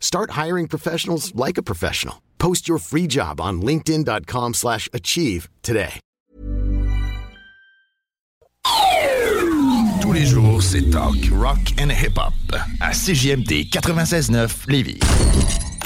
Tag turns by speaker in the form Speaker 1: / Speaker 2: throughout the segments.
Speaker 1: Start hiring professionals like a professional. Post your free job on linkedin.com/achieve slash achieve today.
Speaker 2: Tous les jours, c'est talk, rock and hip-hop à CJMD 96.9 Lévis.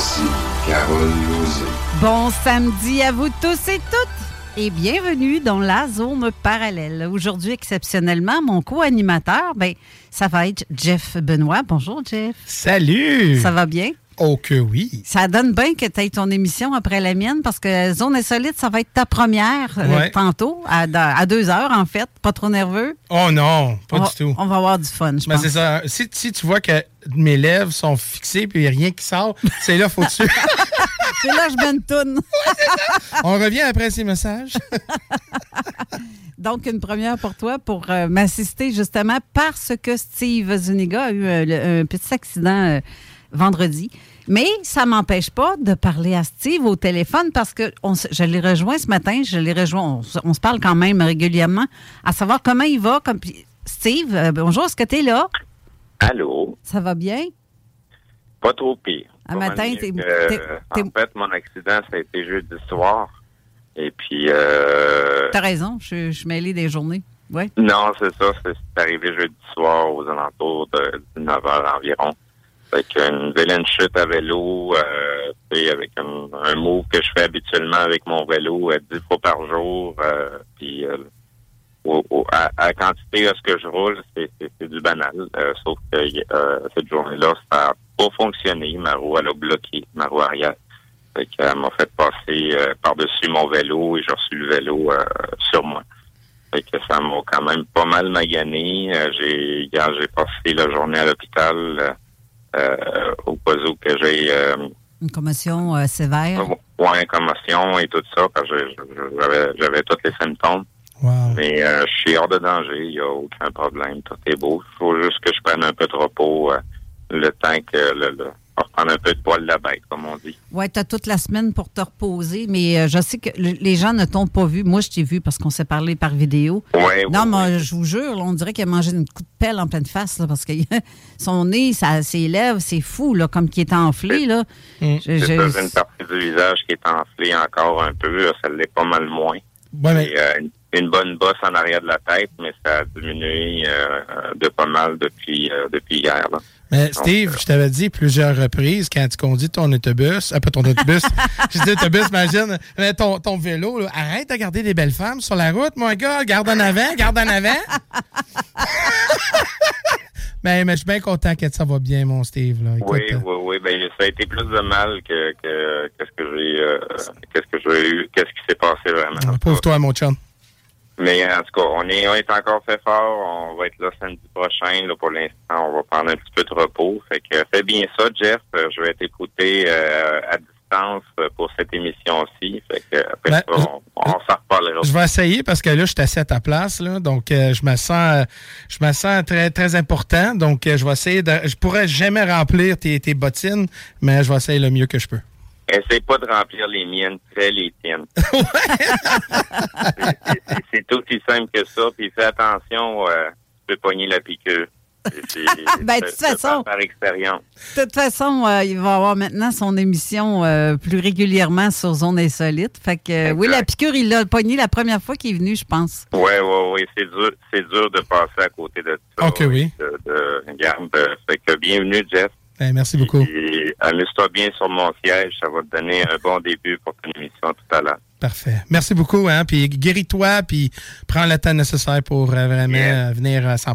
Speaker 3: Voici Carole Lozé.
Speaker 4: Bon samedi à vous tous et toutes et bienvenue dans la zone parallèle. Aujourd'hui, exceptionnellement, mon co-animateur, ben, ça va être Jeff Benoît. Bonjour, Jeff.
Speaker 5: Salut!
Speaker 4: Ça va bien?
Speaker 5: Oh que oui!
Speaker 4: Ça donne bien que tu aies ton émission après la mienne parce que Zone Insolite, ça va être ta première euh,
Speaker 5: Ouais.
Speaker 4: tantôt, à, à deux heures en fait. Pas trop nerveux?
Speaker 5: Oh non, pas
Speaker 4: on,
Speaker 5: du tout.
Speaker 4: On va avoir du fun, je
Speaker 5: Mais
Speaker 4: pense.
Speaker 5: c'est ça. Si, si tu vois que mes lèvres sont fixées puis rien qui sort, c'est là faut tu.
Speaker 4: C'est là je mets une toune.
Speaker 5: On revient après ces messages.
Speaker 4: Donc, une première pour toi pour euh, m'assister justement parce que Steve Zuniga a eu euh, le- un petit accident euh, vendredi. Mais ça ne m'empêche pas de parler à Steve au téléphone parce que on je l'ai rejoint ce matin, je l'ai rejoint, on, se parle quand même régulièrement à savoir comment il va. Comme, Steve, euh, bonjour, est-ce que tu es là?
Speaker 6: Allô?
Speaker 4: Ça va bien?
Speaker 6: Pas trop pire.
Speaker 4: Un matin, t'es-
Speaker 6: En fait, mon accident, ça a été jeudi soir. Et puis... Euh...
Speaker 4: Tu as raison, je, suis mêlée des journées. Oui.
Speaker 6: Non, c'est ça. C'est arrivé jeudi soir aux alentours de 19 heures environ. Fait qu'une vilaine chute à vélo, euh, avec un, un que je fais habituellement avec mon vélo euh, 10 fois par jour. euh, puis euh, au- au- à, à quantité de ce que je roule, c'est du banal. Euh, sauf que euh, cette journée-là, ça n'a pas fonctionné. Ma roue, elle a bloqué, ma roue arrière. Fait qu'elle m'a fait passer par-dessus mon vélo et j'ai reçu le vélo sur moi. Fait que ça m'a quand même pas mal magané. J'ai j'ai passé la journée à l'hôpital au cas où que j'ai euh,
Speaker 4: Une commotion euh, sévère?
Speaker 6: ouais, commotion et tout ça, parce que j'avais j'avais tous les symptômes. Mais euh, je suis hors de danger, il n'y a aucun problème, tout est beau. Il faut juste que je prenne un peu de repos euh, le temps que le, le reprendre un peu de poil de la bête, comme on dit.
Speaker 4: Oui, tu as toute la semaine pour te reposer, mais euh, je sais que le- les gens ne t'ont pas vu. Moi, je t'ai vu parce qu'on s'est parlé par vidéo.
Speaker 6: Ouais,
Speaker 4: non, moi, je vous jure, là, on dirait qu'il a mangé une coup de pelle en pleine face là, parce que son nez, ça, ses lèvres, c'est fou, là, comme qui est enflé. Là. Je-
Speaker 6: C'est
Speaker 4: je-
Speaker 6: ça, j'ai une partie du visage qui est enflée encore un peu, là, ça l'est pas mal moins.
Speaker 5: mais-
Speaker 6: Et, euh, une- une bonne bosse en arrière de la tête, mais ça a diminué euh, euh, de pas mal depuis euh, depuis hier. Là.
Speaker 5: Mais Steve, je t'avais dit plusieurs reprises quand tu conduis ton autobus, ah, pas ton autobus, je dis autobus, imagine, mais ton, ton vélo, là, arrête de regarder des belles femmes sur la route, mon gars, garde en avant, garde en avant. mais, mais je suis bien content que ça va bien, mon Steve. Là. Écoute,
Speaker 6: Oui, oui, oui. Ben, ça a été plus de mal que, que, que ce que j'ai, euh, qu'est-ce que j'ai eu, qu'est-ce qui s'est passé vraiment.
Speaker 5: pauvre toi, mon chum.
Speaker 6: Mais en tout cas, on est, on est encore fait fort. On va être là samedi prochain. Là, pour l'instant, on va prendre un petit peu de repos. Fait que fais bien ça, Jeff. Euh, Je vais t'écouter euh, à distance euh, pour cette émission-ci. Fait que après
Speaker 5: Ben,
Speaker 6: ça, on, on s'en reparlera.
Speaker 5: Je vais essayer parce que là, je suis assis à ta place, là, donc euh, je me sens, euh, je me sens très très important. Donc, euh, je vais essayer de, je pourrais jamais remplir tes, tes bottines, mais je vais essayer le mieux que je peux.
Speaker 6: Essaye pas de remplir les miennes, fais les tiennes. C'est- aussi simple que ça. Puis fais attention, euh, tu peux pogner la piqûre.
Speaker 4: Ben, de toute façon-
Speaker 6: Par expérience.
Speaker 4: De toute façon, euh, il va avoir maintenant son émission euh, plus régulièrement sur Zone Insolite. Fait que, euh, oui, la piqûre, il l'a pogné la première fois qu'il est venu, je pense.
Speaker 6: Oui, oui, oui. C'est dur, c'est dur de passer à côté de ça.
Speaker 5: OK, oui.
Speaker 6: De, de, regarde, fait que bienvenue, Jeff.
Speaker 5: Ben, merci beaucoup.
Speaker 6: Et amuse-toi bien sur mon siège. Ça va te donner un bon début pour ton émission tout à l'heure.
Speaker 5: Parfait. Merci beaucoup, hein, puis guéris-toi, puis prends le temps nécessaire pour euh, vraiment euh, venir à 100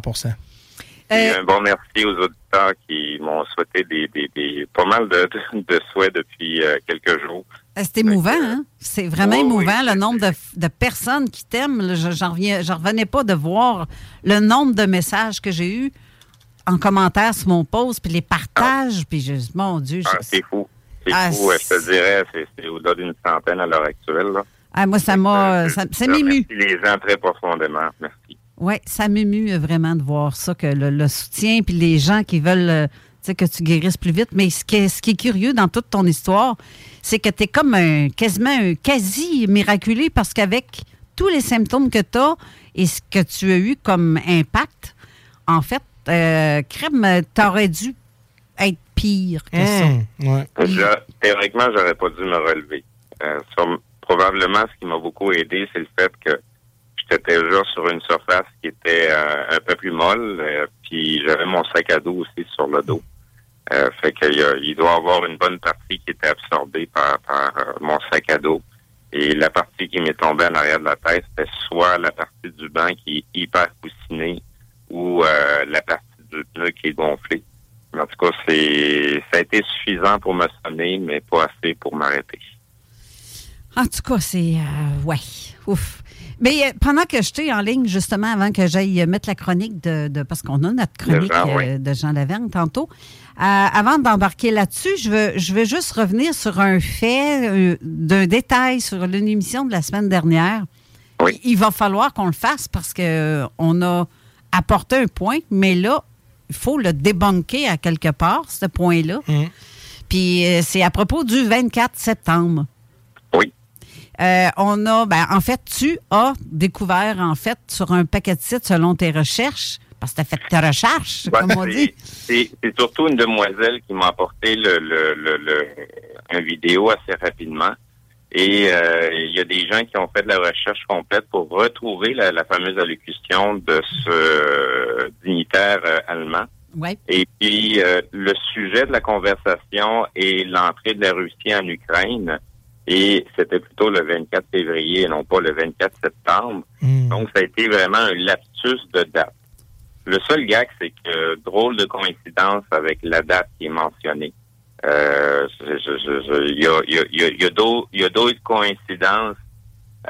Speaker 6: Et un bon merci aux auditeurs qui m'ont souhaité des, des, des, pas mal de, de, de souhaits depuis euh, quelques jours.
Speaker 4: C'est émouvant, hein? C'est vraiment
Speaker 6: Oui,
Speaker 4: émouvant, le nombre de, de personnes qui t'aiment. j'en revenais pas de voir le nombre de messages que j'ai eus en commentaire sur mon post, puis les partages, puis je, mon Dieu, je-
Speaker 6: Ah, c'est fou. C'est
Speaker 4: Ah,
Speaker 6: fou. euh, Je te dirais, c'est, au-delà d'une centaine à l'heure actuelle. Là.
Speaker 4: ah, moi, ça m'a... Ça, ça m'émue.
Speaker 6: remercie les gens très profondément. Merci.
Speaker 4: Oui, ça m'émue euh, vraiment de voir ça, que le, le soutien, puis les gens qui veulent euh, que tu guérisses plus vite. Mais ce qui est, ce qui est curieux dans toute ton histoire, c'est que tu es comme un, quasiment un quasi miraculé parce qu'avec tous les symptômes que tu as et ce que tu as eu comme impact, en fait, euh, crème, t'aurais dû être pire que ça.
Speaker 5: ouais.
Speaker 6: Je- théoriquement, j'aurais pas dû me relever. Euh, sur- probablement, ce qui m'a beaucoup aidé, c'est le fait que j'étais déjà sur une surface qui était euh, un peu plus molle, euh, puis j'avais mon sac à dos aussi sur le dos. Euh, fait qu'il doit y avoir une bonne partie qui était absorbée par, par mon sac à dos. Et la partie qui m'est tombée en arrière de la tête, c'était soit la partie du banc qui est hyper coussinée ou euh, la partie du pneu qui est gonflée. Mais En tout cas, c'est ça a été suffisant pour me sonner, mais pas assez pour m'arrêter.
Speaker 4: En tout cas, c'est. euh, ouais. Ouf. Mais euh, pendant que j'étais en ligne, justement, avant que j'aille mettre la chronique de. de- parce qu'on a notre chronique
Speaker 6: Jean, oui.
Speaker 4: de Jean Lavergne tantôt. euh, avant d'embarquer là-dessus, je veux, je veux juste revenir sur un fait, euh, d'un détail sur une émission de la semaine dernière.
Speaker 6: Oui.
Speaker 4: Il va falloir qu'on le fasse parce que on a apporté un point, mais là, il faut le débunker à quelque part, ce point-là. Puis euh, c'est à propos du 24 septembre.
Speaker 6: Oui.
Speaker 4: Euh, on a, ben, en fait, tu as découvert, en fait, sur un paquet de sites selon tes recherches, parce que tu as fait tes recherches,
Speaker 6: Ouais,
Speaker 4: comme on
Speaker 6: c'est-
Speaker 4: dit.
Speaker 6: C'est c'est surtout une demoiselle qui m'a apporté le, le, le, le- un vidéo assez rapidement. Et euh, il y a des gens qui ont fait de la recherche complète pour retrouver la, la fameuse allocution de ce dignitaire euh, allemand.
Speaker 4: Ouais.
Speaker 6: Et puis, euh, le sujet de la conversation est l'entrée de la Russie en Ukraine. Et c'était plutôt le 24 février et non pas le 24 septembre. Donc, ça a été vraiment un lapsus de date. Le seul gag, c'est que drôle de coïncidence avec la date qui est mentionnée. Il y a, il y a- il y a- il y a d'autres coïncidences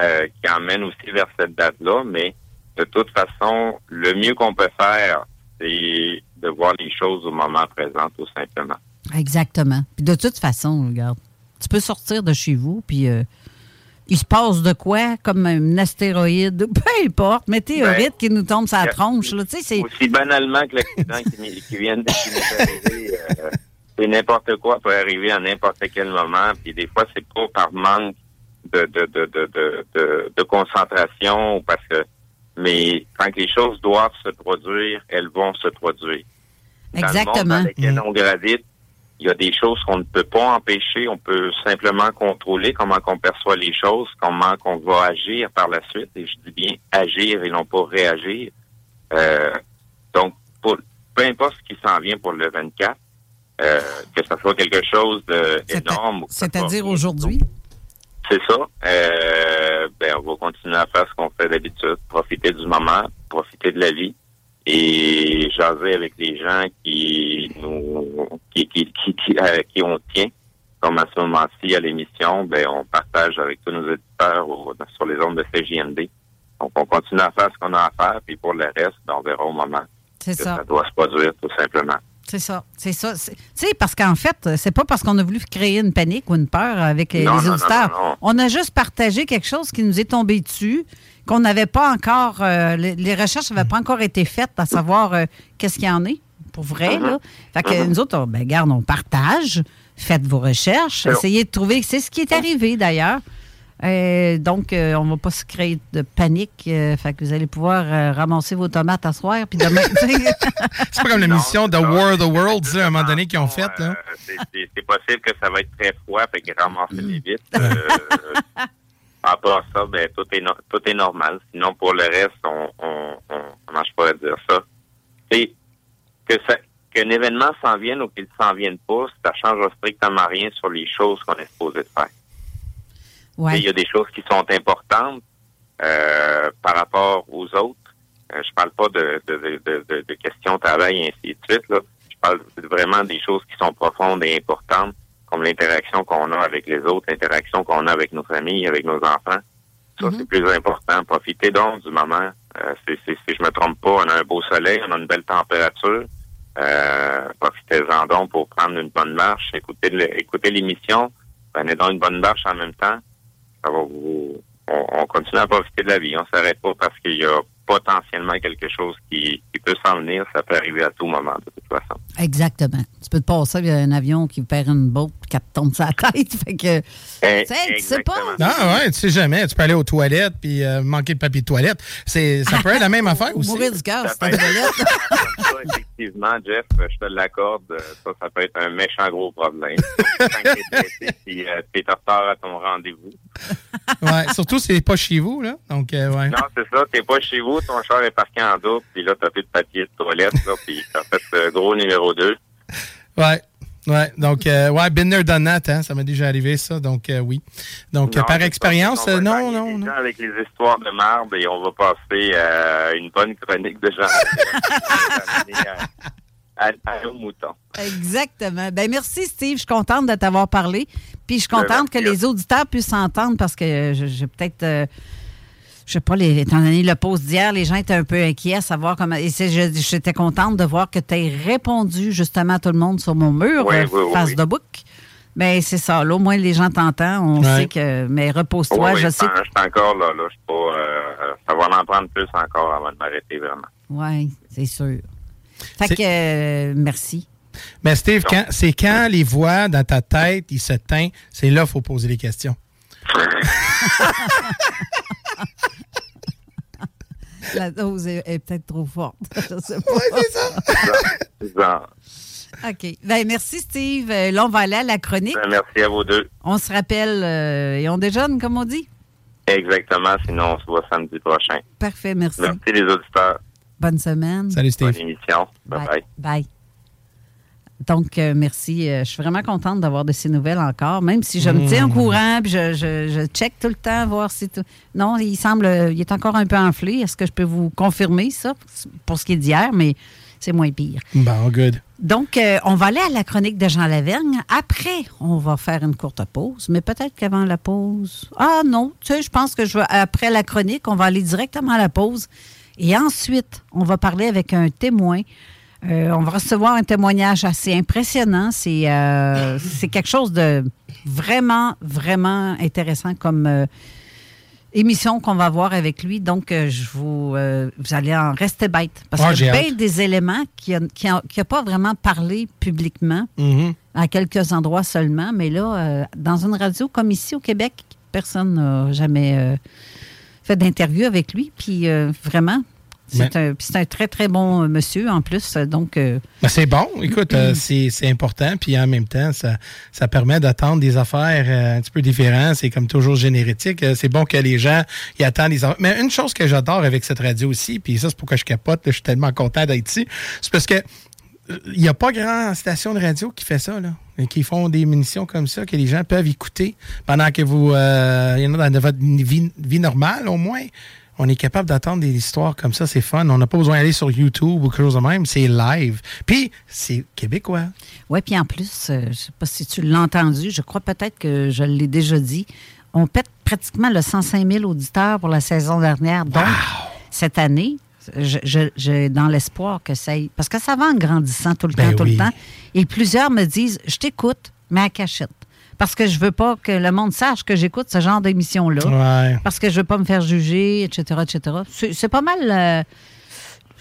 Speaker 6: euh, qui emmènent aussi vers cette date-là, mais de toute façon, le mieux qu'on peut faire, c'est de voir les choses au moment présent, tout simplement.
Speaker 4: Exactement. Puis de toute façon, regarde, tu peux sortir de chez vous, puis euh, il se passe de quoi, comme un astéroïde, peu importe, météorite
Speaker 6: Ben,
Speaker 4: qui nous tombe sur la tronche. Là.
Speaker 6: Aussi banalement que l'accident qui, qui vient de qui c'est n'importe quoi peut arriver à n'importe quel moment. Puis des fois, c'est pas par manque de, de, de, de, de, concentration ou parce que mais quand les choses doivent se produire, elles vont se produire. Dans le monde
Speaker 4: Exactement.
Speaker 6: dans lequel on gravite, il y a des choses qu'on ne peut pas empêcher, on peut simplement contrôler comment on perçoit les choses, comment on va agir par la suite, et je dis bien agir et non pas réagir. Euh, donc, pour, peu importe ce qui s'en vient pour le 24, euh, que ce soit quelque chose d'énorme.
Speaker 4: C'est-à-dire aujourd'hui?
Speaker 6: C'est ça. Euh, ben, on va continuer à faire ce qu'on fait d'habitude, profiter du moment, profiter de la vie et jaser avec les gens qui nous qui qui qui, qui, euh, qui on tient. Comme à ce moment-ci à l'émission, ben on partage avec tous nos éditeurs au- sur les ondes de CJMD. Donc on continue à faire ce qu'on a à faire, puis pour le reste, ben, on verra au moment
Speaker 4: C'est
Speaker 6: que
Speaker 4: ça.
Speaker 6: ça doit se produire tout simplement.
Speaker 4: C'est ça, c'est ça. Tu sais, parce qu'en fait, c'est pas parce qu'on a voulu créer une panique ou une peur avec les,
Speaker 6: Non,
Speaker 4: les
Speaker 6: non,
Speaker 4: auditeurs.
Speaker 6: non.
Speaker 4: On a juste partagé quelque chose qui nous est tombé dessus, qu'on n'avait pas encore. euh, les, les recherches n'avaient pas encore été faites à savoir euh, qu'est-ce qu'il y en est, pour vrai.
Speaker 6: Mhm.
Speaker 4: Là. Fait que nous autres, on, ben, garde, on partage, faites vos recherches,
Speaker 6: Alors-
Speaker 4: essayez de trouver. C'est ce qui est arrivé d'ailleurs. Euh, donc, euh, on va pas se créer de panique. euh, fait que vous allez pouvoir euh, ramasser vos tomates à soir, puis demain.
Speaker 5: C'est pas comme l'émission The War of the Worlds, à un moment donné, qu'ils ont fait. Là.
Speaker 6: Euh, c'est- possible que ça va être très froid, fait que ramasser vite. Euh, à part ça, ben tout est no- tout est normal. Sinon, pour le reste, on, on, on comment je pourrais dire ça? C'est que ça qu'un événement s'en vienne ou qu'il s'en vienne pas, ça change strictement rien sur les choses qu'on est supposé de faire.
Speaker 4: Ouais.
Speaker 6: Il y a des choses qui sont importantes euh, par rapport aux autres. Euh, je parle pas de, de, de, de, questions de travail et ainsi de suite. Là. Je parle vraiment des choses qui sont profondes et importantes, comme l'interaction qu'on a avec les autres, l'interaction qu'on a avec nos familles, avec nos enfants. Ça, c'est plus important. Profitez donc du moment. Euh, c'est- si je me trompe pas, on a un beau soleil, on a une belle température. Euh, profitez-en donc pour prendre une bonne marche, écoutez l'émission, prenez donc une bonne marche en même temps on, on continue à profiter de la vie. On s'arrête pas parce qu'il y a potentiellement quelque chose qui, peut s'en venir. Ça peut arriver à tout moment, de toute façon.
Speaker 4: Exactement. Tu peux te passer, il y a un avion qui perd une botte qui te tombe sur la tête. Fait que,
Speaker 6: Eh,
Speaker 4: tu sais, tu sais pas.
Speaker 5: Non, ouais, tu sais jamais. Tu peux aller aux toilettes puis euh, manquer de papier de toilette. C'est, ça peut être la même affaire
Speaker 4: Ou
Speaker 5: aussi.
Speaker 4: mourir du cœur, c'est
Speaker 6: peut
Speaker 4: un
Speaker 6: être-
Speaker 4: toilette.
Speaker 6: Ça, effectivement, Jeff, je te l'accorde. euh, Ça, ça peut être un méchant gros problème. Puis euh, t'es en retard à ton rendez-vous.
Speaker 5: Ouais, surtout si c'est pas chez vous, là. Donc, euh, ouais.
Speaker 6: Non, c'est ça. T'es pas chez vous, ton char est parqué en double, puis là, t'as plus de papier de toilette, là, puis t'as fait le gros numéro 2.
Speaker 5: Ouais. Ouais, donc, euh, ouais, been there, done that, hein, ça m'est déjà arrivé, ça, donc euh, oui. Donc, euh, par expérience, euh, non, non, non.
Speaker 6: Avec les histoires de marde, et on va passer à une bonne chronique de Jean. à, à nos moutons.
Speaker 4: Exactement. Ben merci, Steve. Je suis contente de t'avoir parlé. Puis je suis contente que les auditeurs puissent s'entendre parce que je- j'ai peut-être. Je sais pas, les, étant donné le post d'hier, les gens étaient un peu inquiets à savoir comment. Et c'est- je- j'étais contente de voir que tu as répondu justement à tout le monde sur mon mur,
Speaker 6: Oui,
Speaker 4: euh,
Speaker 6: oui,
Speaker 4: face
Speaker 6: oui.
Speaker 4: de bouc. Mais c'est ça. Là, au moins, les gens t'entendent. On sait que. Mais repose-toi.
Speaker 6: Oui, oui,
Speaker 4: je
Speaker 6: je
Speaker 4: sais.
Speaker 6: suis encore là. là. Je suis pas, euh, ça va en prendre plus encore avant de m'arrêter vraiment.
Speaker 4: Oui, c'est sûr. Fait que. euh, merci.
Speaker 5: Mais Steve, c'est quand les voix dans ta tête, ils se teignent, c'est là qu'il faut poser les questions.
Speaker 4: La dose est, est peut-être trop forte. Je sais pas.
Speaker 6: C'est ça.
Speaker 4: OK. Ben, merci, Steve. Euh, Là, on va aller à la chronique.
Speaker 6: Ben, merci à vous deux.
Speaker 4: On se rappelle euh, et on déjeune, comme on dit?
Speaker 6: Exactement. Sinon, on se voit samedi prochain.
Speaker 4: Parfait, merci.
Speaker 6: Merci les auditeurs.
Speaker 4: Bonne semaine.
Speaker 5: Salut,
Speaker 6: Bonne
Speaker 5: Steve.
Speaker 6: émission. Bye bye.
Speaker 4: Bye. Donc, euh, merci. Euh, je suis vraiment contente d'avoir de ces nouvelles encore, même si je me tiens au courant, puis je, je, je check tout le temps, voir si tout... Non, il semble, euh, il est encore un peu enflé. Est-ce que je peux vous confirmer ça? Pour ce qui est d'hier, mais c'est moins pire.
Speaker 5: Bon, good.
Speaker 4: Donc, euh, on va aller à la chronique de Jean Lavergne. Après, on va faire une courte pause, mais peut-être qu'avant la pause. Ah non, tu sais, je pense que je vais, après la chronique, on va aller directement à la pause. Et ensuite, on va parler avec un témoin. Euh, on va recevoir un témoignage assez impressionnant. C'est euh, c'est quelque chose de vraiment, vraiment intéressant comme euh, émission qu'on va voir avec lui. Donc, je vous, vous allez en rester bête. Parce
Speaker 5: Ah,
Speaker 4: qu'il y a bien des éléments qui n'a qui a- qui a pas vraiment parlé publiquement,
Speaker 5: Mhm.
Speaker 4: à quelques endroits seulement. Mais là, dans une radio comme ici au Québec, personne n'a jamais fait d'interview avec lui. Puis vraiment, C'est un, un, très, très bon euh, monsieur en plus. Donc, euh,
Speaker 5: ben, c'est bon. Écoute, euh, c'est important. Puis en même temps, ça, ça permet d'attendre des affaires un petit peu différentes. C'est comme toujours génétique. C'est bon que les gens y attendent des affaires. Mais une chose que j'adore avec cette radio aussi, puis ça, c'est pourquoi je capote, je suis tellement content d'être ici, c'est parce que il n'y a pas grand station de radio qui fait ça, là. Qui font des munitions comme ça, que les gens peuvent écouter pendant que vous. il y en a dans votre vie, vie normale, au moins on est capable d'attendre des histoires comme ça. C'est fun. On n'a pas besoin d'aller sur YouTube ou quelque chose de même. C'est live. Puis, c'est québécois.
Speaker 4: Oui, puis en plus, euh, je ne sais pas si tu l'as entendu, je crois peut-être que je l'ai déjà dit. On pète pratiquement le 105 000 auditeurs pour la saison dernière. Donc, cette année, j'ai dans l'espoir que ça aille. Parce que ça va en grandissant tout le ben temps, tout le temps. Et plusieurs me disent Je t'écoute, mais à cachette parce que je veux pas que le monde sache que j'écoute ce genre d'émission-là. Parce que je veux pas me faire juger, etc., etc. C'est pas mal euh,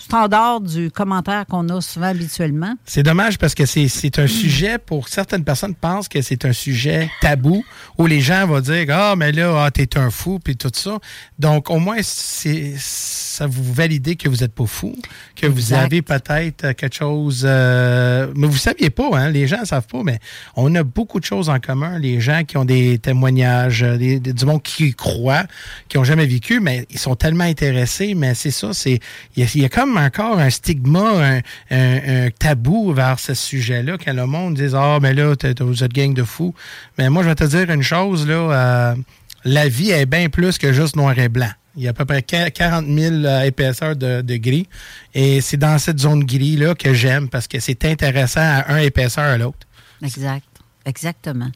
Speaker 4: standard du commentaire qu'on a souvent habituellement.
Speaker 5: C'est dommage parce que c'est un sujet, pour certaines personnes pensent que c'est un sujet tabou où les gens vont dire Ah, mais là, ah, t'es un fou, puis tout ça. Donc, au moins, c'est ça vous valide que vous n'êtes pas fou, que vous avez peut-être quelque chose. Euh, mais vous ne saviez pas, hein? Les gens ne savent pas, mais on a beaucoup de choses en commun. Les gens qui ont des témoignages, euh, du monde qui croient, qui n'ont jamais vécu, mais ils sont tellement intéressés. Mais c'est ça, c'est il y, a comme encore un stigma, un, tabou vers ce sujet-là, quand le monde dit Ah, mais là, vous êtes gang de fous. Mais moi, je vais te dire une chose. Euh, la vie est bien plus que juste noir et blanc. Il y a à peu près 40 000 euh, épaisseurs de, gris. Et c'est dans cette zone gris-là que j'aime parce que c'est intéressant à un épaisseur à l'autre.
Speaker 4: Exact. Exactement.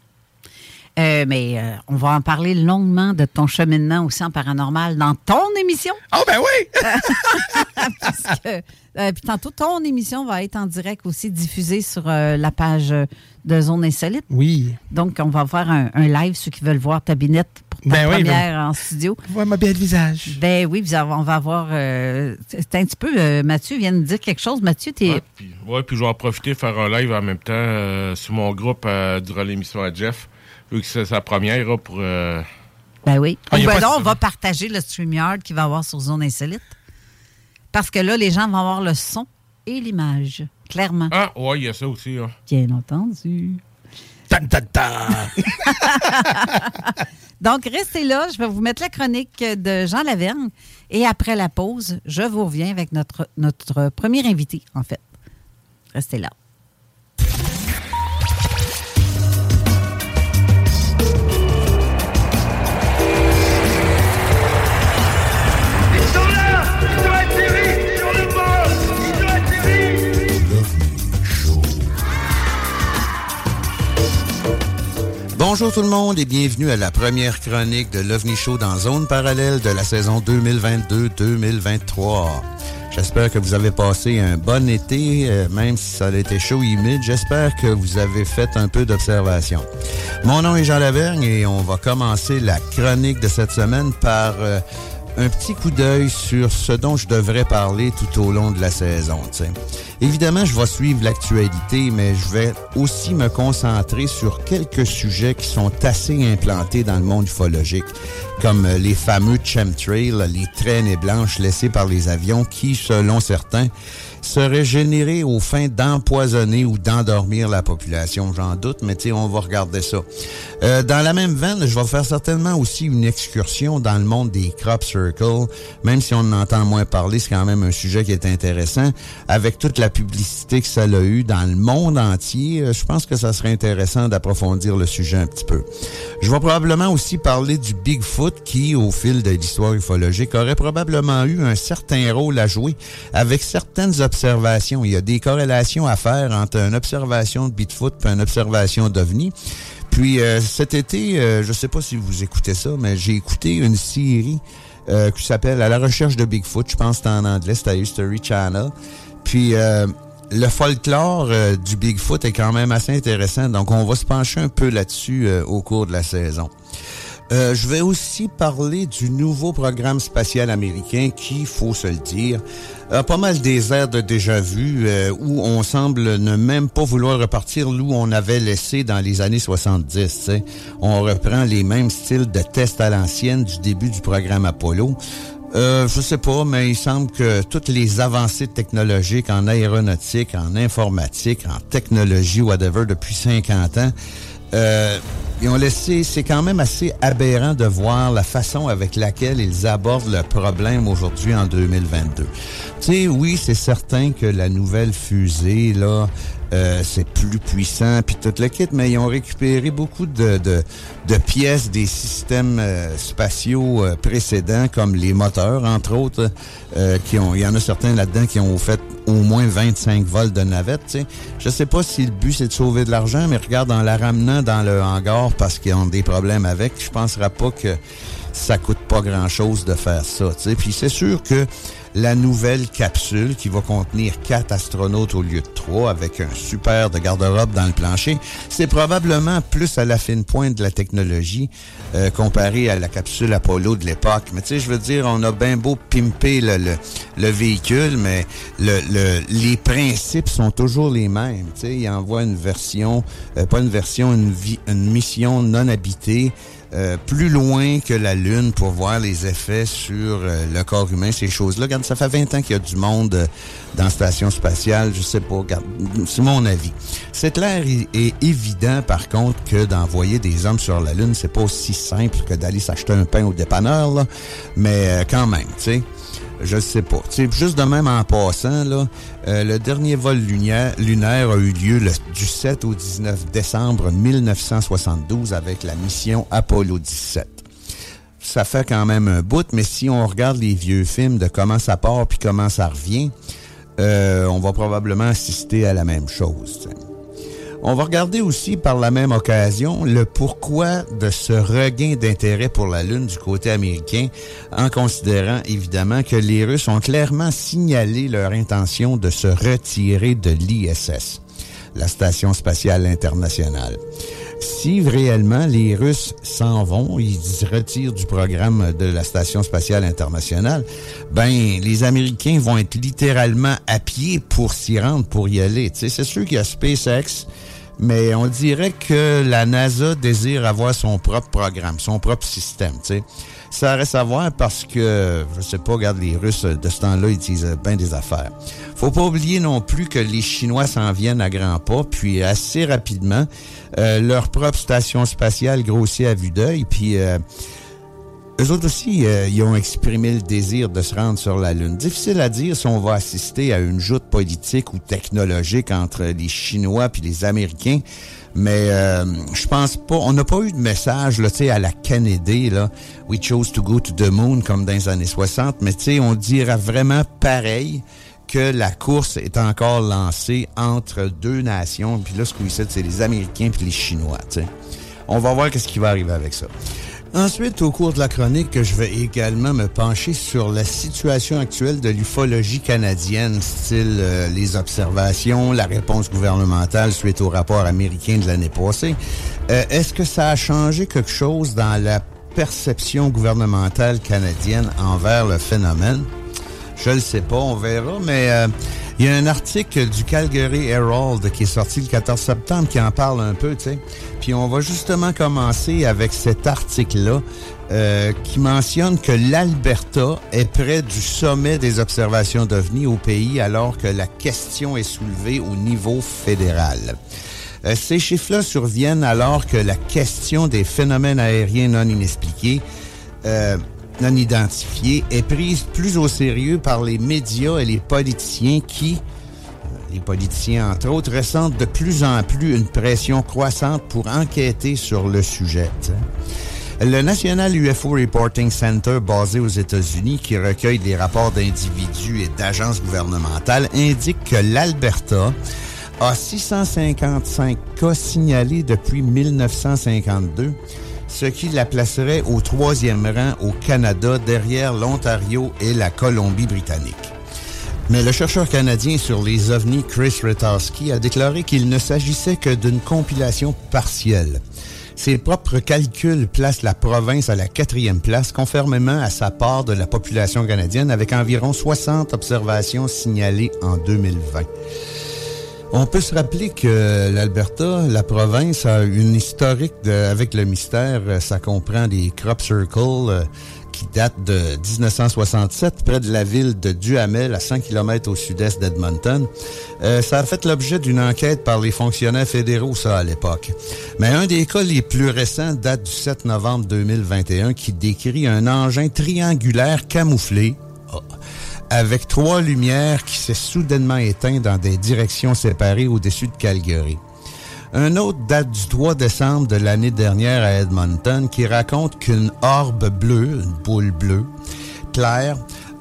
Speaker 4: Euh, mais euh, on va en parler longuement de ton cheminement aussi en paranormal dans ton émission.
Speaker 5: Oh, ben oui!
Speaker 4: Parce que, puis tantôt, ton émission va être en direct aussi diffusée sur la page de Zone Insolite.
Speaker 5: Oui.
Speaker 4: Donc, on va faire un, un live, ceux qui veulent voir ta binette ben première en studio.
Speaker 5: Voir ma belle visage.
Speaker 4: Ben oui, on va avoir. Euh, c'est un petit peu. Euh, Mathieu vient de dire quelque chose. Mathieu, tu es.
Speaker 7: Oui, puis, je vais en profiter faire un live en même temps euh, sur mon groupe durant l'émission à Jeff, vu que c'est sa première pour.
Speaker 4: Ben oui. Ah, ben on va partager le StreamYard qu'il va avoir sur Zone Insolite. Parce que là, les gens vont avoir le son et l'image, clairement.
Speaker 7: Ah, oui, il y a ça aussi. Hein.
Speaker 4: Bien entendu.
Speaker 5: Tan, tan, tan.
Speaker 4: Donc, restez là. Je vais vous mettre la chronique de Jean Lavergne. Et après la pause, je vous reviens avec notre, notre premier invité, en fait. Restez là.
Speaker 8: Bonjour tout le monde et bienvenue à la première chronique de l'OVNI Show dans Zone Parallèle de la saison 2022-2023. J'espère que vous avez passé un bon été, euh, même si ça a été chaud et humide. J'espère que vous avez fait un peu d'observation. Mon nom est Jean Lavergne et on va commencer la chronique de cette semaine par... Euh, un petit coup d'œil sur ce dont je devrais parler tout au long de la saison. Évidemment, je vais suivre l'actualité, mais je vais aussi me concentrer sur quelques sujets qui sont assez implantés dans le monde ufologique, comme les fameux chemtrails, les traînées blanches laissées par les avions qui, selon certains, serait généré aux fins d'empoisonner ou d'endormir la population, j'en doute, mais on va regarder ça. Euh, dans la même veine, je vais faire certainement aussi une excursion dans le monde des crop circles, même si on en entend moins parler, c'est quand même un sujet qui est intéressant. Avec toute la publicité que ça a eu dans le monde entier, euh, je pense que ça serait intéressant d'approfondir le sujet un petit peu. Je vais probablement aussi parler du Bigfoot qui, au fil de l'histoire ufologique, aurait probablement eu un certain rôle à jouer avec certaines Il y a des corrélations à faire entre une observation de Bigfoot et une observation d'OVNI. Puis euh, cet été, euh, je sais pas si vous écoutez ça, mais j'ai écouté une série euh, qui s'appelle À la recherche de Bigfoot. Je pense que c'est en anglais, c'est à History Channel. Puis le folklore du Bigfoot est quand même assez intéressant, donc on va se pencher un peu là-dessus au cours de la saison. Euh, je vais aussi parler du nouveau programme spatial américain qui, faut se le dire, a pas mal des airs de déjà vu euh, où on semble ne même pas vouloir repartir où on avait laissé dans les années 70. On reprend les mêmes styles de tests à l'ancienne du début du programme Apollo. Euh, je sais pas, mais il semble que toutes les avancées technologiques en aéronautique, en informatique, en technologie, whatever, depuis 50 ans, euh, ils ont laissé, c'est quand même assez aberrant de voir la façon avec laquelle ils abordent le problème aujourd'hui en 2022. Tu sais, oui, c'est certain que la nouvelle fusée, là, euh, c'est plus puissant, puis toute le kit, mais ils ont récupéré beaucoup de, pièces des systèmes euh, spatiaux euh, précédents, comme les moteurs, entre autres, qui il y en a certains là-dedans qui ont fait au moins 25 vols de navette. sais. Je sais pas si le but c'est de sauver de l'argent, mais regarde, en la ramenant dans le hangar parce qu'ils ont des problèmes avec, je penserais pas que ça coûte pas grand-chose de faire ça. sais. Puis c'est sûr que la nouvelle capsule qui va contenir quatre astronautes au lieu de trois avec un super de garde-robe dans le plancher. C'est probablement plus à la fine pointe de la technologie euh, comparé à la capsule Apollo de l'époque. Mais tu sais, je veux dire, on a bien beau pimper le, le, véhicule, mais le, le, les principes sont toujours les mêmes. Tu sais, il envoie une version, euh, pas une version, une, une mission non habitée euh, plus loin que la Lune pour voir les effets sur euh, le corps humain, ces choses-là. Ça fait 20 ans qu'il y a du monde euh, dans la station spatiale, je sais pas, c'est mon avis. C'est clair et, évident, par contre, que d'envoyer des hommes sur la Lune, c'est pas aussi simple que d'aller s'acheter un pain au dépanneur, là, mais quand même, tu sais. Je sais pas. sais, juste de même en passant, là, euh, le dernier vol lunaire, a eu lieu le, du 7 au 19 décembre 1972 avec la mission Apollo 17. Ça fait quand même un bout, mais si on regarde les vieux films de comment ça part puis comment ça revient, euh, on va probablement assister à la même chose. On va regarder aussi par la même occasion le pourquoi de ce regain d'intérêt pour la Lune du côté américain, en considérant évidemment que les Russes ont clairement signalé leur intention de se retirer de l'ISS, la Station spatiale internationale. Si réellement les Russes s'en vont, ils se retirent du programme de la Station spatiale internationale, ben les Américains vont être littéralement à pied pour s'y rendre, pour y aller. C'est sûr qu'il y a SpaceX, mais on dirait que la NASA désire avoir son propre programme, son propre système, sais. Ça reste à voir parce que, je sais pas, regarde, les Russes de ce temps-là, ils utilisent bien des affaires. Faut pas oublier non plus que les Chinois s'en viennent à grands pas, puis assez rapidement, euh, leur propre station spatiale grossit à vue d'œil, puis... Euh, eux autres aussi, euh, ils ont exprimé le désir de se rendre sur la Lune. Difficile à dire si on va assister à une joute politique ou technologique entre les Chinois puis les Américains, mais euh, je pense pas. On n'a pas eu de message là, à la Kennedy, là, We chose to go to the moon comme dans les années 60, mais on dirait vraiment pareil que la course est encore lancée entre deux nations. Puis là, ce qu'on c'est les Américains puis les Chinois. On va voir qu'est-ce qui va arriver avec ça. Ensuite, au cours de la chronique, je vais également me pencher sur la situation actuelle de l'ufologie canadienne, style euh, les observations, la réponse gouvernementale suite au rapport américain de l'année passée. Euh, est-ce que ça a changé quelque chose dans la perception gouvernementale canadienne envers le phénomène? Je le sais pas, on verra, mais euh, il y a un article du Calgary Herald qui est sorti le 14 septembre qui en parle un peu, tu sais. Puis on va justement commencer avec cet article-là euh, qui mentionne que l'Alberta est près du sommet des observations d'OVNI au pays alors que la question est soulevée au niveau fédéral. Euh, ces chiffres-là surviennent alors que la question des phénomènes aériens non inexpliqués euh, non identifiée est prise plus au sérieux par les médias et les politiciens qui, euh, les politiciens entre autres, ressentent de plus en plus une pression croissante pour enquêter sur le sujet. Le National UFO Reporting Center, basé aux États-Unis, qui recueille des rapports d'individus et d'agences gouvernementales, indique que l'Alberta a 655 cas signalés depuis 1952 ce qui la placerait au troisième rang au Canada derrière l'Ontario et la Colombie-Britannique. Mais le chercheur canadien sur les ovnis Chris Retowski a déclaré qu'il ne s'agissait que d'une compilation partielle. Ses propres calculs placent la province à la quatrième place, conformément à sa part de la population canadienne, avec environ 60 observations signalées en 2020. On peut se rappeler que l'Alberta, la province, a une historique avec le mystère. Ça comprend des crop circles euh, qui date de 1967, près de la ville de Duhamel, à 100 km au sud-est d'Edmonton. Euh, ça a fait l'objet d'une enquête par les fonctionnaires fédéraux, ça, à l'époque. Mais un des cas les plus récents date du 7 novembre 2021, qui décrit un engin triangulaire camouflé, oh, avec trois lumières qui s'est soudainement éteint dans des directions séparées au-dessus de Calgary. Un autre date du 3 décembre de l'année dernière à Edmonton qui raconte qu'une orbe bleue, une boule bleue, claire,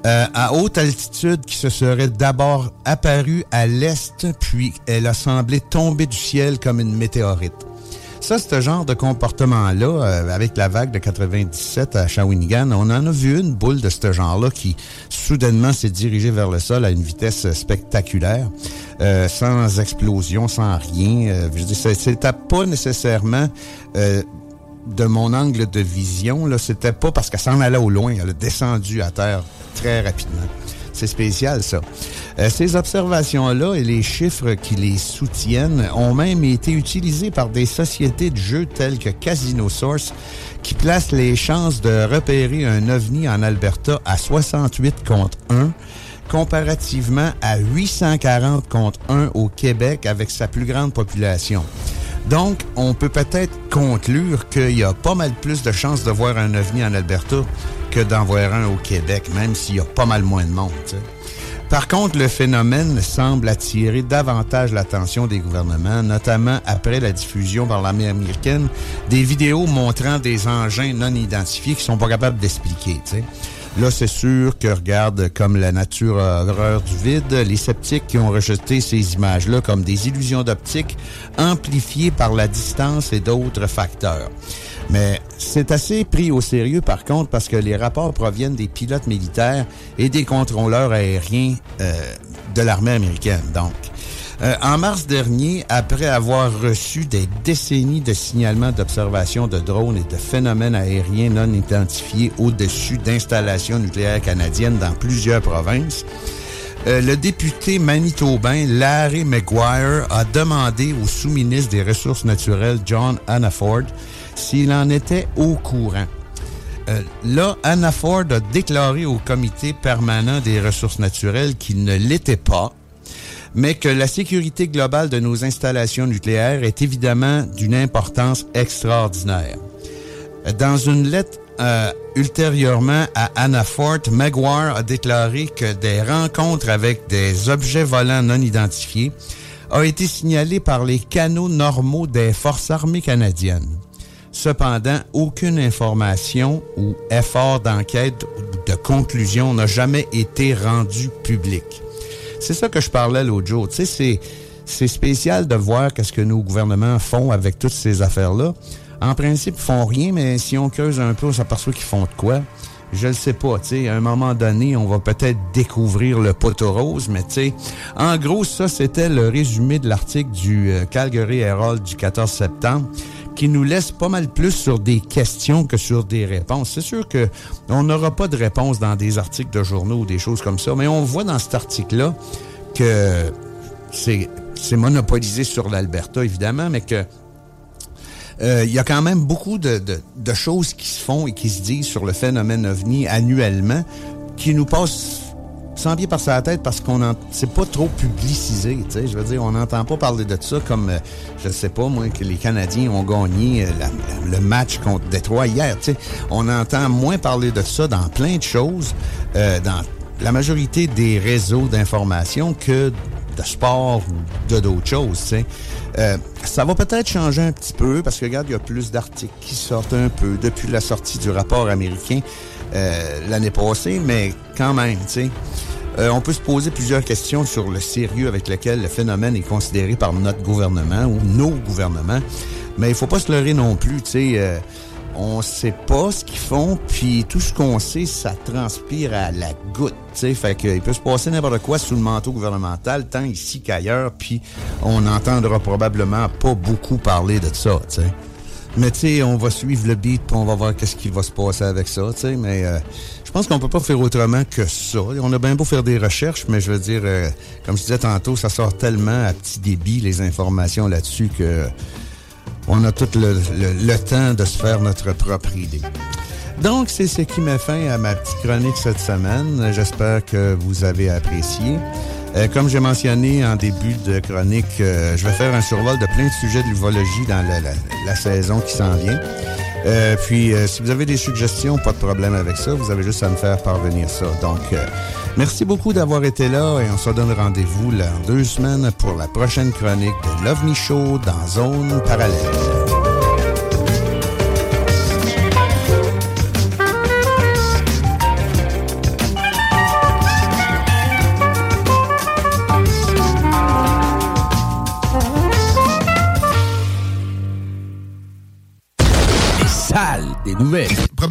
Speaker 8: euh, à haute altitude qui se serait d'abord apparue à l'est, puis elle a semblé tomber du ciel comme une météorite. Ça, ce genre de comportement-là, euh, avec la vague de 97 à Shawinigan, on en a vu une boule de ce genre-là qui soudainement s'est dirigée vers le sol à une vitesse spectaculaire, euh, sans explosion, sans rien. Euh, je dis, c'était pas nécessairement euh, de mon angle de vision, là, c'était pas parce qu'elle s'en allait au loin, elle a descendu à terre très rapidement. C'est spécial, ça. Euh, ces observations-là et les chiffres qui les soutiennent ont même été utilisés par des sociétés de jeux telles que Casino Source, qui placent les chances de repérer un ovni en Alberta à 68 contre 1, comparativement à 840 contre 1 au Québec avec sa plus grande population. Donc, on peut peut-être conclure qu'il y a pas mal plus de chances de voir un ovni en Alberta que d'en voir un au Québec, même s'il y a pas mal moins de monde. Par contre, le phénomène semble attirer davantage l'attention des gouvernements, notamment après la diffusion par l'armée américaine des vidéos montrant des engins non identifiés qui sont pas capables d'expliquer. Là, c'est sûr que regarde comme la nature horreur du vide, les sceptiques qui ont rejeté ces images-là comme des illusions d'optique amplifiées par la distance et d'autres facteurs. Mais c'est assez pris au sérieux par contre parce que les rapports proviennent des pilotes militaires et des contrôleurs aériens euh, de l'armée américaine. Donc, euh, en mars dernier, après avoir reçu des décennies de signalements d'observation de drones et de phénomènes aériens non identifiés au-dessus d'installations nucléaires canadiennes dans plusieurs provinces, euh, le député manitobain Larry McGuire a demandé au sous-ministre des Ressources naturelles John Hannaford s'il en était au courant. Euh, là, Anna Ford a déclaré au comité permanent des ressources naturelles qu'il ne l'était pas, mais que la sécurité globale de nos installations nucléaires est évidemment d'une importance extraordinaire. Dans une lettre euh, ultérieurement à Anna Ford, Maguire a déclaré que des rencontres avec des objets volants non identifiés ont été signalées par les canaux normaux des forces armées canadiennes. Cependant, aucune information ou effort d'enquête ou de conclusion n'a jamais été rendu public. C'est ça que je parlais l'autre jour. Tu sais, c'est, c'est spécial de voir qu'est-ce que nos gouvernements font avec toutes ces affaires-là. En principe, ils font rien, mais si on creuse un peu, on s'aperçoit qu'ils font de quoi. Je le sais pas, tu sais, à un moment donné, on va peut-être découvrir le poteau rose, mais tu sais, en gros, ça, c'était le résumé de l'article du euh, Calgary Herald du 14 septembre qui nous laisse pas mal plus sur des questions que sur des réponses. C'est sûr que on n'aura pas de réponse dans des articles de journaux ou des choses comme ça, mais on voit dans cet article-là que c'est monopolisé sur l'Alberta, évidemment, mais que euh, il y a quand même beaucoup de, de, choses qui se font et qui se disent sur le phénomène ovni annuellement qui nous passent sans pied par sa tête parce qu'on c'est pas trop publicisé, tu sais, je veux dire, on n'entend pas parler de ça comme, euh, je sais pas moi, que les Canadiens ont gagné euh, le match contre Détroit hier, tu sais, on entend moins parler de ça dans plein de choses, euh, dans la majorité des réseaux d'information que de sport ou de d'autres choses, tu sais. Euh, ça va peut-être changer un petit peu parce que regarde, il y a plus d'articles qui sortent un peu depuis la sortie du rapport américain euh, l'année passée, mais quand même, tu sais. Euh, on peut se poser plusieurs questions sur le sérieux avec lequel le phénomène est considéré par notre gouvernement ou nos gouvernements. Mais il faut pas se leurrer non plus, tu sais. Euh, on sait pas ce qu'ils font, puis tout ce qu'on sait, ça transpire à la goutte, tu sais. Fait qu'il peut se passer n'importe quoi sous le manteau gouvernemental, tant ici qu'ailleurs, puis on n'entendra probablement pas beaucoup parler de ça, tu sais. Mais tu sais, on va suivre le beat, puis on va voir qu'est-ce qui va se passer avec ça, tu sais. Mais euh, je pense qu'on peut pas faire autrement que ça. On a bien beau faire des recherches, mais je veux dire, euh, comme je disais tantôt, ça sort tellement à petit débit les informations là-dessus que on a tout le, temps de se faire notre propre idée. Donc, c'est ce qui met fin à ma petite chronique cette semaine. J'espère que vous avez apprécié. Euh, comme j'ai mentionné en début de chronique, euh, je vais faire un survol de plein de sujets de l'uvologie dans la, saison qui s'en vient. Euh, puis, si vous avez des suggestions, pas de problème avec ça. Vous avez juste à me faire parvenir ça. Donc, merci beaucoup d'avoir été là et on se donne rendez-vous en deux semaines pour la prochaine chronique de l'OVNI Show dans Zone Parallèle.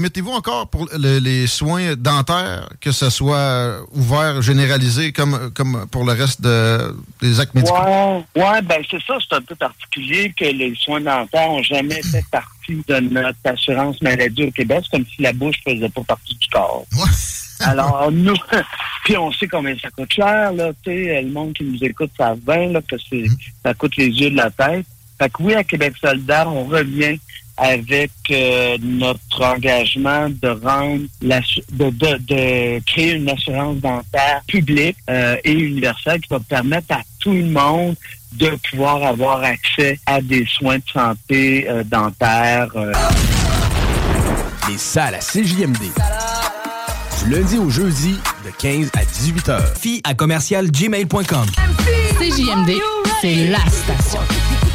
Speaker 9: Nouvelles.
Speaker 10: Promettez-vous encore pour le- les soins dentaires que ce soit ouvert, généralisé, comme, comme pour le reste de- des actes médicaux?
Speaker 11: Ouais, ouais, ben c'est ça, c'est un peu particulier que les soins dentaires n'ont jamais fait partie de notre assurance maladie au Québec. C'est comme si la bouche faisait pas partie du corps. Alors, nous, puis on sait combien ça coûte cher, là, tu sais, le monde qui nous écoute savent bien, là, que c'est, ça coûte les yeux de la tête. Fait que oui, à Québec solidaire, on revient avec euh, notre engagement de rendre la, de, de, de créer une assurance dentaire publique euh, et universelle qui va permettre à tout le monde de pouvoir avoir accès à des soins de santé euh, dentaires. euh.
Speaker 9: Les salles à CJMD. Du lundi au jeudi, de 15 à 18 heures.
Speaker 12: Fille à commercial gmail.com.
Speaker 13: CJMD, c'est la station.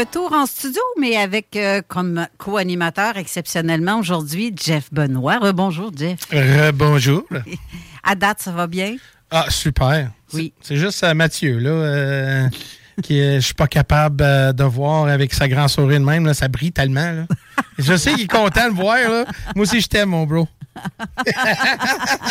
Speaker 4: Retour en studio, mais avec euh, comme co-animateur exceptionnellement aujourd'hui Jeff Benoît. Rebonjour, Jeff.
Speaker 5: bonjour.
Speaker 4: À date, ça va bien?
Speaker 5: Ah, super.
Speaker 4: Oui.
Speaker 5: C'est juste euh, Mathieu, là, euh, qui je suis pas capable euh, de voir avec sa grand sourire de même, là, ça brille tellement. Là. Je sais qu'il est content de voir, là. Moi aussi, je t'aime, mon bro.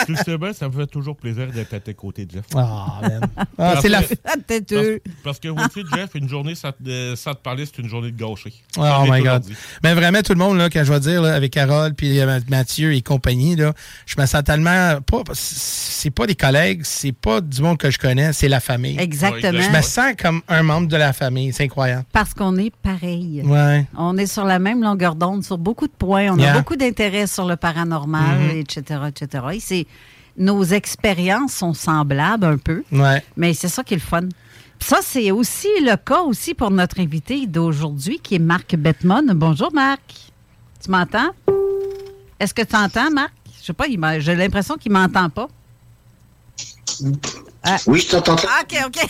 Speaker 7: Justement, ça me fait toujours plaisir d'être à tes côtés, Jeff.
Speaker 5: Ah, man. Ah,
Speaker 7: Parce
Speaker 5: c'est la
Speaker 7: que-
Speaker 5: f-
Speaker 4: têteux.
Speaker 7: Parce, parce que vous aussi, Jeff, une journée sans, te- euh, sans te parler, c'est une journée de gâchée.
Speaker 5: Oh my God. Mais vraiment, tout le monde, là, quand je vais dire, là, avec Carole, puis euh, Mathieu et compagnie, là, je me sens tellement. Pas, c'est pas des collègues, c'est pas du monde que je connais, c'est la famille.
Speaker 4: Exactement.
Speaker 5: Je me sens comme un membre de la famille. C'est incroyable.
Speaker 4: Parce qu'on est pareil.
Speaker 5: Ouais.
Speaker 4: On est sur la même longueur d'onde sur beaucoup de points. On a beaucoup d'intérêt sur le paranormal, Etc., etc. Et c'est- nos expériences sont semblables un peu.
Speaker 5: Ouais.
Speaker 4: Mais c'est ça qui est le fun. Puis Ça, c'est aussi le cas aussi pour notre invité d'aujourd'hui, qui est Marc Bettman. Bonjour, Marc. Tu m'entends? Est-ce que tu entends, Marc? Je sais pas, j'ai l'impression qu'il m'entend pas. Ah.
Speaker 14: Oui, je t'entends.
Speaker 4: Ah, OK, OK.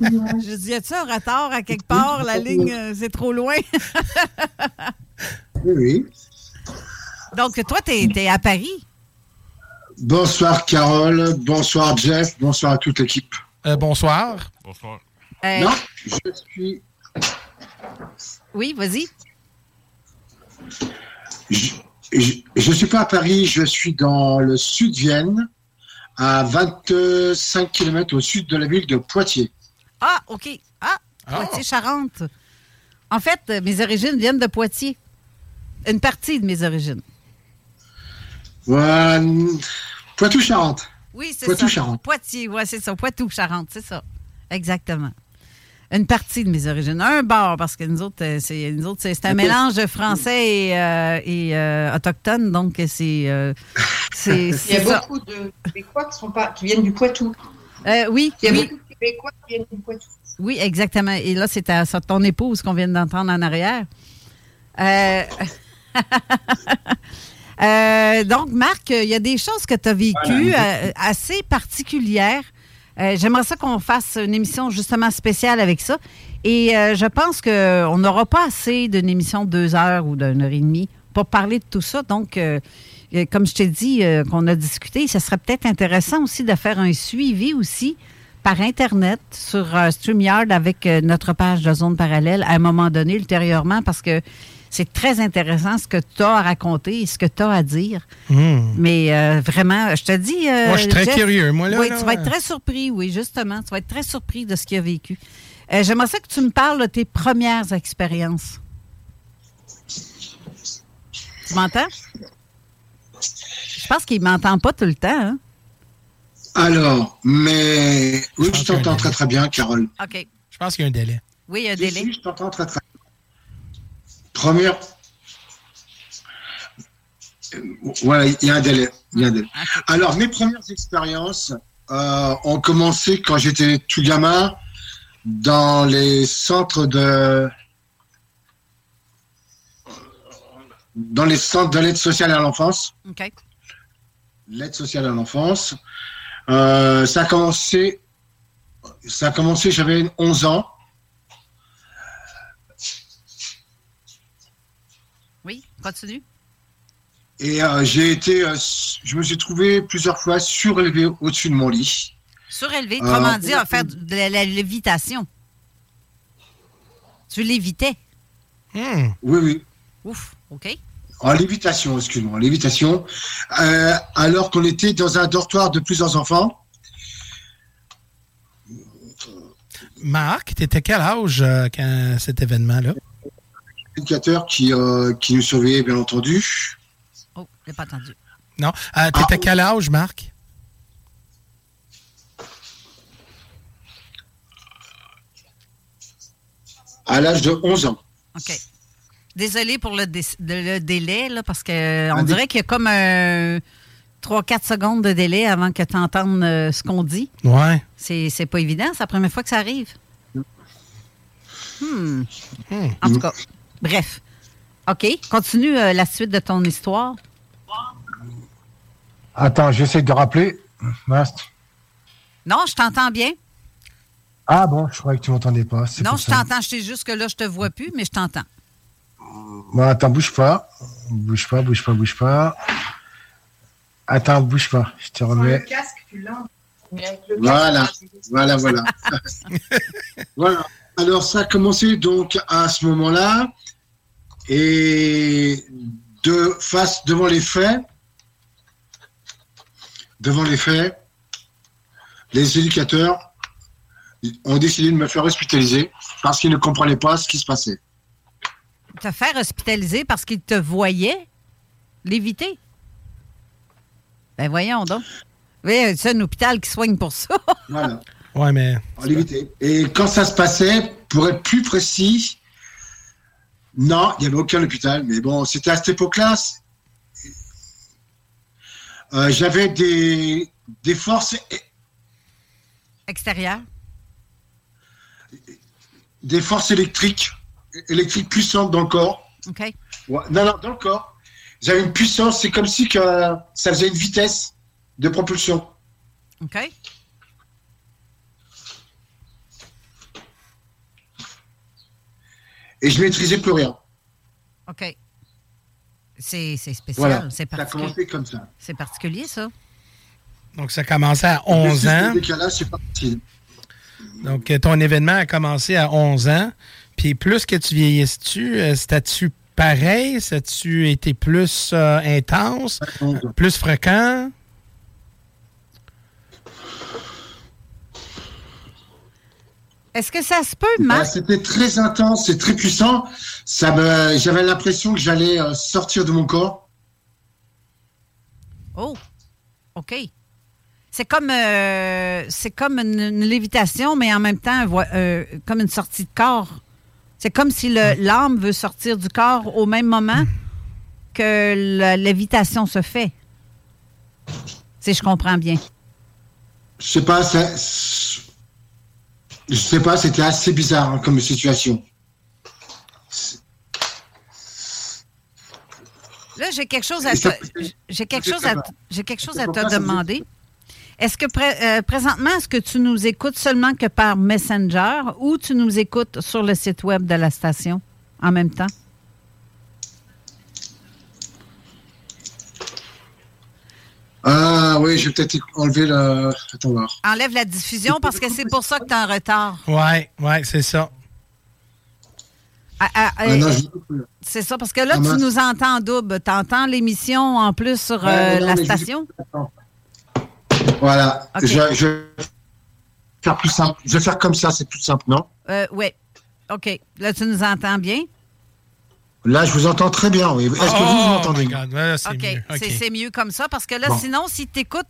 Speaker 4: je dis, y a-tu un retard à quelque part? La ligne, euh, c'est trop loin.
Speaker 14: Oui, oui.
Speaker 4: Donc, toi, tu es, à Paris?
Speaker 14: Bonsoir Carole, bonsoir Jeff, bonsoir à toute l'équipe.
Speaker 5: Euh, bonsoir.
Speaker 7: Bonsoir.
Speaker 4: Euh,
Speaker 14: Non, je suis,
Speaker 4: Oui, vas-y.
Speaker 14: je, je, je suis pas à Paris, je suis dans le sud de Vienne, à 25 km au sud de la ville de Poitiers.
Speaker 4: Ah, OK. Ah, Poitiers-Charentes. En fait, euh, mes origines viennent de Poitiers. Une partie de mes origines.
Speaker 14: Poitou-Charentes.
Speaker 4: Oui, c'est ça.
Speaker 14: Poitou-Charentes.
Speaker 4: Poitiers, oui, c'est ça. Poitou-Charentes, c'est ça. Exactement. Une partie de mes origines. Un bar, parce que nous autres, euh, c'est, nous autres, c'est, c'est un mélange de français et, euh, et euh, autochtone, donc c'est, euh, c'est,
Speaker 15: Il y a
Speaker 4: ça.
Speaker 15: beaucoup de Québécois qui, sont pas, qui viennent du Poitou.
Speaker 4: Euh, oui,
Speaker 15: Il y a
Speaker 4: oui.
Speaker 15: beaucoup de Québécois qui viennent du Poitou.
Speaker 4: Oui, exactement. Et là, c'est à, ça, ton épouse qu'on vient d'entendre en arrière. Euh, euh, donc, Marc, il y a des choses que tu as vécues euh, assez particulières Euh, J'aimerais ça qu'on fasse une émission justement spéciale avec ça. Et je pense qu'on n'aura pas assez d'une émission de deux heures ou d'une heure et demie pour parler de tout ça. Donc, comme je t'ai dit, qu'on a discuté, ça serait peut-être intéressant aussi de faire un suivi aussi par Internet sur StreamYard avec notre page de Zone Parallèle à un moment donné, ultérieurement, parce que c'est très intéressant ce que tu as à raconter et ce que tu as à dire.
Speaker 5: Hmm.
Speaker 4: Mais euh, vraiment, je te dis. euh,
Speaker 5: Moi, je suis très
Speaker 4: Jeff,
Speaker 5: curieux, moi, là,
Speaker 4: Oui,
Speaker 5: là,
Speaker 4: tu vas être très surpris, oui, justement. Tu vas être très surpris de ce qu'il a vécu. Euh, J'aimerais ça que tu me parles de tes premières expériences. Tu m'entends? Je pense qu'il ne m'entend pas tout le temps. Hein?
Speaker 14: Alors, mais oui, je t'entends très très bien, Carole.
Speaker 4: OK.
Speaker 5: Je pense qu'il y a un délai.
Speaker 4: Oui, il y a un délai.
Speaker 14: si, je t'entends très très bien. Première. Voilà, il y a un délai. il y a un délai. Alors, mes premières expériences euh, ont commencé quand j'étais tout gamin dans les centres de. Dans les centres de l'aide sociale à l'enfance.
Speaker 4: OK.
Speaker 14: L'aide sociale à l'enfance. Euh, ça a commencé. Ça a commencé, j'avais 11 ans. Et euh, j'ai été, euh, je me suis trouvé plusieurs fois surélevé au-dessus de mon lit.
Speaker 4: Surélevé,
Speaker 14: Euh,
Speaker 4: comment dire, faire de la, la lévitation? Tu lévitais?
Speaker 14: Oui, oui.
Speaker 4: Ouf, OK.
Speaker 14: En lévitation, excuse-moi, en lévitation. Euh, alors qu'on était dans un dortoir de plusieurs enfants.
Speaker 5: Marc, tu étais quel âge euh, quand cet événement-là?
Speaker 14: Éducateur qui, euh, qui nous surveillait, bien entendu.
Speaker 4: Oh, je pas entendu.
Speaker 5: Non. Euh, tu étais quel âge, Marc?
Speaker 14: À l'âge de 11 ans.
Speaker 4: OK. Désolée pour le, dé- de- le délai, là, parce que on
Speaker 14: dé-
Speaker 4: dirait qu'il y a comme un 3-4 secondes de délai avant que tu entendes euh, ce qu'on dit.
Speaker 5: Ouais.
Speaker 4: C'est c'est pas évident, c'est la première fois que ça arrive. Hmm. En tout cas, bref. OK, continue euh, la suite de ton histoire.
Speaker 14: Attends, j'essaie de rappeler.
Speaker 4: Non, je t'entends bien.
Speaker 14: Ah bon, je croyais que tu m'entendais pas.
Speaker 4: Non, je t'entends. Je sais juste que là, je te vois plus, mais je t'entends.
Speaker 14: Bon, attends, bouge pas. Bouge pas, bouge pas, bouge pas. Attends, bouge pas. Je te remets.
Speaker 15: casque, tu
Speaker 14: Voilà, voilà, voilà. voilà. Alors, ça a commencé donc à ce moment-là. Et de face devant les faits, devant les faits, les éducateurs ont décidé de me faire hospitaliser parce qu'ils ne comprenaient pas ce qui se passait.
Speaker 4: Te faire hospitaliser parce qu'il te voyait léviter? Ben voyons donc. Oui, c'est un hôpital qui soigne pour ça.
Speaker 14: Voilà.
Speaker 5: Ouais, mais.
Speaker 14: Et quand ça se passait, pour être plus précis, non, il n'y avait aucun hôpital. Mais bon, c'était à cette époque-là. euh, J'avais des, des forces,
Speaker 4: Extérieur.
Speaker 14: des forces électriques, électriques puissantes dans le corps.
Speaker 4: OK.
Speaker 14: Ouais, non, non, dans le corps. J'avais une puissance, c'est comme si que ça faisait une vitesse de propulsion.
Speaker 4: OK.
Speaker 14: Et je maîtrisais plus rien.
Speaker 4: OK. C'est spécial.
Speaker 14: Voilà.
Speaker 4: C'est
Speaker 14: Ça a
Speaker 4: particulier.
Speaker 14: commencé comme ça.
Speaker 4: C'est particulier, ça.
Speaker 5: Donc, ça a commencé à 11 ans.
Speaker 14: Décalage, c'est.
Speaker 5: Donc, euh, ton événement a commencé à 11 ans. Puis, plus que tu vieillisses-tu, euh, c'était-tu pareil? C'était-tu été plus euh, intense, plus fréquent?
Speaker 4: Est-ce que ça se peut,
Speaker 14: Bah,
Speaker 4: Marc?
Speaker 14: C'était très intense, c'est très puissant. Ça me, j'avais l'impression que j'allais euh, sortir de mon corps.
Speaker 4: Oh, OK. C'est comme, euh, c'est comme une, une lévitation, mais en même temps, euh, comme une sortie de corps. C'est comme si le- l'âme veut sortir du corps au même moment que la lévitation se fait. Si je comprends bien.
Speaker 14: Je sais pas, ça- je sais pas, c'était assez bizarre hein, comme situation.
Speaker 4: Là, j'ai quelque chose à te, j'ai quelque chose à, j'ai quelque chose à te demander. Est-ce que pré- euh, présentement, est-ce que tu nous écoutes seulement que par Messenger ou tu nous écoutes sur le site web de la station en même temps?
Speaker 14: Ah oui, je vais peut-être enlever le. Attends voir.
Speaker 4: Enlève la diffusion parce que c'est pour ça que tu es en retard.
Speaker 5: Ouais, ouais, c'est ça.
Speaker 4: Ah, ah,
Speaker 14: Ah
Speaker 4: euh,
Speaker 14: je-
Speaker 4: c'est ça, parce que là,
Speaker 14: Ah,
Speaker 4: tu nous entends en double. Tu entends l'émission en plus sur euh,
Speaker 14: non,
Speaker 4: la
Speaker 14: je-
Speaker 4: station?
Speaker 14: Voilà. Je, je vais faire plus simple. Je vais faire comme ça, c'est plus simple, non?
Speaker 4: Euh, oui. OK. Là, tu nous entends bien?
Speaker 14: Là, je vous entends très bien. Oui. Est-ce que vous, vous m'entendez
Speaker 5: c'est
Speaker 4: OK.
Speaker 5: mieux.
Speaker 4: C'est- C'est mieux comme ça parce que là,
Speaker 14: Bon.
Speaker 4: sinon, si tu écoutes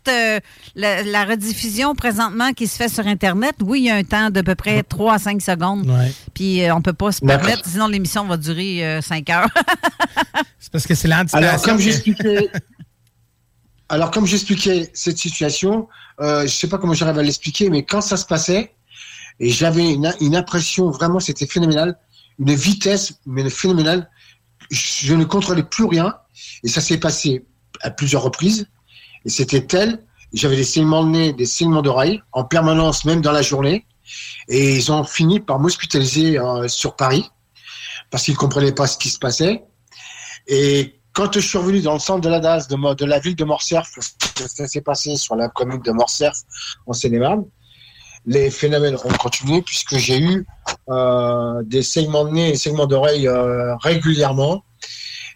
Speaker 4: la, la rediffusion présentement qui se fait sur Internet, oui, il y a un temps d'à peu près 3 à 5 secondes.
Speaker 5: Ouais.
Speaker 4: Puis euh, on peut pas se permettre, sinon l'émission va durer 5 heures.
Speaker 5: C'est parce que c'est l'anticipation.
Speaker 14: Alors, comme j'expliquais, alors comme j'expliquais cette situation, euh, je sais pas comment j'arrive à l'expliquer, mais quand ça se passait, et j'avais une, une impression vraiment, c'était phénoménal, une vitesse, mais phénoménale. Je ne contrôlais plus rien, et ça s'est passé à plusieurs reprises, et c'était tel, j'avais des saignements de nez, des saignements d'oreilles en permanence, même dans la journée, et ils ont fini par m'hospitaliser euh, sur Paris parce qu'ils comprenaient pas ce qui se passait. Et quand je suis revenu dans le centre de la DAS de la ville de Morcerf, ça s'est passé sur la commune de Morcerf en Seine-et-Marne, les phénomènes ont continué puisque j'ai eu euh, des saignements de nez et saignements d'oreilles euh, régulièrement.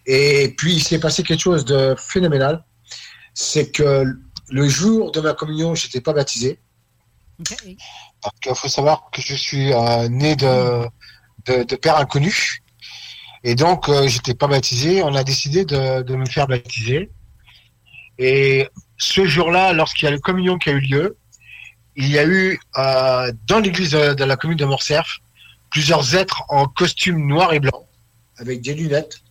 Speaker 14: Et puis il s'est passé quelque chose de phénoménal, c'est que le jour de ma communion, j'étais pas baptisé. Parce qu'il faut savoir que je suis euh, né de, de, de père inconnu. Et donc, euh, j'étais pas baptisé. On a décidé de, de me faire baptiser. Et ce jour-là, lorsqu'il y a le communion qui a eu lieu, il y a eu euh, dans l'église de, de la commune de Morcerf plusieurs êtres en costume noir et blanc avec des lunettes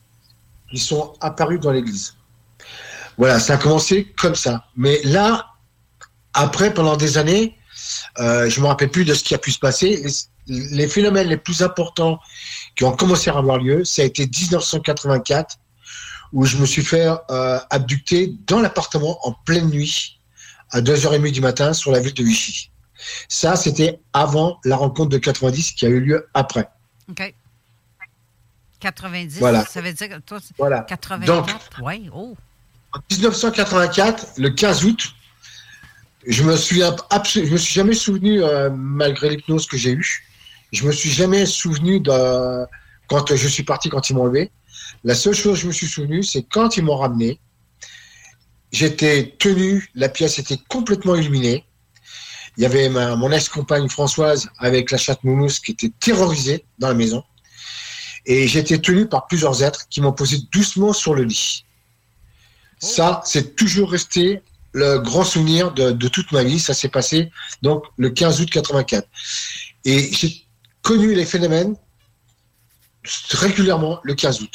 Speaker 14: qui sont apparus dans l'église. Voilà, ça a commencé comme ça. Mais là, après, pendant des années, euh, je me rappelle plus de ce qui a pu se passer. Les, phénomènes les plus importants qui ont commencé à avoir lieu, ça a été 1984, où je me suis fait euh, abducter dans l'appartement en pleine nuit, à 2h30 du matin, sur la ville de Vichy. Ça, c'était avant la rencontre de 90 qui a eu lieu après.
Speaker 4: OK. 90,
Speaker 14: Voilà.
Speaker 4: ça veut dire que toi,
Speaker 14: Voilà.
Speaker 4: 84.
Speaker 14: Donc-
Speaker 4: oui, oh.
Speaker 14: En 1984, le 15 août, je me suis je me suis jamais souvenu, euh, malgré l'hypnose que j'ai eue, je me suis jamais souvenu de quand je suis parti, quand ils m'ont enlevé. La seule chose que je me suis souvenu, c'est quand ils m'ont ramené, j'étais tenu, la pièce était complètement illuminée. Il y avait ma- mon ex-compagne Françoise avec la chatte Mounous qui était terrorisée dans la maison. Et j'étais tenu par plusieurs êtres qui m'ont posé doucement sur le lit. Ça, c'est toujours resté le grand souvenir de, de toute ma vie. Ça s'est passé donc le 15 août 84. Et j'ai connu les phénomènes régulièrement le 15 août.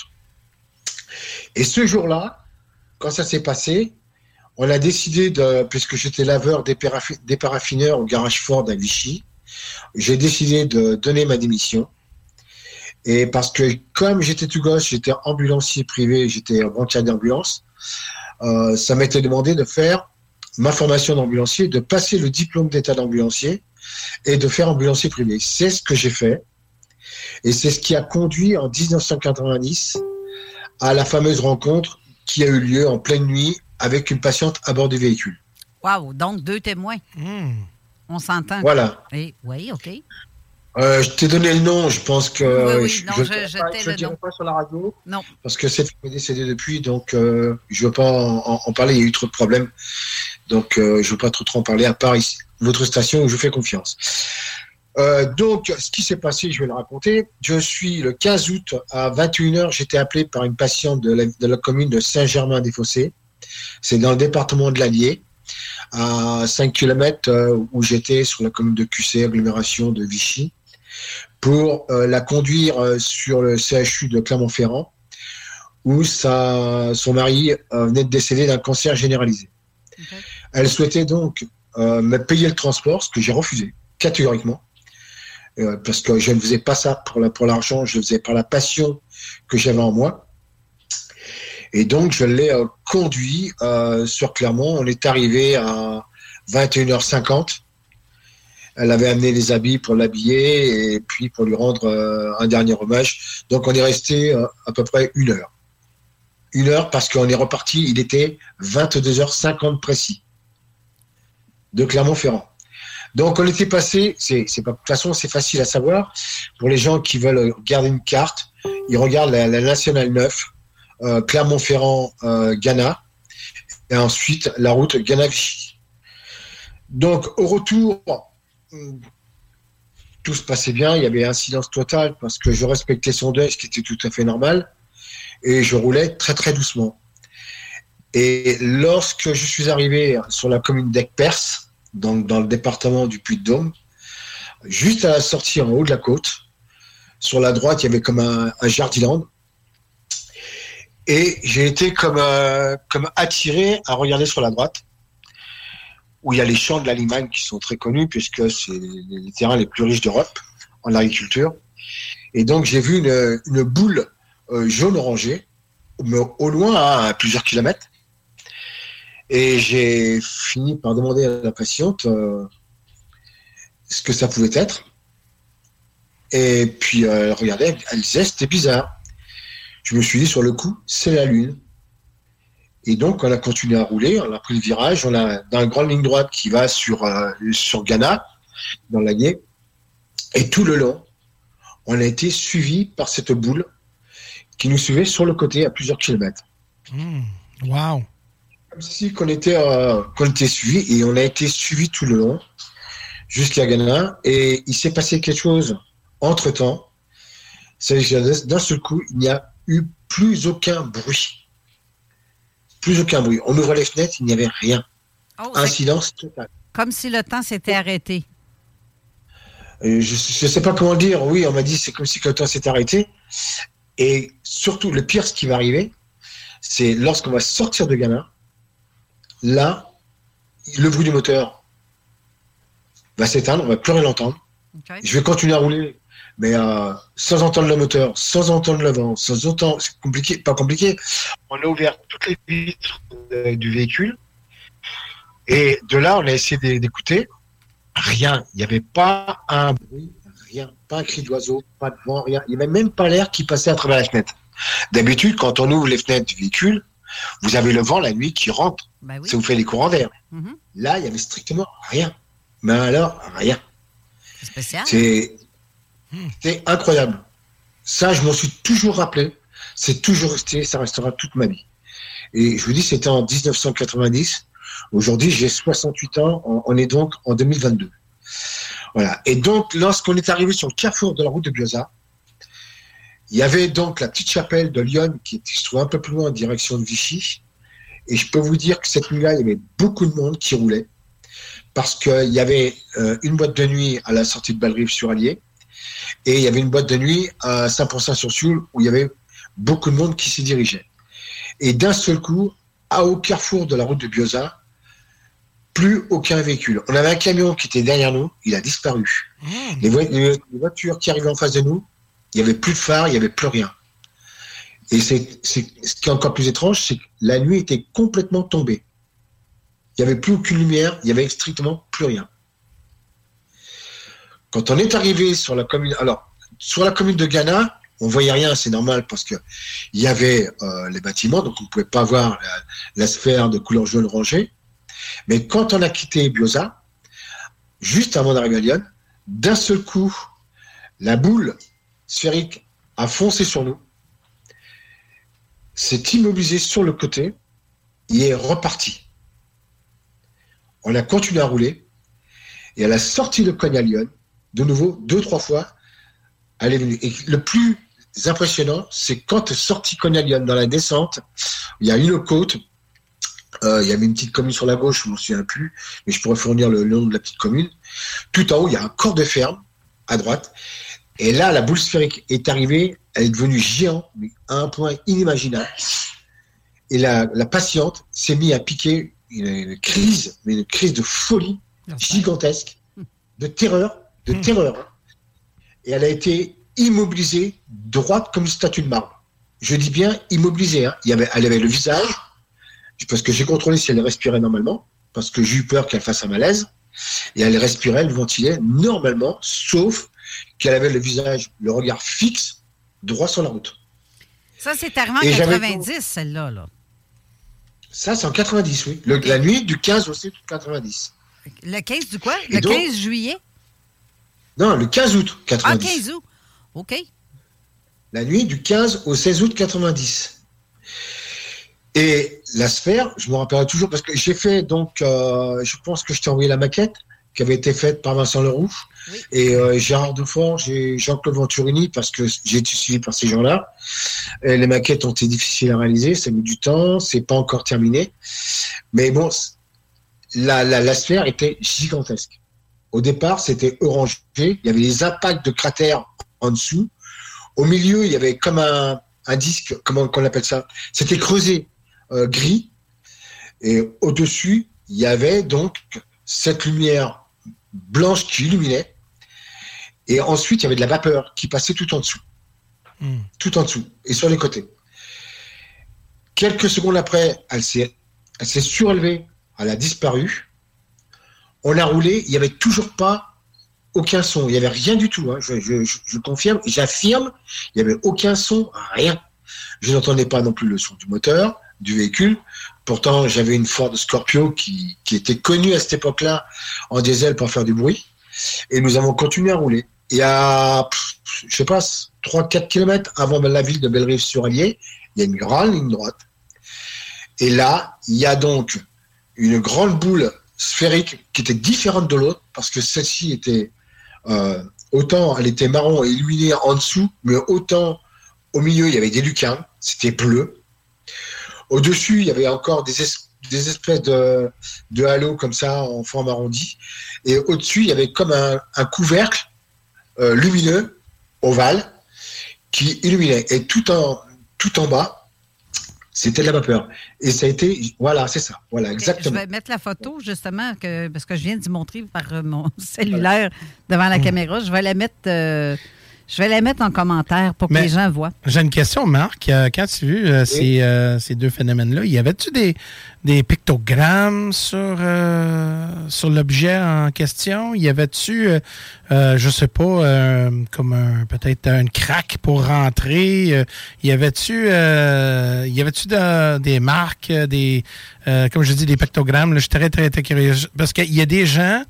Speaker 14: Et ce jour-là, quand ça s'est passé, on a décidé de, puisque j'étais laveur des, paraffi- des paraffineurs au garage Ford à Vichy, j'ai décidé de donner ma démission. Et parce que comme j'étais tout gosse, j'étais ambulancier privé, j'étais banquier d'ambulance, euh, ça m'était demandé de faire ma formation d'ambulancier, de passer le diplôme d'état d'ambulancier et de faire ambulancier privé. C'est ce que j'ai fait. Et c'est ce qui a conduit en 1990 à la fameuse rencontre qui a eu lieu en pleine nuit avec une patiente à bord du véhicule.
Speaker 4: Wow, donc deux témoins.
Speaker 5: Hmm.
Speaker 4: On s'entend.
Speaker 14: Voilà.
Speaker 4: Et, oui, OK.
Speaker 14: Euh, je t'ai donné le nom, je pense que
Speaker 4: Oui, oui,
Speaker 14: je,
Speaker 4: non,
Speaker 14: je,
Speaker 4: je-
Speaker 14: le pas- je dirai
Speaker 4: nom.
Speaker 14: pas sur la radio
Speaker 4: Non.
Speaker 14: parce que cette femme est décédée depuis, donc euh, je veux pas en, en- en parler. Il y a eu trop de problèmes, donc euh, je veux pas trop, trop en parler. À part ici, votre station où je fais confiance. Euh, donc, ce qui s'est passé, je vais le raconter. Je suis le 15 août à 21h, j'étais appelé par une patiente de la, de la commune de Saint-Germain-des-Fossés. C'est dans le département de l'Allier, à 5 km où j'étais sur la commune de QC, agglomération de Vichy, pour euh, la conduire euh, sur le CHU de Clermont-Ferrand, où sa, son mari euh, venait de décéder d'un cancer généralisé. Elle souhaitait donc euh, me payer le transport, ce que j'ai refusé, catégoriquement. Euh, parce que je ne faisais pas ça pour la- pour l'argent, je le faisais par la passion que j'avais en moi. Et donc, je l'ai euh, conduit euh, sur Clermont. On est arrivé à, 21h50. Elle avait amené les habits pour l'habiller et puis pour lui rendre euh, un dernier hommage. Donc on est resté euh, à peu près une heure. Une heure parce qu'on est reparti, il était 22h50 précis de Clermont-Ferrand. Donc on était passé, c'est, pas, de toute façon c'est facile à savoir, pour les gens qui veulent garder une carte, ils regardent la, la Nationale 9, euh, Clermont-Ferrand, euh, Ghana, et ensuite la route Ghana-Vichy. Donc au retour, hum, tout se passait bien, il y avait un silence total parce que je respectais son deuil, ce qui était tout à fait normal, et je roulais très très doucement. Et lorsque je suis arrivé sur la commune d'Aix-Perse, donc dans le département du Puy-de-Dôme, juste à la sortie en haut de la côte, sur la droite, il y avait comme un, un jardiland. Et j'ai été comme, euh, comme attiré à regarder sur la droite, où il y a les champs de la Limagne qui sont très connus, puisque c'est les, terrains les plus riches d'Europe en agriculture. Et donc j'ai vu une, une boule euh, jaune-orangée, mais au loin, à plusieurs kilomètres. Et j'ai fini par demander à la patiente euh, ce que ça pouvait être. Et puis, elle elle disait, c'était bizarre. Je me suis dit, sur le coup, c'est la Lune. Et donc, on a continué à rouler, on a pris le virage, on a dans une grande ligne droite qui va sur, euh, sur Ghana, dans l'Agné. Et tout le long, on a été suivi par cette boule qui nous suivait sur le côté à plusieurs kilomètres.
Speaker 5: Hmm. Wow.
Speaker 14: Comme si qu'on était, euh, qu'on était suivi et on a été suivi tout le long jusqu'à Ghana. Et il s'est passé quelque chose entre temps. C'est que d'un seul coup, il n'y a eu plus aucun bruit. Plus aucun bruit. On ouvre les fenêtres, il n'y avait rien.
Speaker 4: Oh,
Speaker 14: Un silence total.
Speaker 4: Comme si le temps s'était arrêté.
Speaker 14: Euh, Je ne sais pas comment dire. Oui, on m'a dit c'est comme si le temps s'était arrêté. Et surtout, le pire, ce qui va arriver, c'est lorsqu'on va sortir de Ghana, là, le bruit du moteur va s'éteindre, on va plus rien entendre. Je vais continuer à rouler, mais euh, sans entendre le moteur, sans entendre le vent, sans entendre, c'est compliqué, pas compliqué. On a ouvert toutes les vitres du véhicule, et de là, on a essayé d'é- d'écouter. Rien, il n'y avait pas un bruit, rien, pas un cri d'oiseau, pas de vent, rien. Il n'y avait même pas l'air qui passait à travers la fenêtre. D'habitude, quand on ouvre les fenêtres du véhicule, vous avez le vent la nuit qui rentre. Ça vous fait des courants d'air.
Speaker 4: Mhm.
Speaker 14: Là, il y avait strictement rien. Mais alors, rien.
Speaker 4: C'est spécial.
Speaker 14: C'est incroyable. Ça, je m'en suis toujours rappelé. C'est toujours resté, ça restera toute ma vie. Et je vous dis, c'était en 1990. Aujourd'hui, j'ai 68 ans. On, est donc en 2022. Voilà. Et donc, lorsqu'on est arrivé sur le carrefour de la route de Bioza, il y avait donc la petite chapelle de Lyon qui se trouve un peu plus loin en direction de Vichy. Et je peux vous dire que cette nuit-là, il y avait beaucoup de monde qui roulait parce qu'il y avait euh, une boîte de nuit à la sortie de Bellerive sur Allier et il y avait une boîte de nuit à Saint-Pourçain-sur-Sioule où il y avait beaucoup de monde qui s'y dirigeait. Et d'un seul coup, à au carrefour de la route de Bioza, plus aucun véhicule. On avait un camion qui était derrière nous, il a disparu. Les, voi- les- voitures qui arrivaient en face de nous, il n'y avait plus de phare, il n'y avait plus rien. Et c'est- ce qui est encore plus étrange, c'est que la nuit était complètement tombée. Il n'y avait plus aucune lumière, il n'y avait strictement plus rien. Quand on est arrivé sur la commune, alors sur la commune de Ghana, on voyait rien, c'est normal parce que il y avait euh, les bâtiments, donc on ne pouvait pas voir la, sphère de couleur jaune orangée. Mais quand on a quitté Bioza, juste avant d'arriver à Lyon, d'un seul coup, la boule sphérique a foncé sur nous, s'est immobilisée sur le côté et est reparti. On a continué à rouler et à la sortie de Cogna Lyon, de nouveau, deux, trois fois, elle est venue. Et le plus impressionnant, c'est quand est sorti Cogna Lyon dans la descente, il y a une côte, euh, il y avait une petite commune sur la gauche, je ne m'en souviens plus, mais je pourrais fournir le nom de la petite commune. Tout en haut, il y a un corps de ferme à droite. Et là, la boule sphérique est arrivée, elle est devenue géante, mais à un point inimaginable. Et la, la patiente s'est mise à piquer une, une crise, mais une crise de folie gigantesque, de terreur, de terreur. Et elle a été immobilisée, droite comme une statue de marbre. Je dis bien immobilisée. hein. Il y avait, elle avait le visage, parce que j'ai contrôlé si elle respirait normalement. parce que j'ai eu peur qu'elle fasse un malaise. Et elle respirait, elle ventilait normalement, sauf qu'elle avait le visage, le regard fixe, droit sur la route.
Speaker 4: Ça, c'est arrivé en
Speaker 14: Et j'avais
Speaker 4: 90, celle-là. Là.
Speaker 14: Ça, c'est en 90, oui. Le- La nuit du 15 au 7 août 90.
Speaker 4: Le 15 du quoi?
Speaker 14: Et
Speaker 4: Le
Speaker 14: donc-
Speaker 4: 15 juillet?
Speaker 14: Non, le 15 août
Speaker 4: Ah,
Speaker 14: 90.
Speaker 4: 15 août. OK.
Speaker 14: La nuit du 15 au 16 août 90. Et la sphère, je me rappellerai toujours parce que j'ai fait donc, euh, je pense que je t'ai envoyé la maquette qui avait été faite par Vincent Leroux et euh, Gérard Deforge et Jean-Claude Venturini parce que j'ai été suivi par ces gens-là. Les maquettes ont été difficiles à réaliser, ça met du temps, c'est pas encore terminé. Mais bon, c- la, la, la sphère était gigantesque. Au départ, c'était orangé, il y avait des impacts de cratères en dessous. Au milieu, il y avait comme un, un disque, comment on appelle ça? C'était creusé euh, gris. Et au-dessus, il y avait donc cette lumière blanche qui illuminait. Et ensuite, il y avait de la vapeur qui passait tout en dessous. Tout en dessous et sur les côtés. Quelques secondes après, elle s'est, elle s'est surélevée, elle a disparu. On a roulé, il n'y avait toujours pas aucun son, il n'y avait rien du tout. hein. Je, confirme, j'affirme, il n'y avait aucun son, rien. Je n'entendais pas non plus le son du moteur, du véhicule. Pourtant, j'avais une Ford Scorpio qui, qui était connue à cette époque-là en diesel pour faire du bruit. Et nous avons continué à rouler. Et à, pff, je sais pas, 3-4 km avant la ville de Bellerive-sur-Allier, il y a une grande ligne droite. Et là, il y a donc une grande boule sphérique qui était différente de l'autre, parce que celle-ci était euh, autant elle était marron et illuminée en dessous, mais autant au milieu il y avait des lucarnes, c'était bleu. Au-dessus, il y avait encore des, es- des espèces de, de halos comme ça en forme arrondie. Et au-dessus, il y avait comme un, couvercle euh, lumineux, ovale, qui illuminait. Et tout en bas, c'était de la vapeur. Et ça a été, voilà, c'est ça, voilà,
Speaker 4: Je
Speaker 14: exactement.
Speaker 4: vais mettre la photo, justement, que, parce que je viens d'y montrer par euh, mon cellulaire devant la caméra. Je vais la mettre, euh, je vais la mettre en commentaire pour que
Speaker 5: Mais-
Speaker 4: les gens voient.
Speaker 5: J'ai une question, Marc. Euh, Quand tu as vu ces, euh, ces deux phénomènes-là, y avait-tu des, des pictogrammes sur, euh, sur l'objet en question? Y avait-tu, euh, euh, je sais pas, euh, comme un- peut-être une craque pour rentrer? Euh, y avait-tu euh, y avait-tu de- des marques, des euh, comme je dis, des pictogrammes? là? je suis très, très, très curieux. Parce qu'il y a des gens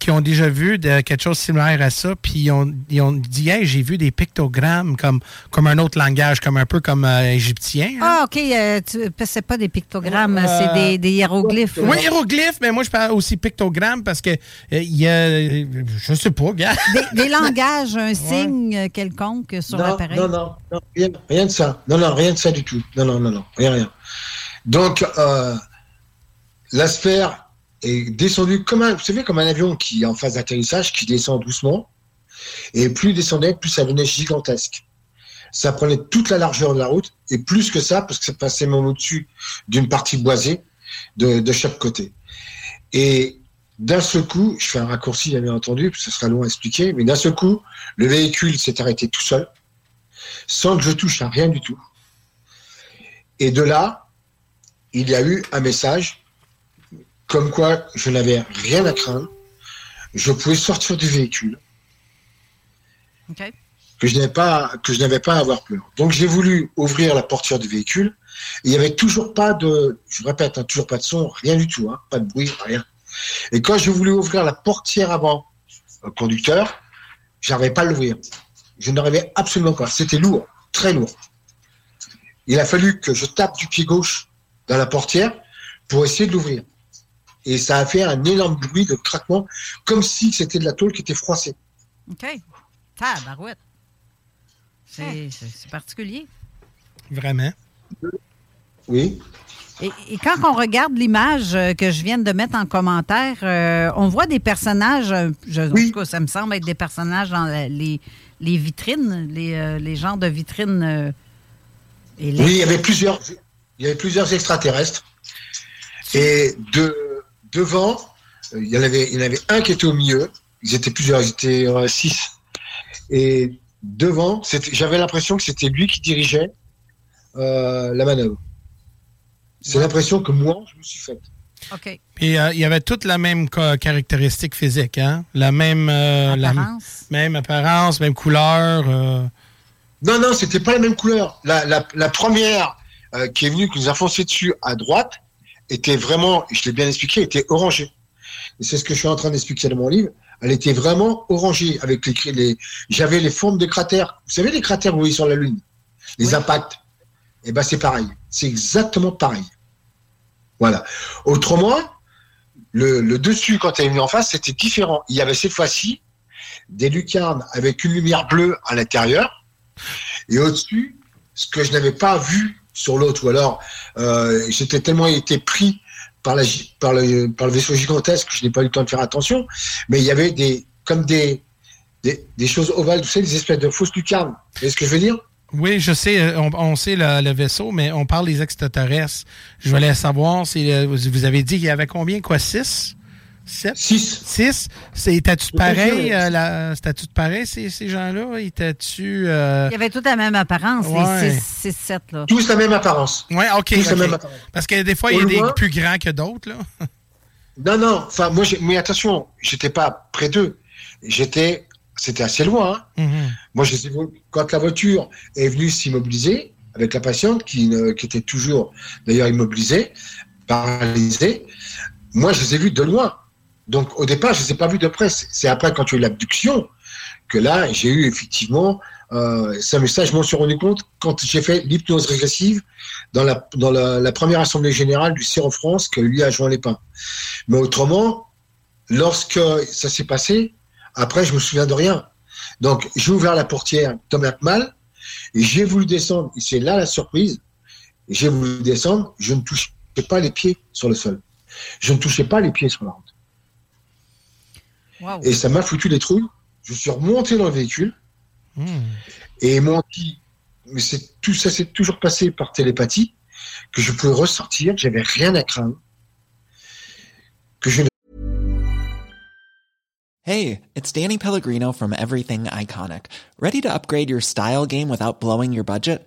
Speaker 5: qui ont déjà vu de- quelque chose de similaire à ça, puis ils ont, ils ont dit Hey, j'ai vu des pictogrammes comme, comme un autre langage, comme un peu comme égyptien. hein?
Speaker 4: Ah, OK. tu- c'est pas des pictogrammes,
Speaker 5: Euh,
Speaker 4: des, des hiéroglyphes.
Speaker 5: Oui, hiéroglyphes, mais moi je parle aussi pictogramme parce que euh, il y a, je sais pas, gars.
Speaker 4: Des, des langages, un signe euh, quelconque sur
Speaker 14: non,
Speaker 4: l'appareil?
Speaker 14: non, non, non, rien, rien de ça. Non, non, rien de ça du tout. Non, non, non, non, rien, rien. Donc, euh, la sphère est descendue comme un, vous savez, comme un avion qui est en phase d'atterrissage, qui descend doucement. Et plus il descendait, plus ça venait gigantesque. Ça prenait toute la largeur de la route, et plus que ça, parce que ça passait même au-dessus d'une partie boisée de, chaque côté. Et d'un seul coup, je fais un raccourci, bien entendu, parce que ce sera long à expliquer, mais d'un seul coup, le véhicule s'est arrêté tout seul, sans que je touche à rien du tout. Et de là, il y a eu un message comme quoi je n'avais rien à craindre, je pouvais sortir du véhicule,
Speaker 4: OK.
Speaker 14: Que je n'avais pas, que je n'avais pas à avoir peur. Donc j'ai voulu ouvrir la portière du véhicule. Il n'y avait toujours pas de, je répète, hein, toujours pas de son, rien du tout, hein, pas de bruit, rien. Et quand je voulais ouvrir la portière avant euh, conducteur, j'arrivais pas à l'ouvrir. Je n'arrivais absolument pas. C'était lourd, très lourd. Il a fallu que je tape du pied gauche dans la portière pour essayer de l'ouvrir. Et ça a fait un énorme bruit de craquement, comme si c'était de la tôle qui était froissée.
Speaker 4: OK. Tabarouette. C'est c'est- particulier.
Speaker 5: Vraiment.
Speaker 14: Oui.
Speaker 4: Et, et quand on regarde l'image euh, que je viens de mettre en commentaire, euh, on voit des personnages, euh, je, en tout cas, ça me semble être des personnages dans la- les, les vitrines, les, euh, les genres de vitrines. euh,
Speaker 14: Oui, il y avait plusieurs, il y avait plusieurs extraterrestres. Et de, devant, il y, en avait, il y en avait un qui était au milieu. Ils étaient plusieurs, ils étaient euh, six. Et devant, c'était- j'avais l'impression que c'était lui qui dirigeait euh, la manœuvre. C'est l'impression que moi, je me suis faite.
Speaker 4: OK.
Speaker 5: Puis euh, il y avait toute la même ca- caractéristique physique, hein? La même, euh, la
Speaker 4: Apparence.
Speaker 5: même apparence, même couleur. euh.
Speaker 14: Non, non, c'était pas la même couleur. La, la, la première euh, qui est venue, qui nous a foncé dessus à droite, était vraiment, je l'ai bien expliqué, était orangée. Et c'est ce que je suis en train d'expliquer dans mon livre. Elle était vraiment orangée avec les, les j'avais les formes de cratères. Vous savez les cratères vous voyez sur la Lune, les impacts? Et ben c'est pareil. C'est exactement pareil. Voilà. Autrement, le, le dessus quand elle est venue en face, c'était différent. Il y avait cette fois-ci des lucarnes avec une lumière bleue à l'intérieur et au-dessus, ce que je n'avais pas vu sur l'autre, ou alors euh, j'étais tellement été pris par, le, vaisseau gigantesque que je n'ai pas eu le temps de faire attention, mais il y avait des comme des, des, choses ovales, vous savez, des espèces de fausses lucarnes. Vous voyez ce que je veux dire?
Speaker 5: Oui, je sais, euh, on, sait le, le vaisseau, mais on parle des extraterrestres. Je voulais savoir, c'est, euh, vous avez dit qu'il y avait combien, quoi, six? Sept?
Speaker 14: Six.
Speaker 5: Six? C'est, étais-tu
Speaker 14: Tout à fait,
Speaker 5: pareil, euh, la- c'était-tu pareil, ces, ces gens-là? Étais-tu... euh,
Speaker 4: Il y avait toute la même apparence,
Speaker 5: Ouais.
Speaker 4: les 6-7. là.
Speaker 14: Tous la même apparence.
Speaker 5: Oui, OK.
Speaker 14: Tous la même apparence.
Speaker 5: Parce que des fois, il y a des plus grands que d'autres, là.
Speaker 14: Non, non, enfin, moi, mais attention, j'étais pas près d'eux. J'étais, c'était assez loin. hein. Moi, je quand la voiture est venue s'immobiliser avec la patiente qui, ne- qui était toujours d'ailleurs immobilisée, paralysée, moi, je les ai vus de loin. Donc, au départ, je ne les ai pas vus de près. C'est après, quand tu as eu l'abduction, que là, j'ai eu effectivement euh, ça, mais ça, je m'en suis rendu compte quand j'ai fait l'hypnose régressive dans la, dans la, première assemblée générale du CIR France que lui a joint les pins. Mais autrement, lorsque ça s'est passé, après, je me souviens de rien. Donc, j'ai ouvert la portière que mal, et j'ai voulu descendre, c'est là la surprise, j'ai voulu descendre, je ne touchais pas les pieds sur le sol. Je ne touchais pas les pieds sur la Et ça m'a foutu les trouilles. Je suis remonté dans le véhicule, et ils m'ont dit, mais c'est tout ça s'est toujours passé par télépathie, que je pouvais ressortir, que j'avais rien à craindre, que je
Speaker 16: Hey, it's Danny Pellegrino from Everything Iconic. Ready to upgrade your style game without blowing your budget?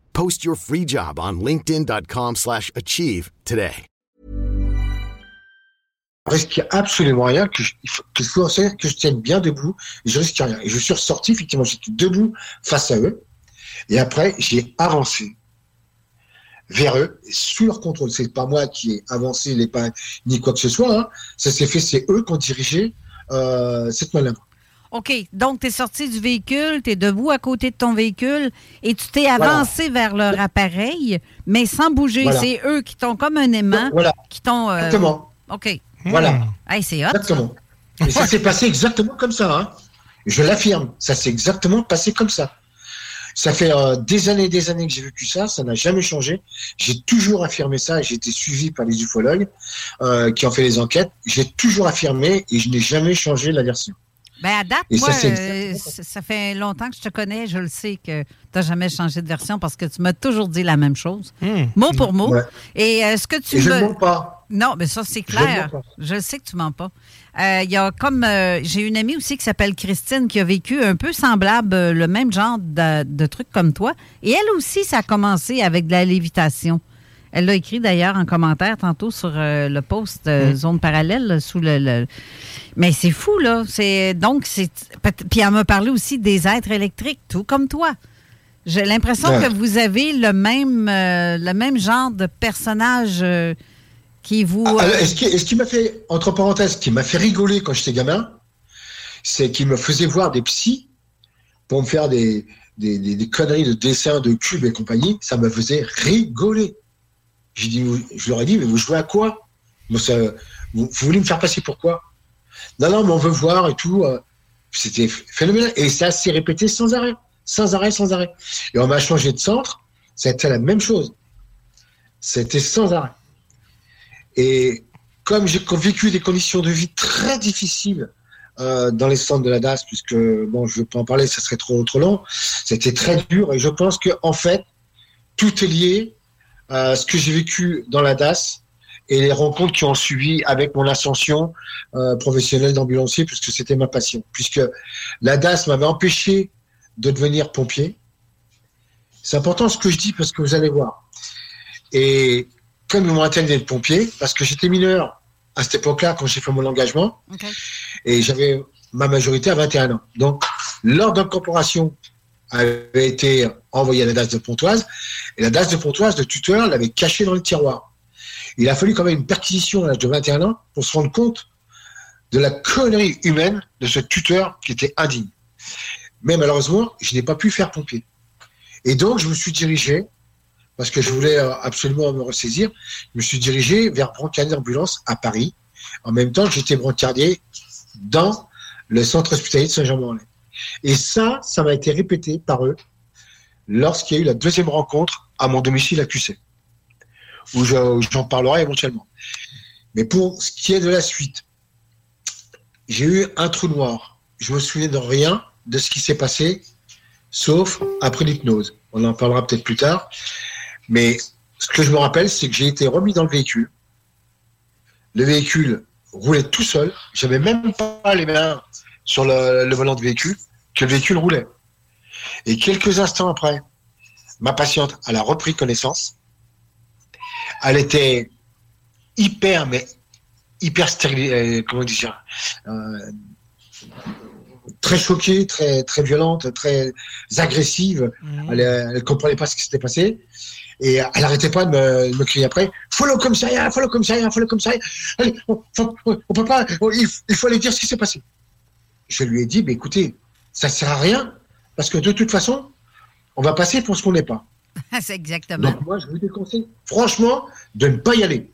Speaker 1: Post your free job on linkedin.com slash achieve today.
Speaker 14: risque absolument rien, que je, faut aussi que je tienne bien debout, je risque rien. Et je suis ressorti, effectivement, j'étais debout face à eux, et après, j'ai avancé vers eux, sous leur contrôle. C'est pas moi qui ai avancé les pas, ni quoi que ce soit, hein. ça s'est fait, c'est eux qui ont dirigé euh, cette manœuvre.
Speaker 4: OK. Donc, tu es sorti du véhicule, tu es debout à côté de ton véhicule et tu t'es
Speaker 14: Voilà.
Speaker 4: avancé vers leur appareil, mais sans bouger.
Speaker 14: Voilà.
Speaker 4: C'est eux qui t'ont comme un aimant.
Speaker 14: Voilà.
Speaker 4: Qui t'ont. euh,
Speaker 14: Exactement.
Speaker 4: OK.
Speaker 14: Voilà.
Speaker 4: Hey, c'est hot.
Speaker 14: Exactement. Et ça s'est passé exactement comme ça. Hein. Je l'affirme, ça s'est exactement passé comme ça. Ça fait euh, des années et des années que j'ai vécu ça, ça n'a jamais changé. J'ai toujours affirmé ça et j'ai été suivi par les ufologues euh, qui ont fait les enquêtes. J'ai toujours affirmé et je n'ai jamais changé la version.
Speaker 4: Ben, à date,
Speaker 14: Et
Speaker 4: moi,
Speaker 14: ça,
Speaker 4: euh, ça, fait longtemps que je te connais. Je le sais que tu n'as jamais changé de version parce que tu m'as toujours dit la même chose, mot pour mot.
Speaker 14: Ouais.
Speaker 4: Et euh, ce que tu
Speaker 14: Et je
Speaker 4: me-
Speaker 14: ne mens pas.
Speaker 4: Non, mais ça, c'est
Speaker 14: Je
Speaker 4: clair.
Speaker 14: ne mens pas.
Speaker 4: Je le sais que tu mens pas. Euh, Il y a comme. euh, J'ai une amie aussi qui s'appelle Christine qui a vécu un peu semblable, euh, le même genre de, de truc comme toi. Et elle aussi, ça a commencé avec de la lévitation. Elle l'a écrit d'ailleurs en commentaire tantôt sur euh, le post de
Speaker 14: Mm.
Speaker 4: Zone Parallèle, là, sous le. le- Mais c'est fou, là. C'est Donc, c'est. Puis elle m'a parlé aussi des êtres électriques, tout comme toi. J'ai l'impression
Speaker 14: Ouais.
Speaker 4: que vous avez le même, euh, le même genre de personnage euh, qui vous.
Speaker 14: Ah,
Speaker 4: euh,
Speaker 14: alors, est-ce qui, est-ce qui m'a fait, entre parenthèses, ce qui m'a fait rigoler quand j'étais gamin, c'est qu'il me faisait voir des psys pour me faire des, des, des- des conneries de dessins, de cubes et compagnie, ça me faisait rigoler. J'ai dit, je leur ai dit, mais vous jouez à quoi? Ça- vous, voulez me faire passer pour quoi? Non, non, mais on veut voir et tout. euh. C'était phénoménal. Et ça s'est répété sans arrêt. Sans arrêt, sans arrêt. Et on m'a changé de centre. C'était la même chose. C'était sans arrêt. Et comme j'ai vécu des conditions de vie très difficiles euh, dans les centres de la DAS, puisque bon, je ne veux pas en parler, ça serait trop trop long. C'était très dur et je pense que en fait, tout est lié à ce que j'ai vécu dans la DAS et les rencontres qui ont suivi avec mon ascension euh, professionnelle d'ambulancier, puisque c'était ma passion. Puisque la DAS m'avait empêché de devenir pompier. C'est important ce que je dis parce que vous allez voir. Et comme ils m'ont interdit d'être pompier, parce que j'étais mineur à cette époque-là quand j'ai fait mon engagement, et j'avais ma majorité à 21 ans. Donc, l'ordre d'incorporation avait été envoyé à la DAS de Pontoise, et la DAS de Pontoise, le tuteur, l'avait caché dans le tiroir. Il a fallu quand même une perquisition à l'âge de 21 ans pour se rendre compte de la connerie humaine de ce tuteur qui était indigne. Mais malheureusement, je n'ai pas pu faire pompier. Et donc, je me suis dirigé, parce que je voulais euh, absolument me ressaisir, je me suis dirigé vers brancardier d'ambulance à Paris. En même temps, j'étais brancardier dans le centre hospitalier de Saint-Jean-Morlaix. Et ça, ça m'a été répété par eux lorsqu'il y a eu la deuxième rencontre à mon domicile à QC, où je- où j'en parlerai éventuellement. Mais pour ce qui est de la suite, j'ai eu un trou noir. Je me souviens de rien de ce qui s'est passé, sauf après l'hypnose. On en parlera peut-être plus tard. Mais ce que je me rappelle, c'est que j'ai été remis dans le véhicule. Le véhicule roulait tout seul. J'avais même pas les mains sur le, le volant de véhicule, que le véhicule roulait. Et quelques instants après, ma patiente, elle a repris connaissance. Elle était hyper, mais hyper stérile, euh, comment dire, euh, très choquée, très, très violente, très agressive. Elle, ne comprenait pas ce qui s'était passé. Et elle n'arrêtait pas de me, de me crier après Follow comme ça, follow comme ça, follow comme ça. Allez, on, on peut pas, on- il, il faut aller dire ce qui s'est passé. Je lui ai dit écoutez, ça sert à rien, parce que de toute façon, on va passer pour ce qu'on n'est pas.
Speaker 4: C'est exactement.
Speaker 14: Donc moi, je vous déconseille, franchement, de ne pas y aller.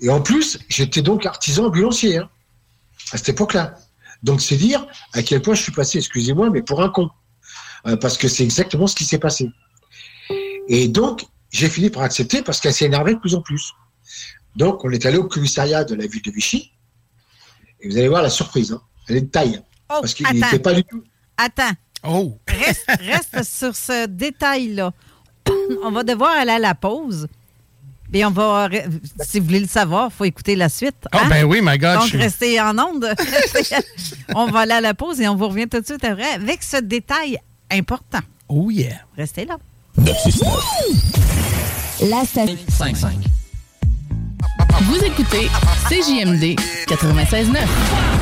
Speaker 14: Et en plus, j'étais donc artisan ambulancier hein, à cette époque-là. Donc c'est dire à quel point je suis passé, excusez-moi, mais pour un con. Euh, parce que c'est exactement ce qui s'est passé. Et donc, j'ai fini par accepter parce qu'elle s'est énervée de plus en plus. Donc, on est allé au commissariat de la ville de Vichy. Et vous allez voir la surprise. hein. Elle est de taille. parce qu'il
Speaker 4: attends.
Speaker 14: n'était pas du tout.
Speaker 4: Attends.
Speaker 5: Oh!
Speaker 4: Reste, reste sur ce détail-là. On va devoir aller à la pause. Et on va, si vous voulez le savoir, il faut écouter la suite.
Speaker 5: Oh,
Speaker 4: hein?
Speaker 5: ben oui, my God,
Speaker 4: Donc,
Speaker 5: je
Speaker 4: restez en onde. on va aller à la pause et on vous revient tout de suite après avec ce détail important.
Speaker 5: Oh yeah.
Speaker 4: Restez là.
Speaker 13: La station 5-5. Vous écoutez CJMD 96.9.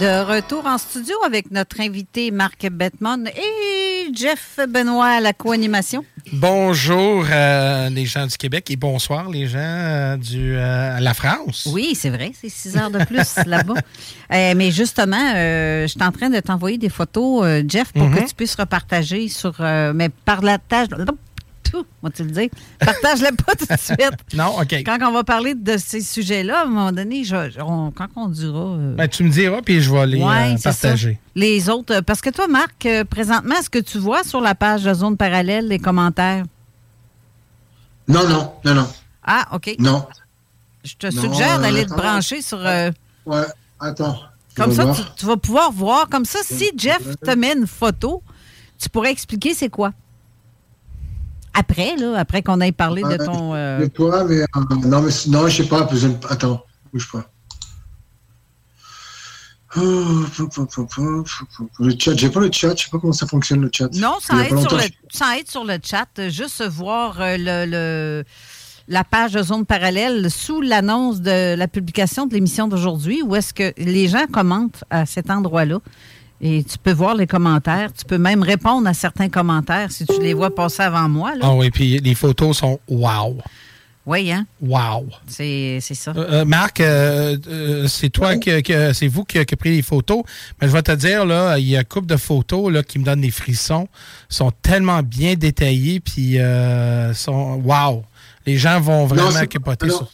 Speaker 4: De retour en studio avec notre invité Marc Bettman et Jeff Benoît à la co-animation.
Speaker 5: Bonjour euh, les gens du Québec et bonsoir les gens euh, du euh, la France.
Speaker 4: Oui, c'est vrai, c'est six heures de plus là-bas. Euh, mais justement, euh, je suis en train de t'envoyer des photos, Jeff, pour que
Speaker 5: Mhm.
Speaker 4: tu puisses repartager sur. mais par la tâche. Tout, moi, tu le dire. Partage-le pas tout de suite.
Speaker 5: Non, OK.
Speaker 4: Quand on va parler de ces sujets-là, à un moment donné, je- on- quand on dira. euh,
Speaker 5: Ben, tu me diras puis je vais les
Speaker 4: Ouais,
Speaker 5: euh, partager.
Speaker 4: Les autres, euh, parce que toi, Marc, présentement, est-ce que tu vois sur la page de Zone Parallèle les commentaires?
Speaker 14: Non, non, non, non.
Speaker 4: Ah, OK.
Speaker 14: Non.
Speaker 4: Je te
Speaker 14: Non,
Speaker 4: suggère
Speaker 14: euh,
Speaker 4: d'aller te brancher sur. euh,
Speaker 14: Ouais, attends.
Speaker 4: Comme ça, tu, tu vas pouvoir voir. Comme ça, si Jeff te met une photo, tu pourrais expliquer c'est quoi. Après, là, après qu'on ait parlé de ton. euh,
Speaker 14: mais, euh, non, mais non, je sais pas. Attends, bouge pas. Le chat, j'ai pas le chat, je sais pas comment ça fonctionne le chat.
Speaker 4: Non, aide,
Speaker 14: pas
Speaker 4: sur le, aide sur le chat. Juste voir euh, le, le- la page de Zone Parallèle sous l'annonce de la publication de l'émission d'aujourd'hui, où est-ce que les gens commentent à cet endroit-là. Et tu peux voir les commentaires. Tu peux même répondre à certains commentaires si tu les vois passer avant moi. Là.
Speaker 5: Ah oui, puis les photos sont wow.
Speaker 4: Oui, hein?
Speaker 5: Wow.
Speaker 4: C'est c'est ça.
Speaker 5: Euh, euh, Marc, euh, euh, c'est toi que, que- c'est vous qui, qui a pris les photos. Mais je vais te dire, là, il y a une couple de photos là, qui me donnent des frissons. sont tellement bien détaillées, puis euh, sont wow. Les gens vont vraiment
Speaker 14: c'est-
Speaker 5: capoter
Speaker 14: non.
Speaker 5: sur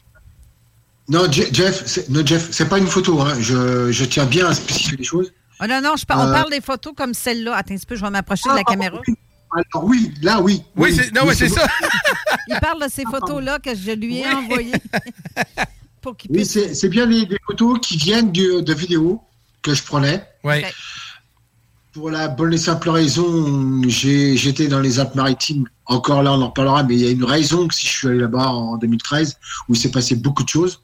Speaker 14: Non, Je- Jeff, c'est- non, Jeff, c'est pas une photo. Hein. Je, je tiens bien à spécifier les choses.
Speaker 4: Oh non, non, je par- on
Speaker 14: Euh,
Speaker 4: parle des photos comme celle-là. Attends un petit peu, je vais m'approcher de la caméra.
Speaker 14: Alors oui, là, oui.
Speaker 5: Oui, c'est- non, oui, c'est ça.
Speaker 4: Il parle de ces photos-là que je lui ai envoyées. Pour qu'il
Speaker 14: Oui,
Speaker 4: puisse.
Speaker 14: c'est c'est bien les, des photos qui viennent du- de vidéos que je prenais.
Speaker 5: Oui.
Speaker 14: Pour la bonne et simple raison, j'ai- j'étais dans les Alpes-Maritimes. Encore là, on en reparlera, mais il y a une raison que si je suis allé là-bas en 2013, où il s'est passé beaucoup de choses.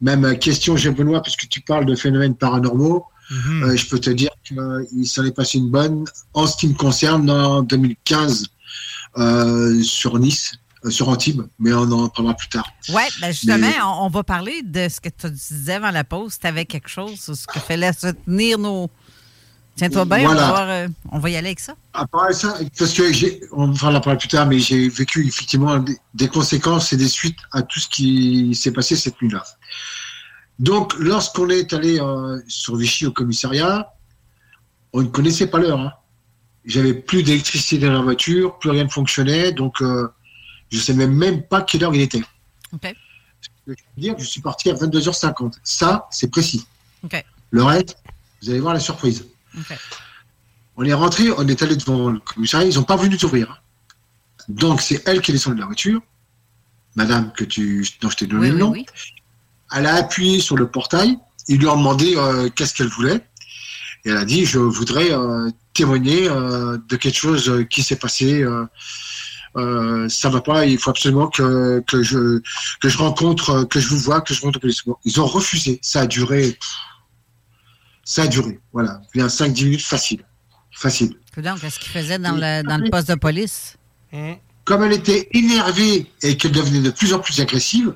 Speaker 14: Même euh, question, Jean Benoît, puisque tu parles de phénomènes paranormaux,
Speaker 5: Mhm.
Speaker 14: euh, je peux te dire qu'il s'en est passé une bonne. En ce qui me concerne, en 2015, euh, sur Nice, euh, sur Antibes, mais on en parlera plus tard.
Speaker 4: Oui, ben justement,
Speaker 14: Mais-
Speaker 4: on, on va parler de ce que tu disais avant la pause. Tu avais quelque chose, ce que fallait soutenir nos. Tiens-toi bien, on, va voir, on va y aller avec ça.
Speaker 14: À part ça, parce que j'ai, on va en parler plus tard, mais j'ai vécu effectivement des conséquences et des suites à tout ce qui s'est passé cette nuit-là. Donc, lorsqu'on est allé euh, sur Vichy au commissariat, on ne connaissait pas l'heure. Hein. J'avais plus d'électricité dans la voiture, plus rien ne fonctionnait, donc euh, je ne savais même pas quelle heure il était.
Speaker 4: OK.
Speaker 14: Je veux dire je suis parti à 22h50. Ça, c'est précis.
Speaker 4: OK.
Speaker 14: Le reste, vous allez voir la surprise. On est rentré, on est allé devant le commissariat, ils n'ont pas voulu nous ouvrir. Donc c'est elle qui est descendue de la voiture, madame que tu, dont je t'ai donné
Speaker 4: Oui,
Speaker 14: le
Speaker 4: oui,
Speaker 14: nom.
Speaker 4: oui.
Speaker 14: Elle a appuyé sur le portail, ils lui ont demandé euh, qu'est-ce qu'elle voulait. Et elle a dit, je voudrais euh, témoigner euh, de quelque chose qui s'est passé. Euh, euh, ça va pas, il faut absolument que, que, je, que je rencontre, que je vous vois, que je rencontre la police. Bon, ils ont refusé. Ça a duré. Ça a duré. Voilà. Bien 5-10 minutes facile. Facile.
Speaker 4: Donc, qu'est-ce qu'il faisait dans le, dans le poste de police?
Speaker 14: Comme elle était énervée et qu'elle devenait de plus en plus agressive,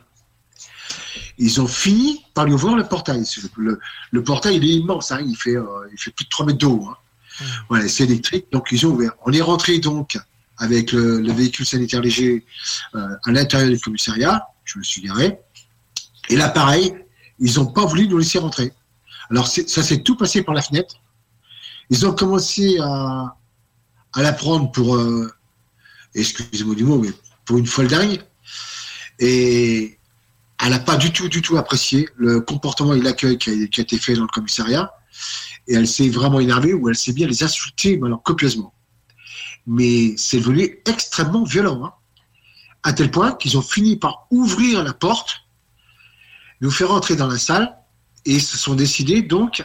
Speaker 14: ils ont fini par lui ouvrir le portail. Le, le portail, il est immense, hein, il, fait, euh, il fait plus de 3 mètres de haut. hein. Voilà, c'est électrique, donc ils ont ouvert. On est rentré donc avec le, le véhicule sanitaire léger euh, à l'intérieur du commissariat, je me suis garé. Et là, pareil, ils n'ont pas voulu nous laisser rentrer. Alors, ça s'est tout passé par la fenêtre. Ils ont commencé à, à la prendre pour, euh, excusez-moi du mot, mais pour une folle dingue. Et elle n'a pas du tout, du tout apprécié le comportement et l'accueil qui a, été fait dans le commissariat. Et elle s'est vraiment énervée ou elle s'est bien les insulter, mais copieusement. Mais c'est devenu extrêmement violent, hein, à tel point qu'ils ont fini par ouvrir la porte, nous faire entrer dans la salle et se sont décidés donc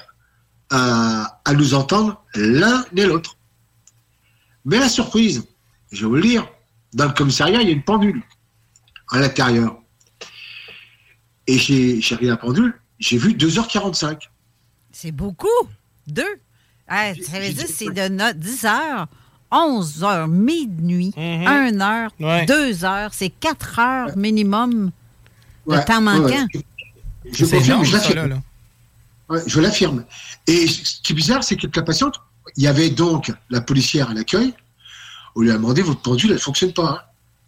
Speaker 14: à nous entendre l'un et l'autre. Mais la surprise, je vais vous le dire, dans le commissariat, il y a une pendule à l'intérieur. Et j'ai j'ai regardé la pendule, j'ai vu 2h45.
Speaker 4: C'est beaucoup. Deux. Hey, ça veut dire que c'est de no- 10 heures, 11 heures, minuit, 1 heure,
Speaker 5: Ouais.
Speaker 4: 2 heures. C'est 4 heures minimum de
Speaker 14: Ouais,
Speaker 4: temps
Speaker 14: ouais,
Speaker 4: manquant.
Speaker 14: ouais. Je
Speaker 5: C'est
Speaker 14: confirme,
Speaker 5: énorme,
Speaker 14: je
Speaker 5: ça,
Speaker 14: l'affirme.
Speaker 5: là, là.
Speaker 14: Ouais, je l'affirme. Et ce qui est bizarre, c'est que la patiente, il y avait donc la policière à l'accueil. On lui a demandé votre pendule, elle fonctionne pas. hein.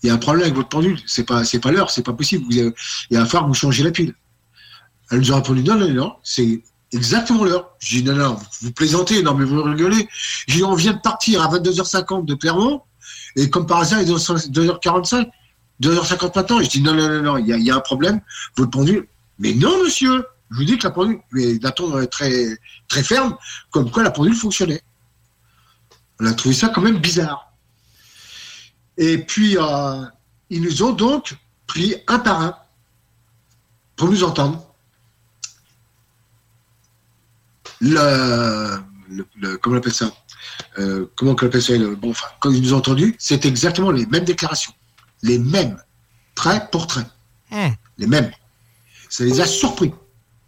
Speaker 14: Il y a un problème avec votre pendule. C'est pas, c'est pas l'heure, c'est pas possible. Vous avez- il va falloir vous changer la pile. Elle nous a répondu non, non, non, c'est exactement l'heure. J'ai dit non, non, vous plaisantez, non, mais vous rigolez. J'ai dit on vient de partir à 22h50 de Clermont et comme par hasard, il est 2h45, 2h50 maintenant. Je dis non, non, non, non, il y a, il y a un problème. Votre pendule. Mais non, monsieur. Je vous dis que la pendule, mais d'un ton très, très ferme, comme quoi la pendule fonctionnait. On a trouvé ça quand même bizarre. Et puis, euh, ils nous ont donc pris un par un pour nous entendre. le, le- le- comment on appelle ça? Euh, Comment on appelle ça? Le- Bon, enfin, quand ils nous ont entendus, c'est exactement les mêmes déclarations, les mêmes, trait pour trait, les mêmes. Ça les a surpris.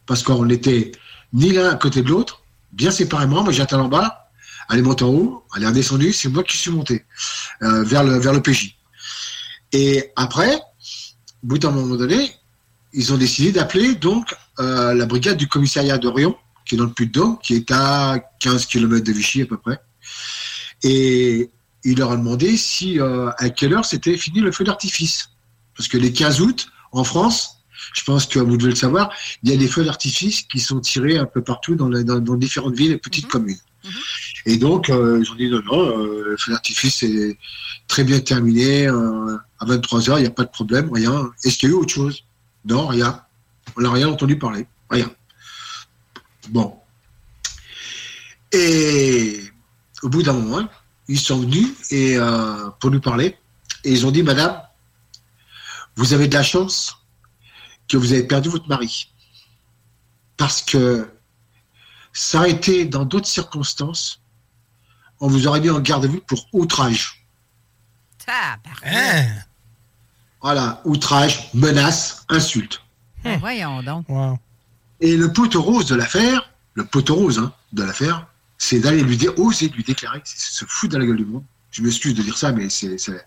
Speaker 14: Parce qu'on n'était ni l'un à côté de l'autre, bien séparément. Moi, j'étais en bas, elle est montée en haut, elle est redescendue, c'est moi qui suis monté euh, vers le vers le PJ. Et après, au bout d'un moment donné, ils ont décidé d'appeler donc euh, la brigade du commissariat d'Orion, qui est dans le Puy-de-Dôme, qui est à 15 km de Vichy à peu près. Et il leur a demandé si euh, à quelle heure c'était fini le feu d'artifice. Parce que les 15 août, en France, je pense que vous devez le savoir, il y a des feux d'artifice qui sont tirés un peu partout dans, la- dans- dans différentes villes et petites communes. Et donc, euh, ils ont dit non, non, euh, le feu d'artifice est très bien terminé. euh, à 23h, il n'y a pas de problème, rien. Est-ce qu'il y a eu autre chose? Non, rien. On n'a rien entendu parler. Rien. Bon. Et au bout d'un moment, ils sont venus et, euh, pour nous parler. Et ils ont dit, Madame, vous avez de la chance que vous avez perdu votre mari. Parce que ça a été dans d'autres circonstances, on vous aurait mis en garde à vue pour outrage.
Speaker 4: Tabarouette.
Speaker 14: Voilà, outrage, menace, insulte.
Speaker 4: Ben, voyons donc.
Speaker 14: Et le poteau rose de l'affaire, le poteau rose hein, de l'affaire, c'est d'aller lui dire, oser lui déclarer, c'est se foutre dans la gueule du monde. Je m'excuse de dire ça, mais c'est c'est-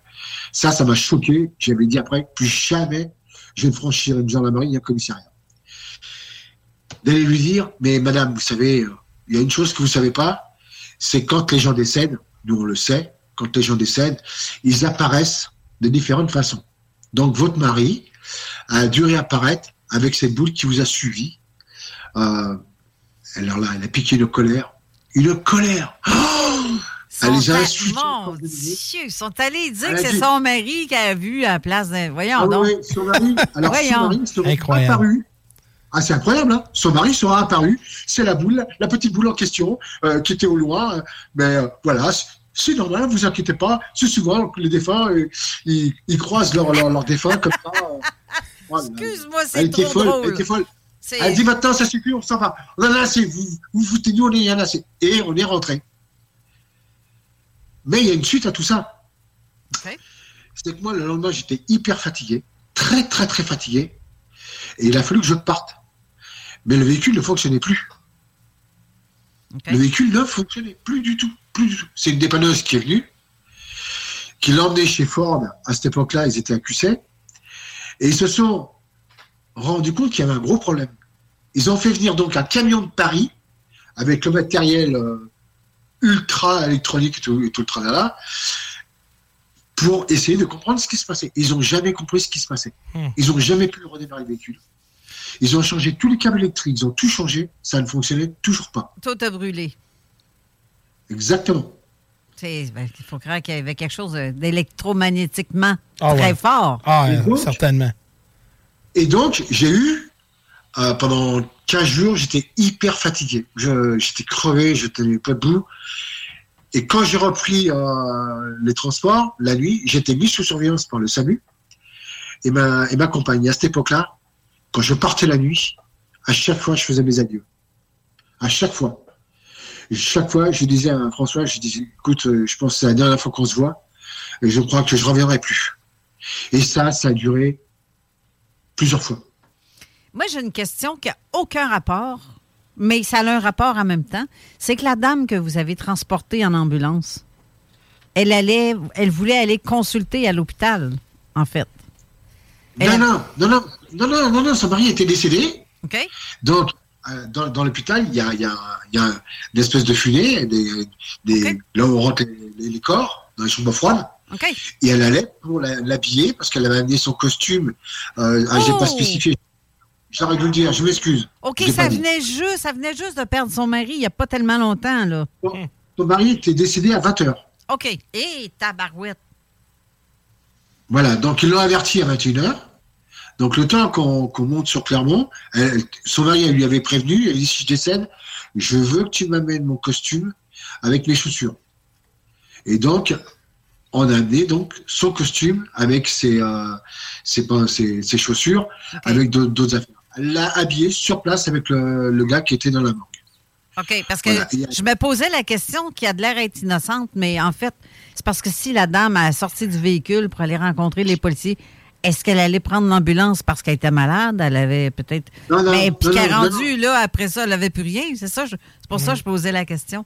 Speaker 14: ça, ça m'a choqué. J'avais dit après, plus jamais je ne franchirai une gendarmerie ni un commissariat. D'aller lui dire, mais madame, vous savez, euh, il y a une chose que vous savez pas, c'est quand les gens décèdent, nous on le sait, quand les gens décèdent, ils apparaissent de différentes façons. Donc votre mari a dû réapparaître avec cette boule qui vous a suivi. Euh, alors là, elle a piqué une colère. Une colère Oh Elle les a insultés.
Speaker 4: Mon Dieu, ils sont allés dire
Speaker 14: Elle
Speaker 4: que c'est son mari qui a vu à la place d'un. Voyons
Speaker 14: Ah
Speaker 4: donc.
Speaker 14: oui, oui, son mari, alors son apparu. Ah, c'est incroyable, hein Son mari sera apparu. C'est la boule, la petite boule en question, euh, qui était au loin. euh, mais euh, voilà, c'est- normal, vous inquiétez pas. C'est souvent que les défunts, euh, ils, ils croisent leurs leur, leurs défunts comme ça. Voilà.
Speaker 4: Excuse-moi,
Speaker 14: Elle
Speaker 4: c'est
Speaker 14: était
Speaker 4: trop
Speaker 14: folle,
Speaker 4: drôle.
Speaker 14: elle était folle. Elle dit maintenant, ça suffit, on s'en va. On en a assez, vous vous foutez nous, on est en a assez. Et on est rentré. Mais il y a une suite à tout ça. C'est que moi, le lendemain, j'étais hyper fatigué, très, très, très fatigué. Et il a fallu que je parte. Mais le véhicule ne fonctionnait plus. Le véhicule ne fonctionnait plus du tout. Plus du tout. C'est une dépanneuse qui est venue, qui l'a emmené chez Ford. À cette époque-là, ils étaient à QC. Et ils se sont rendus compte qu'il y avait un gros problème. Ils ont fait venir donc un camion de Paris avec le matériel euh, ultra électronique et tout, et tout le tralala pour essayer de comprendre ce qui se passait. Ils n'ont jamais compris ce qui se passait. Ils n'ont jamais pu redémarrer le véhicule. Ils ont changé tous les câbles électriques, ils ont tout changé, ça ne fonctionnait toujours pas.
Speaker 4: Tout a brûlé.
Speaker 14: Exactement.
Speaker 4: C'est- ben, Il faut croire qu'il y avait quelque chose euh, d'électromagnétiquement
Speaker 14: Ah
Speaker 4: très
Speaker 14: ouais.
Speaker 4: fort.
Speaker 5: Ah,
Speaker 14: Et donc-
Speaker 5: certainement.
Speaker 14: Et donc, j'ai eu, euh, pendant 15 jours, j'étais hyper fatigué. J'étais crevé, je tenais pas debout. Et quand j'ai repris euh, les transports, la nuit, j'étais mis sous surveillance par le SAMU et ma, et ma compagne. Et à cette époque-là, quand je partais la nuit, à chaque fois, je faisais mes adieux. À chaque fois. Chaque fois, je disais à François, je disais, écoute, euh, je pense que c'est la dernière fois qu'on se voit, et je crois que je reviendrai plus. Et ça, ça a duré plusieurs fois.
Speaker 4: Moi, j'ai une question qui n'a aucun rapport, mais ça a un rapport en même temps. C'est que la dame que vous avez transportée en ambulance, elle allait, elle voulait aller consulter à l'hôpital, en fait.
Speaker 14: Non, non, non, non, non, non, non, non, son mari était décédé.
Speaker 4: OK.
Speaker 14: Donc, euh, dans, dans l'hôpital, il y a, il y, a, il y a une espèce de fumée, des, des, là où on rentre les, les corps, dans les chambres froides. Et elle allait pour l'habiller, parce qu'elle avait amené son costume. Euh, ah, J'ai
Speaker 4: Oh!
Speaker 14: pas spécifié. J'aurais dû le dire, je m'excuse.
Speaker 4: OK, ça
Speaker 14: dit.
Speaker 4: venait, juste, ça venait juste de perdre son mari il n'y a pas tellement longtemps, là.
Speaker 14: Ton mari était décédé à 20h.
Speaker 4: OK. Et tabarouette.
Speaker 14: Voilà, donc ils l'ont averti à 21h. Donc le temps qu'on monte sur Clermont, elle- son mari elle lui avait prévenu, elle dit si je décède, je veux que tu m'amènes mon costume avec mes chaussures. Et donc, on a amené donc son costume avec ses, euh, ses, pas- ses- ses chaussures, avec d'autres- affaires. Elle l'a habillé sur place avec le, le gars qui était dans la banque.
Speaker 4: OK, parce que
Speaker 14: Voilà.
Speaker 4: Je me posais la question qui a de l'air être innocente, mais en fait, c'est parce que si la dame a sorti du véhicule pour aller rencontrer les policiers, est-ce qu'elle allait prendre l'ambulance parce qu'elle était malade? Elle avait peut-être.
Speaker 14: Non, non,
Speaker 4: mais puis qu'elle est rendue, là, après ça, elle n'avait plus rien. C'est ça, je- c'est pour ça que je posais la question.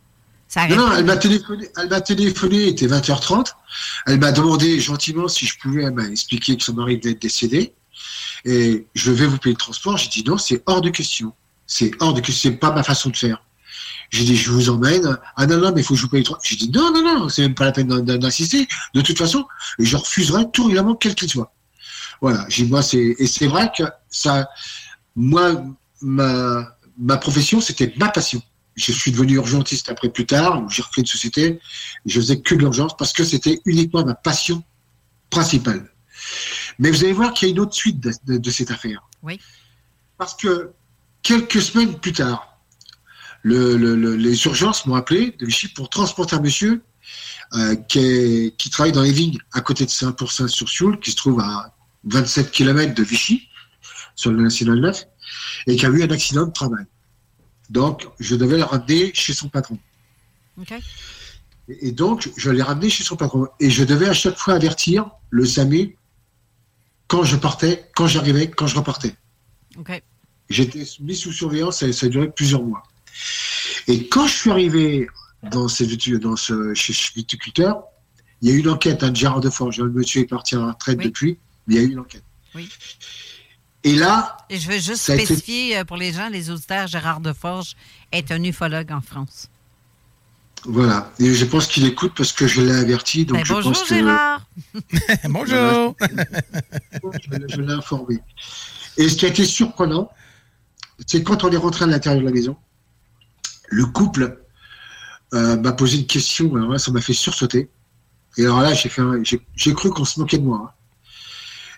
Speaker 4: Ça
Speaker 14: Non, non, elle m'a téléphoné, elle m'a téléphoné, il était 20h30. Elle m'a demandé gentiment si je pouvais, expliqué que son mari venait de décéder. Et je vais vous payer le transport. J'ai dit non, c'est hors de question. C'est hors de question, c'est pas ma façon de faire. J'ai dit, je vous emmène. Ah non, non, mais il faut que je vous paye le transport. J'ai dit, non, non, non, c'est même pas la peine d'in- d'in- d'insister. De toute façon, je refuserai tout régulièrement quel qu'il soit. Voilà. Moi, c'est, et c'est vrai que ça, moi, ma, ma profession, c'était ma passion. Je suis devenu urgentiste après plus tard, j'ai refait une société, je faisais que de l'urgence parce que c'était uniquement ma passion principale. Mais vous allez voir qu'il y a une autre suite de, de- de cette affaire.
Speaker 4: Oui.
Speaker 14: Parce que quelques semaines plus tard, le- le- le- les urgences m'ont appelé de Vichy pour transporter un monsieur euh, qui, est- qui travaille dans les vignes à côté de Saint-Pourçain-sur-Sioule, qui se trouve à 27 km de Vichy, sur le National 9, et qui a eu un accident de travail. Donc, je devais le ramener chez son patron. Et et donc, je l'ai ramené chez son patron. Et je devais à chaque fois avertir le SAMU quand je partais, quand j'arrivais, quand je repartais. J'étais mis sous surveillance, ça, ça a duré plusieurs mois. Et quand je suis arrivé dans, ces, vitu- dans ce, chez ce viticulteur, il y a eu une enquête à Gérard de Forge. Le monsieur est parti à la retraite depuis, il y a eu une enquête.
Speaker 4: Oui.
Speaker 14: Et là,
Speaker 4: Et je veux juste
Speaker 14: été-
Speaker 4: spécifier euh, pour les gens, les auditeurs, Gérard Deforge est un ufologue en France.
Speaker 14: voilà. Et je pense qu'il écoute parce que je l'ai averti. Donc
Speaker 4: Ben,
Speaker 14: je
Speaker 4: bonjour,
Speaker 14: pense que
Speaker 4: Gérard.
Speaker 5: Bonjour.
Speaker 14: je, l'ai- informé. Et ce qui a été surprenant, c'est quand on est rentré à l'intérieur de la maison, le couple euh, m'a posé une question, alors là, ça m'a fait sursauter. Et alors là, j'ai fait un- j'ai j'ai cru qu'on se moquait de moi. hein.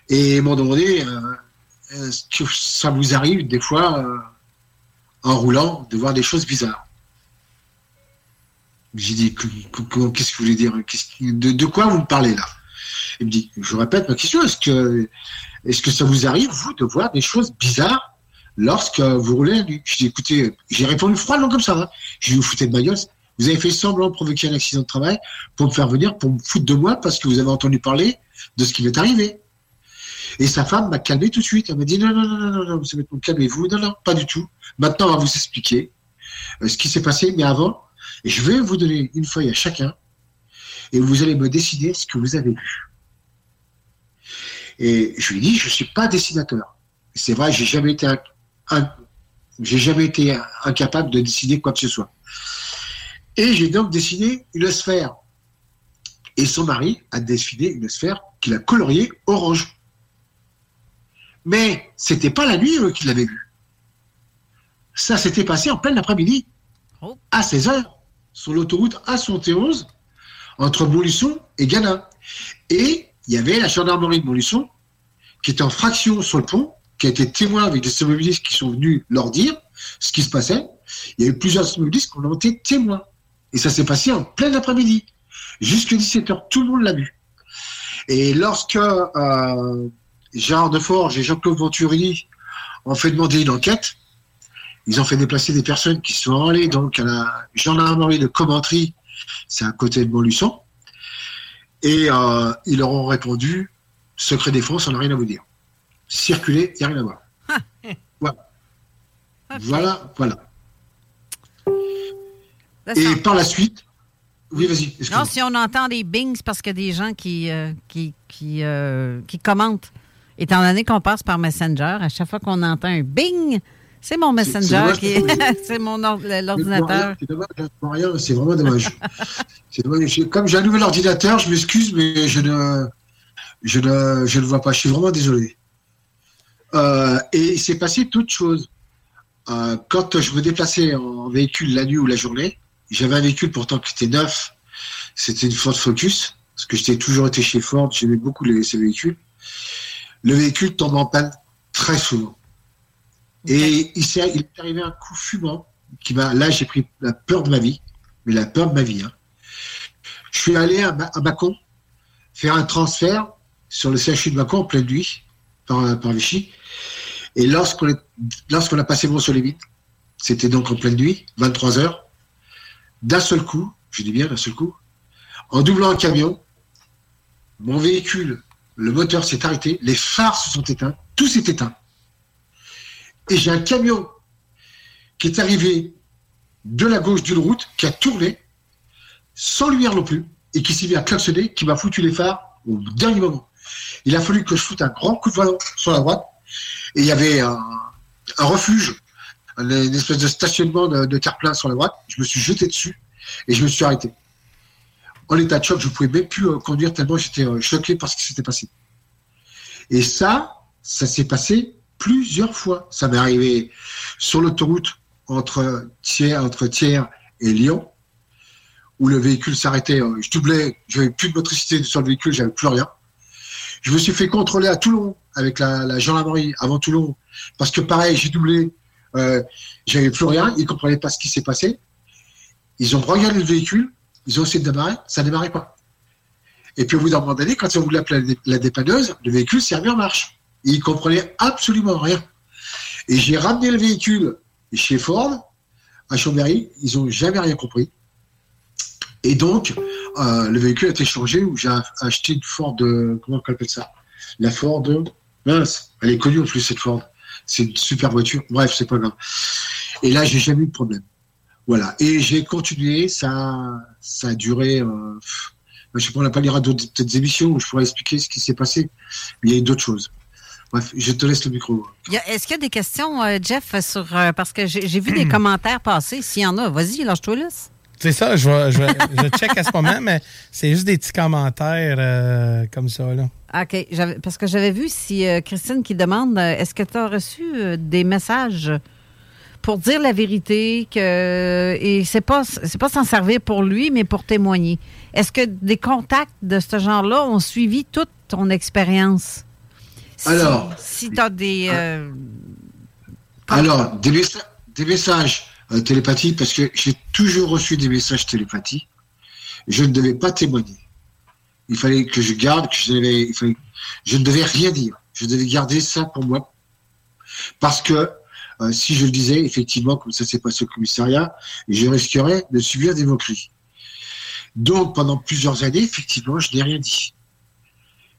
Speaker 14: Et ils m'ont demandé, euh, est-ce que ça vous arrive des fois, euh, en roulant, de voir des choses bizarres J'ai dit, que- que- que- qu'est-ce que vous voulez dire de, quoi vous me parlez là? Il me dit, je répète ma question, est-ce que, est-ce que ça vous arrive, vous, de voir des choses bizarres lorsque vous roulez Je dis, écoutez, j'ai répondu froidement comme ça. Hein. Dit, vous foutez de ma gueule. Vous avez fait semblant de provoquer un accident de travail pour me faire venir, pour me foutre de moi parce que vous avez entendu parler de ce qui m'est arrivé. Et sa femme m'a calmé tout de suite. Elle m'a dit, non, non, non, non, non, non, calmez-vous. Non, non, pas du tout. Maintenant, on va vous expliquer euh, ce qui s'est passé, mais avant, je vais vous donner une feuille à chacun et vous allez me décider ce que vous avez vu. Et je lui dis, je suis pas dessinateur. C'est vrai, j'ai jamais été, jamais été incapable de décider quoi que ce soit. Et j'ai donc dessiné une sphère. Et son mari a dessiné une sphère qu'il a coloriée orange. Mais c'était pas la nuit euh, qu'il l'avait vue. Ça s'était passé en plein après-midi, à 16h, sur l'autoroute A71, entre Montluçon et Ghana. Et il y avait la gendarmerie de Montluçon, qui était en fraction sur le pont, qui a été témoin avec des automobilistes qui sont venus leur dire ce qui se passait. Il y a eu plusieurs automobilistes qui ont été témoins. Et ça s'est passé en plein après-midi. Jusque 17h, tout le monde l'a vu. Et lorsque euh, Gérard Deforge et Jean-Claude Venturini ont fait demander une enquête, ils ont fait déplacer des personnes qui sont allées donc à la gendarmerie de Commentry, c'est à côté de Montluçon, et euh, ils leur ont répondu secret défense, on n'a rien à vous dire. Circuler, il n'y a rien à voir. Voilà. Voilà, voilà. Et par la suite, oui, vas-y.
Speaker 4: Non, si on entend des bings, c'est parce qu'il y a des gens qui, euh, qui, qui, euh, qui commentent. Étant donné qu'on passe par Messenger, à chaque fois qu'on entend un bing, c'est mon Messenger qui
Speaker 14: que-
Speaker 4: c'est mon or- l'ordinateur.
Speaker 14: C'est dommage, rien, c'est vraiment dommage. C'est dommage. Comme j'ai un nouvel ordinateur, je m'excuse, mais je ne, je ne, je ne vois pas. Je suis vraiment désolé. Euh, et il s'est passé toute chose. Euh, quand je me déplaçais en véhicule la nuit ou la journée, j'avais un véhicule pourtant qui était neuf. C'était une Ford Focus, parce que j'étais toujours été chez Ford. J'aimais beaucoup les, ces véhicules. Le véhicule tombe en panne très souvent. Et il, s'est, il est arrivé un coup fumant qui m'a. Là, j'ai pris la peur de ma vie, mais la peur de ma vie. hein. Je suis allé à, à faire un transfert sur le CHU de Mâcon en pleine nuit par, par Vichy. Et lorsqu'on, est- lorsqu'on a passé Mont-sur-les-Mines, C'était donc en pleine nuit, 23 heures. D'un seul coup, je dis bien d'un seul coup, en doublant un camion, mon véhicule, le moteur s'est arrêté, les phares se sont éteints, tout s'est éteint. Et j'ai un camion qui est arrivé de la gauche d'une route, qui a tourné, sans lumière non plus, et qui s'est mis à klaxonner, qui m'a foutu les phares au dernier moment. Il a fallu que je foute un grand coup de volant sur la droite, et il y avait un, refuge, une espèce de stationnement de, de terre-plein sur la droite. Je me suis jeté dessus et je me suis arrêté. En état de choc, je ne pouvais même plus euh, conduire tellement j'étais euh, choqué par ce qui s'était passé. Et ça, ça s'est passé plusieurs fois. Ça m'est arrivé sur l'autoroute entre Thiers, entre et Lyon, où le véhicule s'arrêtait. euh, Je doublais, j'avais plus de motricité sur le véhicule, j'avais plus rien. Je me suis fait contrôler à Toulon avec la, la gendarmerie avant Toulon, parce que pareil, j'ai doublé, euh, j'avais plus rien, ils comprenaient pas ce qui s'est passé. Ils ont regardé le véhicule, ils ont essayé de démarrer, ça démarrait pas. Et puis au bout d'un moment donné, quand ils ont voulu appeler la, dé- la dépanneuse, le véhicule s'est remis en marche. Ils comprenaient absolument rien. Et j'ai ramené le véhicule chez Ford, à Chambéry, ils ont jamais rien compris. Et donc, euh, le véhicule a été changé où j'ai acheté une Ford, euh, comment on appelle ça? La Ford, mince, elle est connue en plus cette Ford. C'est une super voiture. Bref, c'est pas grave. Et là, j'ai jamais eu de problème. Voilà. Et j'ai continué. Ça, ça a duré. Euh, je sais pas, on n'a pas lira d'autres d'autres émissions où je pourrais expliquer ce qui s'est passé. Mais il y a eu d'autres choses. Bref, je te laisse le micro.
Speaker 4: Est-ce qu'il y a des questions, euh, Jeff, sur. euh, parce que j'ai vu des commentaires passer. S'il y en a, vas-y, lâche-toi là.
Speaker 5: C'est ça, je, vais, je, vais- je check à ce moment, mais c'est juste des petits commentaires euh, comme ça. Là.
Speaker 4: OK. j'avais- Parce que j'avais vu si euh, Christine qui demande est-ce que tu as reçu euh, des messages pour dire la vérité que et c'est pas c'est pas s'en servir pour lui mais pour témoigner. Est-ce que des contacts de ce genre-là ont suivi toute ton expérience? Si-
Speaker 14: Alors.
Speaker 4: si tu as des euh,
Speaker 14: Alors, des, messa- des messages euh, télépathiques, parce que j'ai toujours reçu des messages télépathiques. Je ne devais pas témoigner. Il fallait que je garde, que je, devais, il fallait- je ne devais rien dire. Je devais garder ça pour moi. Parce que euh, si je le disais, effectivement, comme ça s'est passé au commissariat, je risquerais de subir des moqueries. Donc, pendant plusieurs années, effectivement, je n'ai rien dit.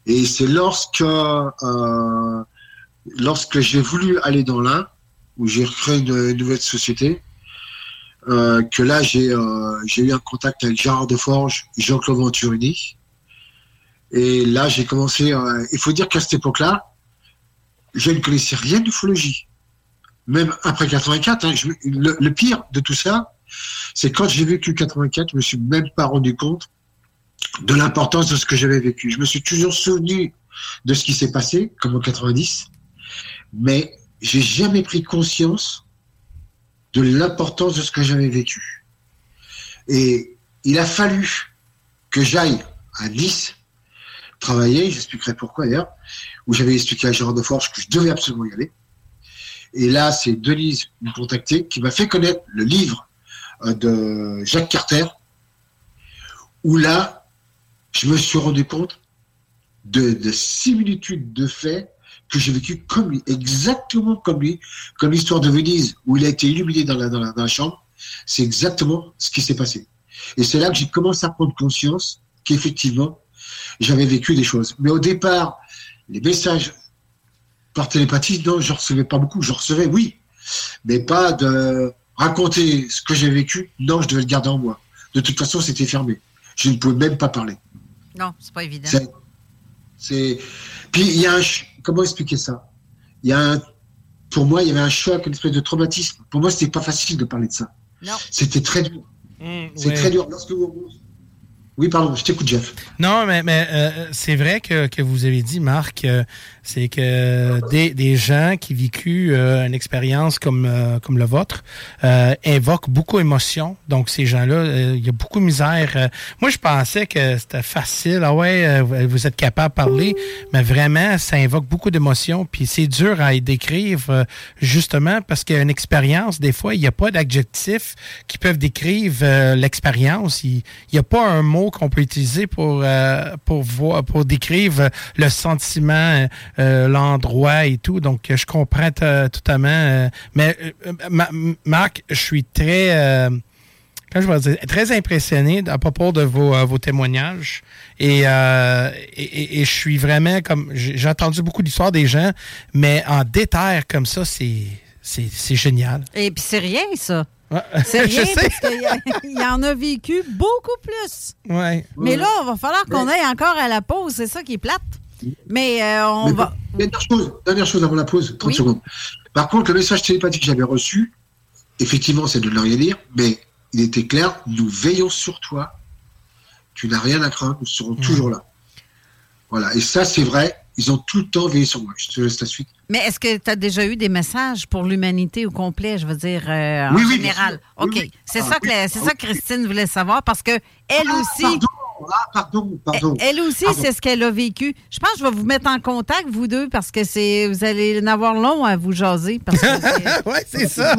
Speaker 14: Et c'est lorsque, euh, lorsque j'ai voulu aller dans l'Ain, où j'ai recréé une, nouvelle société, euh, que là j'ai eu un contact avec Gérard Deforge, Jean-Claude Venturini. Et là j'ai commencé. il faut dire qu'à cette époque-là, je ne connaissais rien d'ufologie. Même après 84, hein, je- le, le pire de tout ça, c'est quand j'ai vécu 84, je me suis même pas rendu compte de l'importance de ce que j'avais vécu. Je me suis toujours souvenu de ce qui s'est passé, comme en 90, mais j'ai jamais pris conscience de l'importance de ce que j'avais vécu. Et il a fallu que j'aille à Nice travailler, j'expliquerai pourquoi d'ailleurs, où j'avais expliqué à Gérard de Forge que je devais absolument y aller. Et là, c'est Denise qui m'a contacté, qui m'a fait connaître le livre euh, de Jacques Carter, où là, je me suis rendu compte de, de similitudes de faits que j'ai vécu comme lui, exactement comme lui, comme l'histoire de Venise, où il a été illuminé dans la, dans la chambre. C'est exactement ce qui s'est passé. Et c'est là que j'ai commencé à prendre conscience qu'effectivement, j'avais vécu des choses. Mais au départ, les messages par télépathie, non, je recevais pas beaucoup. Je recevais, oui, mais pas de raconter ce que j'ai vécu. Non, je devais le garder en moi. De toute façon, c'était fermé. Je ne pouvais même pas parler.
Speaker 4: Non, c'est pas évident.
Speaker 14: C'est- C'est. Puis il y a un. ch- Comment expliquer ça? Il y a un. Pour moi, il y avait un choc, une espèce de traumatisme. Pour moi, c'était pas facile de parler de ça.
Speaker 4: Non.
Speaker 14: C'était très dur. C'est
Speaker 5: Mmh, ouais.
Speaker 14: très dur. Lorsque vous. Oui, pardon, je t'écoute, Jeff.
Speaker 5: Non, mais, mais euh, c'est vrai que, que vous avez dit, Marc, euh, c'est que des, des gens qui vécu euh, une expérience comme, euh, comme le vôtre euh, invoquent beaucoup d'émotions. Donc, ces gens-là, euh, il y a beaucoup de misère. Euh, moi, je pensais que c'était facile. Ah ouais, euh, vous- êtes capable de parler, mais vraiment, ça invoque beaucoup d'émotions. Puis c'est dur à y décrire, justement, parce qu'il y a une expérience, des fois, il n'y a pas d'adjectifs qui peuvent décrire l'expérience. Il n'y a pas un mot qu'on peut utiliser pour, pour, voir, pour décrire le sentiment, euh, l'endroit et tout. Donc, je comprends totalement. Euh, mais, Marc, je suis très je vais dire, très impressionné à propos de vos, vos témoignages. Et, et, je suis vraiment comme. J'ai entendu beaucoup d'histoires des gens, mais en détail comme ça, c'est génial.
Speaker 4: Et puis c'est rien, ça. C'est rien parce qu'il en a vécu beaucoup plus.
Speaker 5: Ouais.
Speaker 4: Mais là, il va falloir qu'on aille encore à la pause. C'est ça qui est plate. Mais euh, on va.
Speaker 14: Dernière chose, dernière chose avant la pause, 30 secondes. Par contre, le message télépathique que j'avais reçu, effectivement, c'est de ne rien dire, mais il était clair nous veillons sur toi. Tu n'as rien à craindre, nous serons toujours là. Voilà. Et ça, c'est vrai. Ils ont tout le temps veillé sur moi. Je te laisse la suite.
Speaker 4: Mais est-ce que tu as déjà eu des messages pour l'humanité au complet, je veux dire, euh, en général? OK. C'est ça, que, c'est ça que Christine voulait savoir parce que elle
Speaker 14: ah,
Speaker 4: aussi.
Speaker 14: Pardon, ah, pardon, pardon.
Speaker 4: Elle, aussi, c'est ce qu'elle a vécu. Je pense que je vais vous mettre en contact, vous deux, parce que c'est vous allez en avoir long à vous jaser.
Speaker 5: oui, c'est ça.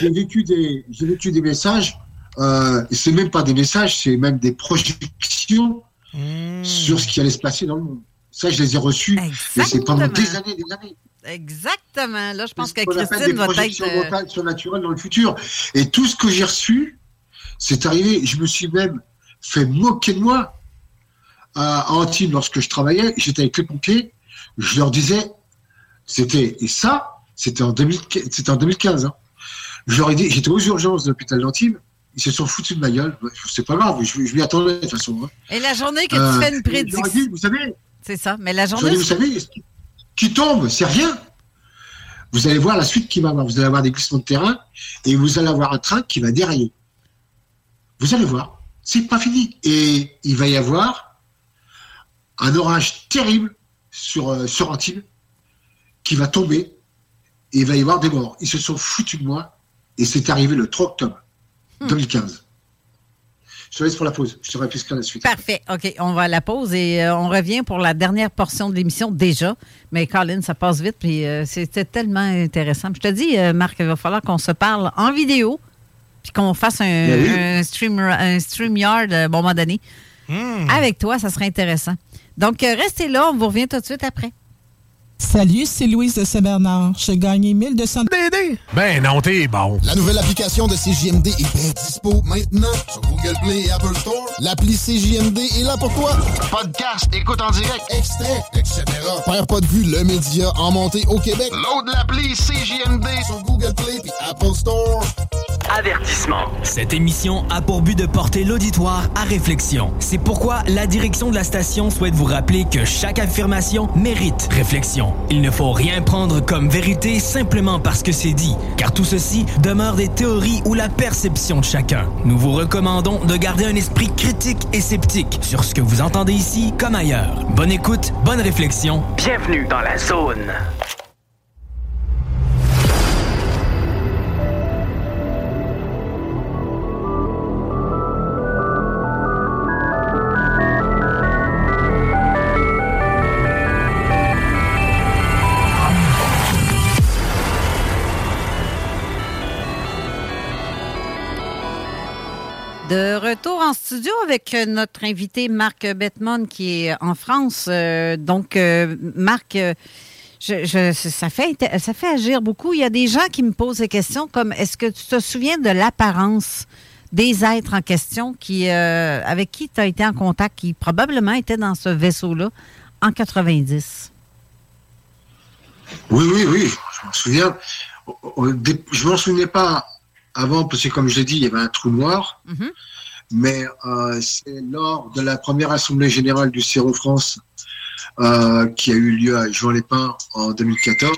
Speaker 14: J'ai vécu, des, vécu des messages. Euh, c'est même pas des messages, c'est même des projections hmm. sur ce qui allait se passer dans le monde. Ça, je les ai reçus, mais c'est pendant des années des années.
Speaker 4: Exactement. Là, je pense que Christine va être...
Speaker 14: Euh... surnaturelles dans le futur. Et tout ce que j'ai reçu, c'est arrivé. Je me suis même fait moquer de moi à Antibes lorsque je travaillais. J'étais avec les pompiers. Je leur disais, c'était... Et ça, c'était en, 2015. En 2015 hein. Je leur ai dit, j'étais aux urgences de l'hôpital d'Antibes. Ils se sont foutus de ma gueule. C'est pas grave, je, je m'y attendais de toute façon. Hein.
Speaker 4: Et la journée que tu euh, fais une prédiction.
Speaker 14: Vous savez,
Speaker 4: c'est ça. Mais la journée.
Speaker 14: Vous savez, qui tombe, c'est rien. Vous allez voir la suite qui va avoir. Vous allez avoir des glissements de terrain et vous allez avoir un train qui va dérailler. Vous allez voir. C'est pas fini. Et il va y avoir un orage terrible sur, euh, sur Antibes qui va tomber et il va y avoir des morts. Ils se sont foutus de moi et c'est arrivé le 3 octobre 2015. Je te laisse pour la pause. Je te plus qu'à la suite.
Speaker 4: Parfait. OK, on va à la pause et euh, on revient pour la dernière portion de l'émission déjà. Mais Colin, ça passe vite puis euh, c'était tellement intéressant. Je te dis, euh, Marc, il va falloir qu'on se parle en vidéo puis qu'on fasse un, ben stream, un StreamYard à un moment donné. Hmm. Avec toi, ça serait intéressant. Donc, restez là, on vous revient tout de suite après.
Speaker 17: Salut, c'est Louise de Saint-Bernard. J'ai gagné 1200
Speaker 18: DD. Ben non, t'es bon.
Speaker 19: La nouvelle application de CJMD est bien dispo maintenant sur Google Play et Apple Store. L'appli CJMD est là pour toi. Podcast, écoute en direct, extrait, etc. Père pas de vue, le média en montée au Québec. Load l'appli CJMD sur Google Play et Apple Store.
Speaker 12: Avertissement. Cette émission a pour but de porter l'auditoire à réflexion. C'est pourquoi la direction de la station souhaite vous rappeler que chaque affirmation mérite réflexion. Il ne faut rien prendre comme vérité simplement parce que c'est dit, car tout ceci demeure des théories ou la perception de chacun. Nous vous recommandons de garder un esprit critique et sceptique sur ce que vous entendez ici comme ailleurs. Bonne écoute, bonne réflexion. Bienvenue dans la zone.
Speaker 4: Retour en studio avec notre invité Marc Bettman qui est en France. Euh, donc, euh, Marc, euh, ça, fait, ça fait agir beaucoup. Il y a des gens qui me posent des questions comme est-ce que tu te souviens de l'apparence des êtres en question qui, avec qui tu as été en contact, qui probablement étaient dans ce vaisseau-là en 90?
Speaker 14: Oui, oui, oui, je m'en souviens. Je m'en souvenais pas avant, parce que comme je l'ai dit, il y avait un trou noir. Mhm. Mais euh, c'est lors de la première assemblée générale du CERO France euh, qui a eu lieu à Jean Lépin en 2014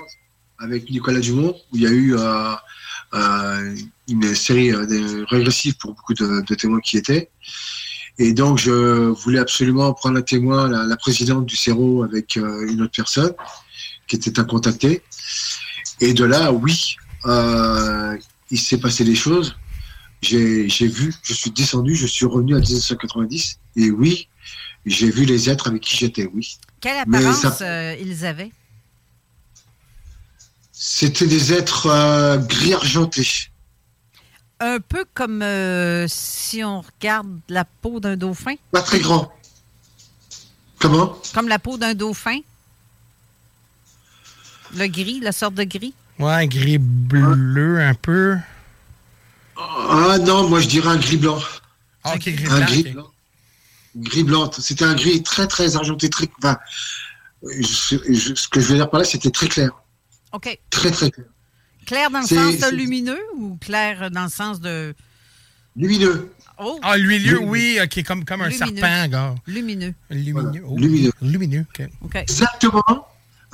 Speaker 14: avec Nicolas Dumont, où il y a eu euh, une série régressive pour beaucoup de, témoins qui étaient. Et donc, je voulais absolument prendre un témoin, la, présidente du CERO, avec une autre personne qui était à contacter. Et de là, oui, il s'est passé des choses. J'ai vu, je suis descendu, je suis revenu à 1990. Et oui, j'ai vu les êtres avec qui j'étais, oui.
Speaker 4: Quelle apparence euh, ils avaient?
Speaker 14: C'était des êtres euh, gris argentés.
Speaker 4: Un peu comme euh, si on regarde la peau d'un dauphin.
Speaker 14: Pas très grand. Comment?
Speaker 4: Comme la peau d'un dauphin. Le gris, la sorte de gris.
Speaker 5: Ouais, gris bleu un peu.
Speaker 14: Ah non, moi je dirais un gris blanc.
Speaker 5: Ah, ok, gris
Speaker 14: un
Speaker 5: blanc,
Speaker 14: gris
Speaker 5: ok.
Speaker 14: blanc. Gris blanc. C'était un gris très très argenté, très. Enfin, je- je- ce que je veux dire par là, c'était très clair.
Speaker 4: OK.
Speaker 14: Très très clair.
Speaker 4: Clair dans le sens de lumineux ou clair dans le sens de.
Speaker 14: Lumineux.
Speaker 4: Oh!
Speaker 5: Ah, lumineux, oui, ok, comme, comme un
Speaker 4: Lumineux.
Speaker 5: serpent, gars.
Speaker 4: Lumineux.
Speaker 5: Lumineux. oh,
Speaker 14: Lumineux.
Speaker 5: Lumineux, ok.
Speaker 4: OK.
Speaker 14: Exactement.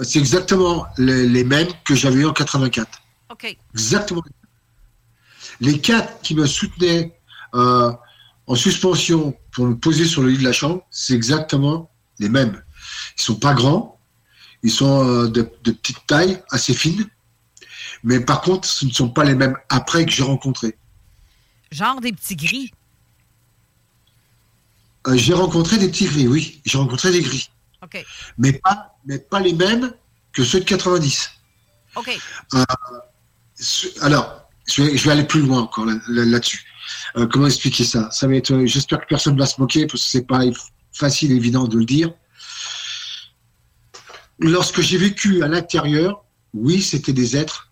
Speaker 14: C'est exactement les, les mêmes que j'avais eu en 84.
Speaker 4: OK.
Speaker 14: Exactement. Les quatre qui me soutenaient euh, en suspension pour me poser sur le lit de la chambre, c'est exactement les mêmes. Ils sont pas grands, ils sont euh, de, de petite taille, assez fine, mais par contre, ce ne sont pas les mêmes après que j'ai rencontrés.
Speaker 4: Genre des petits gris.
Speaker 14: Euh, j'ai rencontré des petits gris, oui, j'ai rencontré des gris,
Speaker 4: OK.
Speaker 14: mais pas, mais pas les mêmes que ceux de 90.
Speaker 4: OK.
Speaker 14: Euh, alors, je vais, aller plus loin encore là- là- là-dessus. Euh, comment expliquer ça? Ça J'espère que personne ne va se moquer parce que c'est pas facile, évident de le dire. Lorsque j'ai vécu à l'intérieur, oui, c'était des êtres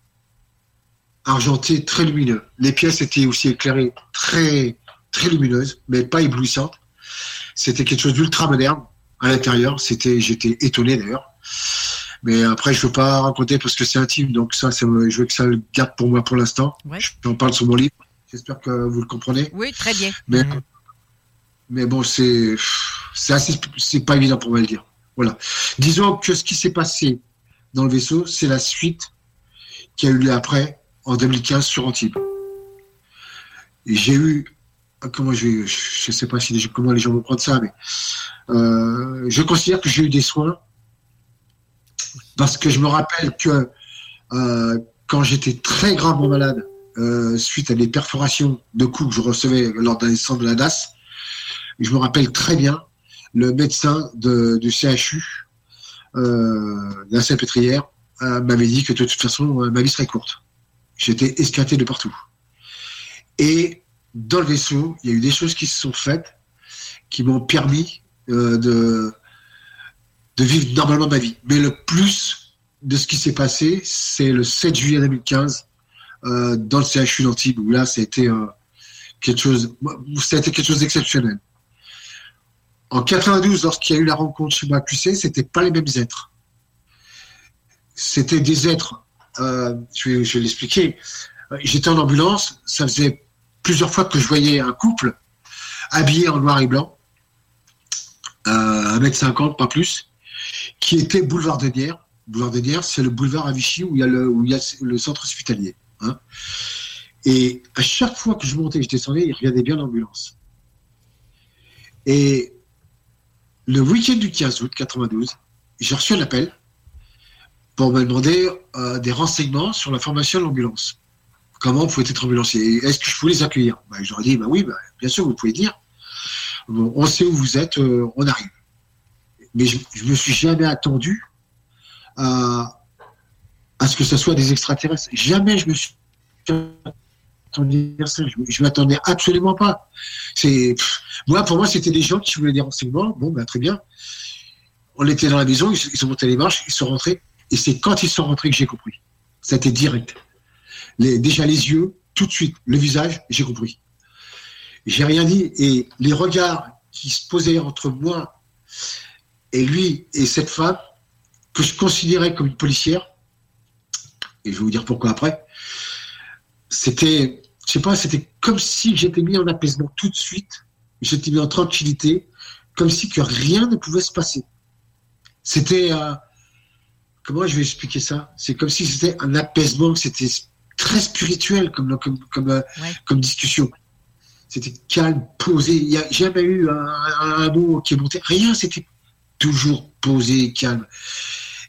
Speaker 14: argentés très lumineux. Les pièces étaient aussi éclairées très lumineuses, mais pas éblouissantes. C'était quelque chose d'ultra moderne à l'intérieur. J'étais étonné d'ailleurs. Mais après, je veux pas raconter parce que c'est intime, donc ça, je veux que ça le garde pour moi pour l'instant.
Speaker 4: Ouais.
Speaker 14: J'en parle sur mon livre. J'espère que vous le comprenez.
Speaker 4: Oui, très bien.
Speaker 14: Mais, mais bon, c'est, c'est assez, c'est pas évident pour moi de le dire. Voilà. Disons que ce qui s'est passé dans le vaisseau, c'est la suite qui a eu lieu après, en 2015, sur Antibes. J'ai eu, comment je je sais pas si comment les gens vont prendre ça, mais euh, je considère que j'ai eu des soins parce que je me rappelle que euh, quand j'étais très gravement malade, euh, suite à des perforations de coups que je recevais lors d'un descente de la DAS, je me rappelle très bien le médecin de, du CHU, euh, de la Salpêtrière, euh, m'avait dit que de toute façon, euh, ma vie serait courte. J'étais escaté de partout. Et dans le vaisseau, il y a eu des choses qui se sont faites qui m'ont permis euh, de, de vivre normalement ma vie. Mais le plus de ce qui s'est passé, c'est le 7 juillet 2015 euh, dans le CHU d'Antibes, où là, été euh, quelque chose, ça a été quelque chose d'exceptionnel. En 92, lorsqu'il y a eu la rencontre chez QC, c'était pas les mêmes êtres. C'était des êtres. euh, je vais, je vais l'expliquer. J'étais en ambulance, ça faisait plusieurs fois que je voyais un couple habillé en noir et blanc, euh, 1m50, pas plus, qui était boulevard de Nières. Boulevard de Nières, c'est le boulevard à Vichy où il y a le, il centre hospitalier. hein. Et à chaque fois que je montais et je descendais, ils regardaient bien l'ambulance. Et le week-end du 15 août 92, j'ai reçu un appel pour me demander euh, des renseignements sur la formation de l'ambulance. Comment vous pouvez être ambulancier? Est-ce que je pouvais les accueillir? Ben, J'aurais dit, bah oui, bah, bien sûr, vous pouvez. Bon, on sait où vous êtes, euh, on arrive. Mais je, je me suis jamais attendu à, ce que ce soit des extraterrestres. Jamais je me suis attendu à ça. Je, je m'attendais absolument pas. C'est, moi, pour moi, c'était des gens qui voulaient des renseignements. Bon, ben, très bien. On était dans la maison, ils, ils sont montés les marches, ils sont rentrés. Et c'est quand ils sont rentrés que j'ai compris. C'était direct. Déjà les yeux, tout de suite, le visage, j'ai compris. J'ai rien dit. Et les regards qui se posaient entre moi et lui et cette femme, que je considérais comme une policière, et je vais vous dire pourquoi après, c'était, je sais pas, c'était comme si j'étais mis en apaisement tout de suite, j'étais mis en tranquillité, comme si que rien ne pouvait se passer. C'était, euh, comment je vais expliquer ça? C'est comme si c'était un apaisement, c'était très spirituel comme, comme, comme, euh, comme discussion. C'était calme, posé. Il n'y a jamais eu un, un- un mot qui est monté. Rien, c'était toujours posé, calme.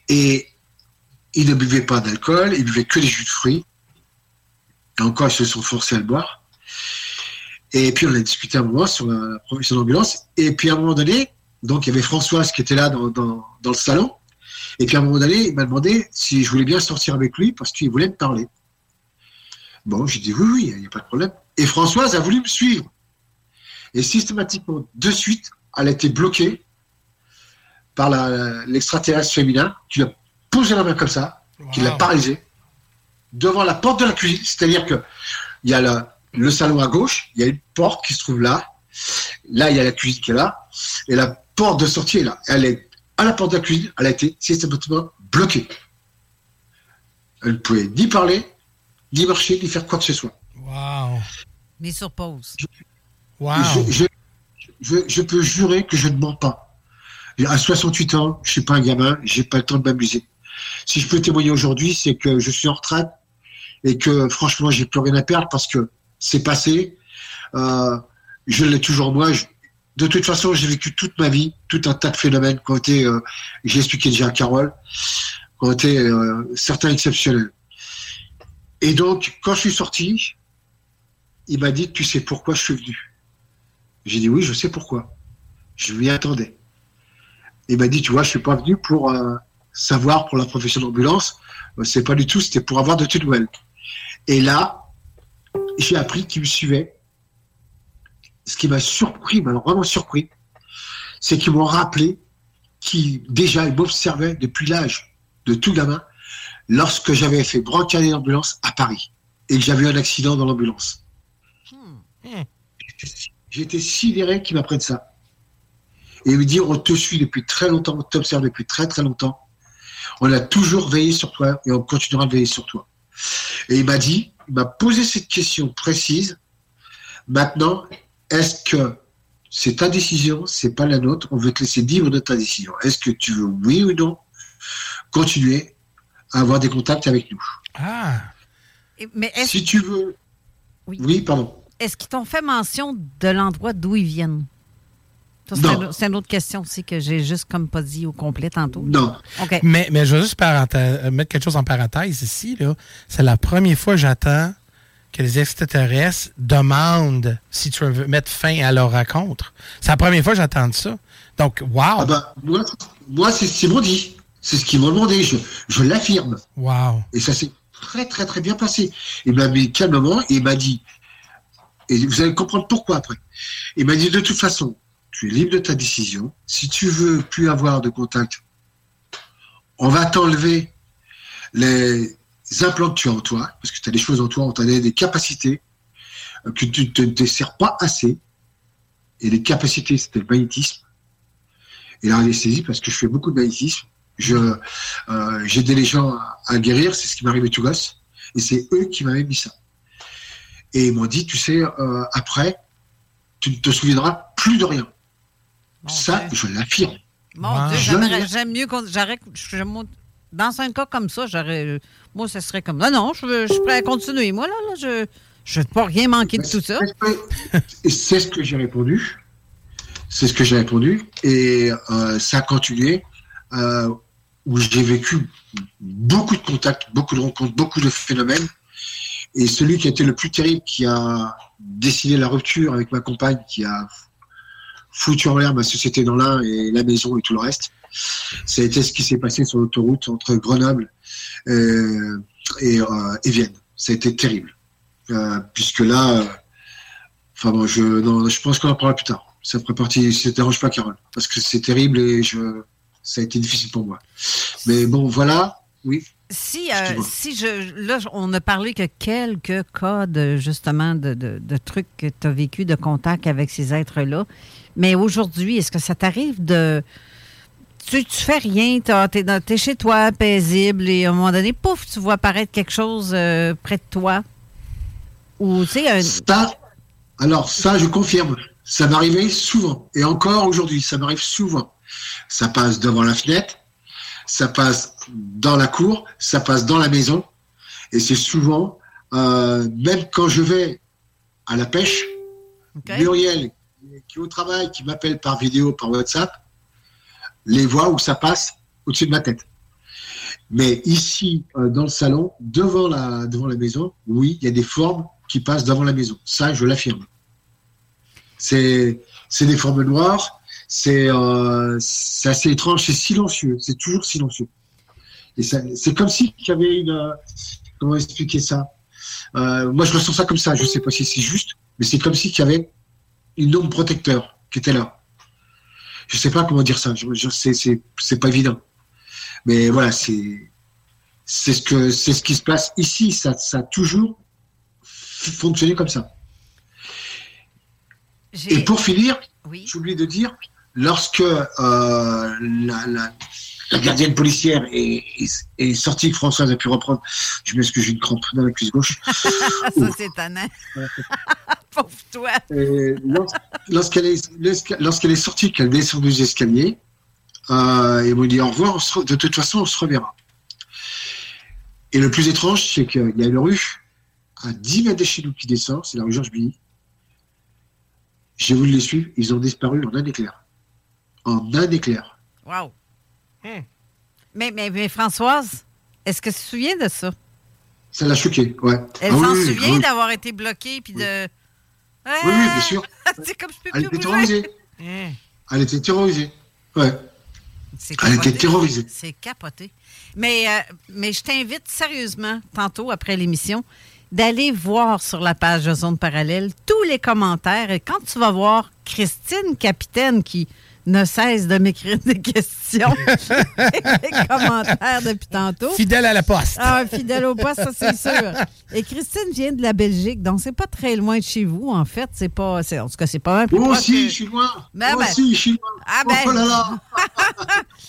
Speaker 14: Et il ne buvait pas d'alcool, il buvait que des jus de fruits. Et encore, ils se sont forcés à le boire. Et puis, on a discuté un moment sur la profession d'ambulance. Et puis, à un moment donné, donc, il y avait Françoise qui était là dans, dans, dans le salon. Et puis, à un moment donné, il m'a demandé si je voulais bien sortir avec lui parce qu'il voulait me parler. Bon, j'ai dit oui, oui, il n'y a pas de problème. Et Françoise a voulu me suivre. Et systématiquement, de suite, elle a été bloquée par l'extraterrestre féminin qui lui a posé la main comme ça, qui l'a paralysée, devant la porte de la cuisine. C'est-à-dire que il y a le, le salon à gauche, il y a une porte qui se trouve là. Là, il y a la cuisine qui est là. Et la porte de sortie est là. Elle est à la porte de la cuisine, elle a été systématiquement bloquée. Elle ne pouvait ni parler, ni marcher, ni faire quoi que ce soit.
Speaker 5: Wow.
Speaker 4: Mais sur pause.
Speaker 5: Wow.
Speaker 14: Je, je- je- je peux jurer que je ne mens pas. À 68 ans, je suis pas un gamin, j'ai pas le temps de m'amuser. Si je peux témoigner aujourd'hui, c'est que je suis en retraite et que franchement, j'ai plus rien à perdre parce que c'est passé. Euh, je l'ai toujours moi. De toute façon, j'ai vécu toute ma vie, tout un tas de phénomènes qui ont été, euh, j'ai expliqué déjà à Carole, qui ont euh, certains exceptionnels. Et donc, quand je suis sorti, il m'a dit, tu sais pourquoi je suis venu? J'ai dit, oui, je sais pourquoi. Je m'y attendais. Il m'a dit, tu vois, je suis pas venu pour euh, savoir pour la profession d'ambulance. Euh, C'est pas du tout, c'était pour avoir de tes nouvelles. Et là, j'ai appris qu'il me suivait. Ce qui m'a surpris, m'a vraiment surpris, c'est qu'ils m'ont rappelé qu'ils, déjà, ils m'observaient depuis l'âge de tout gamin, lorsque j'avais fait brancarder l'ambulance à Paris et que j'avais eu un accident dans l'ambulance. J'étais sidéré qu'ils m'apprennent ça. Et me disent, on te suit depuis très longtemps, on t'observe depuis très très longtemps. On a toujours veillé sur toi et on continuera de veiller sur toi. Et il m'a dit, il m'a posé cette question précise. Maintenant, est-ce que c'est ta décision, c'est pas la nôtre, on veut te laisser vivre de ta décision? Est-ce que tu veux, oui ou non, continuer à avoir des contacts avec nous?
Speaker 5: Ah.
Speaker 4: Mais est-ce
Speaker 14: Si tu veux. Oui, pardon.
Speaker 4: est-ce qu'ils t'ont fait mention de l'endroit d'où ils viennent? C'est une autre question aussi que j'ai juste comme pas dit au complet tantôt.
Speaker 14: Non.
Speaker 4: OK.
Speaker 5: Mais, mais je vais juste parenthèse- mettre quelque chose en parenthèse ici. là. C'est la première fois que j'attends que les extraterrestres demandent si tu veux mettre fin à leur rencontre. C'est la première fois que j'attends ça. Donc, wow!
Speaker 14: Ah bah, moi, moi c'est ce qu'ils m'ont dit. C'est ce qu'ils m'ont demandé. Je, je l'affirme.
Speaker 5: Wow!
Speaker 14: Et ça s'est très, très, très bien passé. Il m'a mis calmement et il m'a dit, et vous allez comprendre pourquoi après. Il m'a dit, de toute façon, tu es libre de ta décision. Si tu veux plus avoir de contact, on va t'enlever les implants que tu as en toi, parce que tu as des choses en toi, on t'a donné des capacités euh, que tu ne te sers pas assez. Et les capacités, c'était le magnétisme et l'anesthésie, parce que je fais beaucoup de magnétisme. Je, euh, j'ai aidé les gens à, à guérir, c'est ce qui m'est arrivé tout gosse. Et c'est eux qui m'avaient mis ça. Et ils m'ont dit, tu sais, euh, après, tu ne te souviendras plus de rien. Ça, je l'affirme.
Speaker 4: Mon Dieu, j'aime mieux qu'on. moi, dans un cas comme ça, j'aurais. Moi, ce serait comme. Non, non, je, veux- je suis prêt à continuer. Moi, là, là je je ne veux pas rien manquer de tout ça.
Speaker 14: C'est ce que j'ai répondu. C'est ce que j'ai répondu. Et euh, ça a continué, euh, où j'ai vécu beaucoup de contacts, beaucoup de rencontres, beaucoup de phénomènes. Et celui qui a été le plus terrible, qui a décidé la rupture avec ma compagne, qui a foutu en l'air ma société dans l'un et la maison et tout le reste, ça a été ce qui s'est passé sur l'autoroute entre Grenoble euh, et, euh, et Vienne. Ça a été terrible. Euh, puisque là, enfin bon, je, non, je pense qu'on en parlera plus tard. Ça ferait partie, ça te dérange pas, Carole, parce que c'est terrible et je, ça a été difficile pour moi. Mais bon, voilà, oui.
Speaker 4: Si, euh, si je. Là, on a parlé que quelques cas de, justement, de, de- de trucs que tu as vécu, de contact avec ces êtres-là. Mais aujourd'hui, est-ce que ça t'arrive de. Tu, tu fais rien, t'es, t'es chez toi, paisible, et à un moment donné, pouf, tu vois apparaître quelque chose euh, près de toi? Ou, tu sais, un-
Speaker 14: Ça, alors ça, je confirme. Ça m'arrivait souvent. Et encore aujourd'hui, ça m'arrive souvent. Ça passe devant la fenêtre, ça passe dans la cour, ça passe dans la maison. Et c'est souvent, euh, même quand je vais à la pêche, Muriel, qui est au travail, qui m'appelle par vidéo, par WhatsApp, les voit où ça passe au-dessus de ma tête. Mais ici, euh, dans le salon, devant la, devant la maison, oui, il y a des formes qui passent devant la maison. Ça, je l'affirme. C'est des formes noires, c'est euh, assez étrange, c'est silencieux, c'est toujours silencieux. Et c'est comme si il y avait une... euh, Comment expliquer ça? Euh, moi, je ressens ça comme ça. Je sais pas si c'est juste, mais c'est comme s'il y avait une ombre protecteur qui était là. Je sais pas comment dire ça. Je, je c'est, pas évident. Mais voilà, c'est, c'est ce que, c'est ce qui se passe ici. Ça, ça a toujours fonctionné comme ça. Et pour finir, j'ai oublié de dire, lorsque euh, la, la- la gardienne policière est, est- est sortie, que Françoise a pu reprendre, je m'excuse, j'ai une crampe dans la cuisse gauche.
Speaker 4: ça, c'est tannant. Pauvre toi.
Speaker 14: Lorsqu'elle est, est sortie, qu'elle descend des escaliers, euh, ils m'ont dit au revoir, on se re- de toute façon, on se reverra. Et le plus étrange, c'est qu'il y a une rue à 10 mètres de chez nous qui descend, c'est la rue Georges Billy. J'ai voulu les suivre, ils ont disparu en un éclair. En un éclair.
Speaker 4: Wow. Mais, mais, mais Françoise, est-ce que tu te souviens de ça?
Speaker 14: Ça l'a choqué, ouais.
Speaker 4: Elle
Speaker 14: Ah
Speaker 4: s'en
Speaker 14: oui,
Speaker 4: souvient
Speaker 14: oui.
Speaker 4: d'avoir été bloquée puis de.
Speaker 14: Oui, oui, bien sûr.
Speaker 4: c'est comme je peux
Speaker 14: Elle
Speaker 4: plus
Speaker 14: était
Speaker 4: bouger.
Speaker 14: terrorisée.
Speaker 4: Hein,
Speaker 14: Elle était terrorisée. Ouais. Elle était terrorisée.
Speaker 4: C'est capoté. Mais, euh, mais je t'invite sérieusement, tantôt après l'émission, d'aller voir sur la page de Zone Parallèle tous les commentaires. Et quand tu vas voir Christine Capitaine qui ne cesse de m'écrire des questions et des commentaires depuis tantôt.
Speaker 5: Fidèle à la poste.
Speaker 4: Ah, fidèle au poste, ça c'est sûr. Et Christine vient de la Belgique, donc c'est pas très loin de chez vous, en fait. C'est pas, en tout cas, c'est pas un peu.
Speaker 14: Moi aussi, je suis loin.
Speaker 4: Ben,
Speaker 14: Moi
Speaker 4: ben.
Speaker 14: aussi, je suis loin.
Speaker 4: Ah ben.
Speaker 14: Oh là là.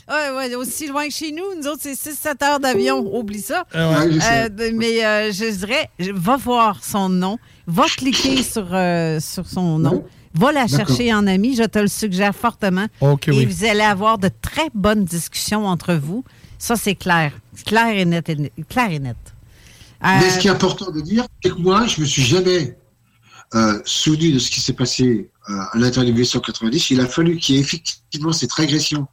Speaker 4: ouais, ouais, aussi loin que chez nous. Nous autres, c'est 6-7 heures d'avion. Oublie ça.
Speaker 14: Ah ouais.
Speaker 4: Euh, mais euh, je dirais, va voir son nom, va cliquer sur, euh, sur son nom, va la chercher en ami. Je te le suggère fortement. Et
Speaker 5: oui.
Speaker 4: vous allez avoir de très bonnes discussions entre vous. Ça, c'est clair. Clair et net. et net- clair et net. Euh,
Speaker 14: Mais ce qui est important de dire, c'est que moi, je me suis jamais euh, souvenu de ce qui s'est passé euh, à l'intérieur du 1890. Il a fallu qu'il y ait effectivement cette régression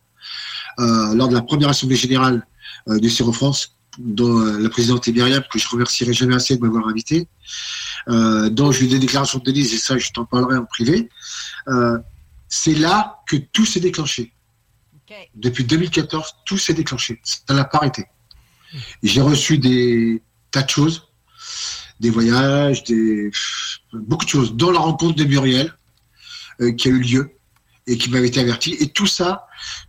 Speaker 14: euh, lors de la première assemblée générale euh, du CIRO France, dont euh, la présidente est Myriam, que je remercierai jamais assez de m'avoir invité, euh, dont je lui ai des déclarations de Denise, et ça, je t'en parlerai en privé. Euh, c'est là que tout s'est déclenché. Depuis 2014, tout s'est déclenché. Ça n'a pas arrêté. J'ai reçu des tas de choses, des voyages, des beaucoup de choses, dont la rencontre de Muriel euh, qui a eu lieu et qui m'avait été averti. Et tout ça,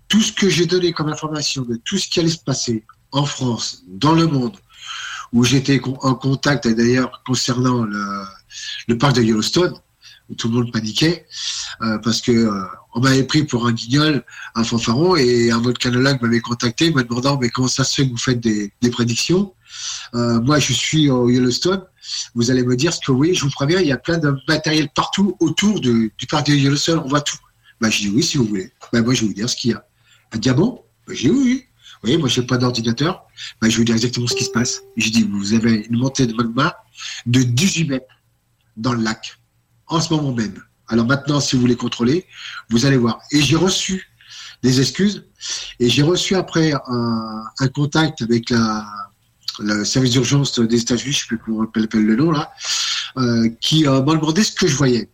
Speaker 14: tout ce que j'ai donné comme information de tout ce qui allait se passer en France, dans le monde, où j'étais en contact d'ailleurs concernant le, parc de Yellowstone, où tout le monde paniquait, euh, parce que euh, on m'avait pris pour un guignol, un fanfaron, et un volcanologue m'avait contacté me demandant mais comment ça se fait que vous faites des, prédictions? Euh, Moi, je suis au Yellowstone. Vous allez me dire ce que oui, je vous préviens, il y a plein de matériel partout autour du parc de Yellowstone, on voit tout. Bah, je dis oui, si vous voulez. Bah, moi, je vais vous dire ce qu'il y a. Un diamant? Bah, Je dis oui, voyez, moi, je n'ai pas d'ordinateur. Bah, je vais vous dire exactement ce qui se passe. Je dis, vous avez une montée de magma de 18 mètres dans le lac, en ce moment même. Alors maintenant, si vous voulez contrôler, vous allez voir. Et j'ai reçu des excuses, et j'ai reçu après un, un contact avec la, le service d'urgence des États-Unis, je ne sais plus comment on appelle le nom là, euh, qui euh, m'a demandé ce que je voyais.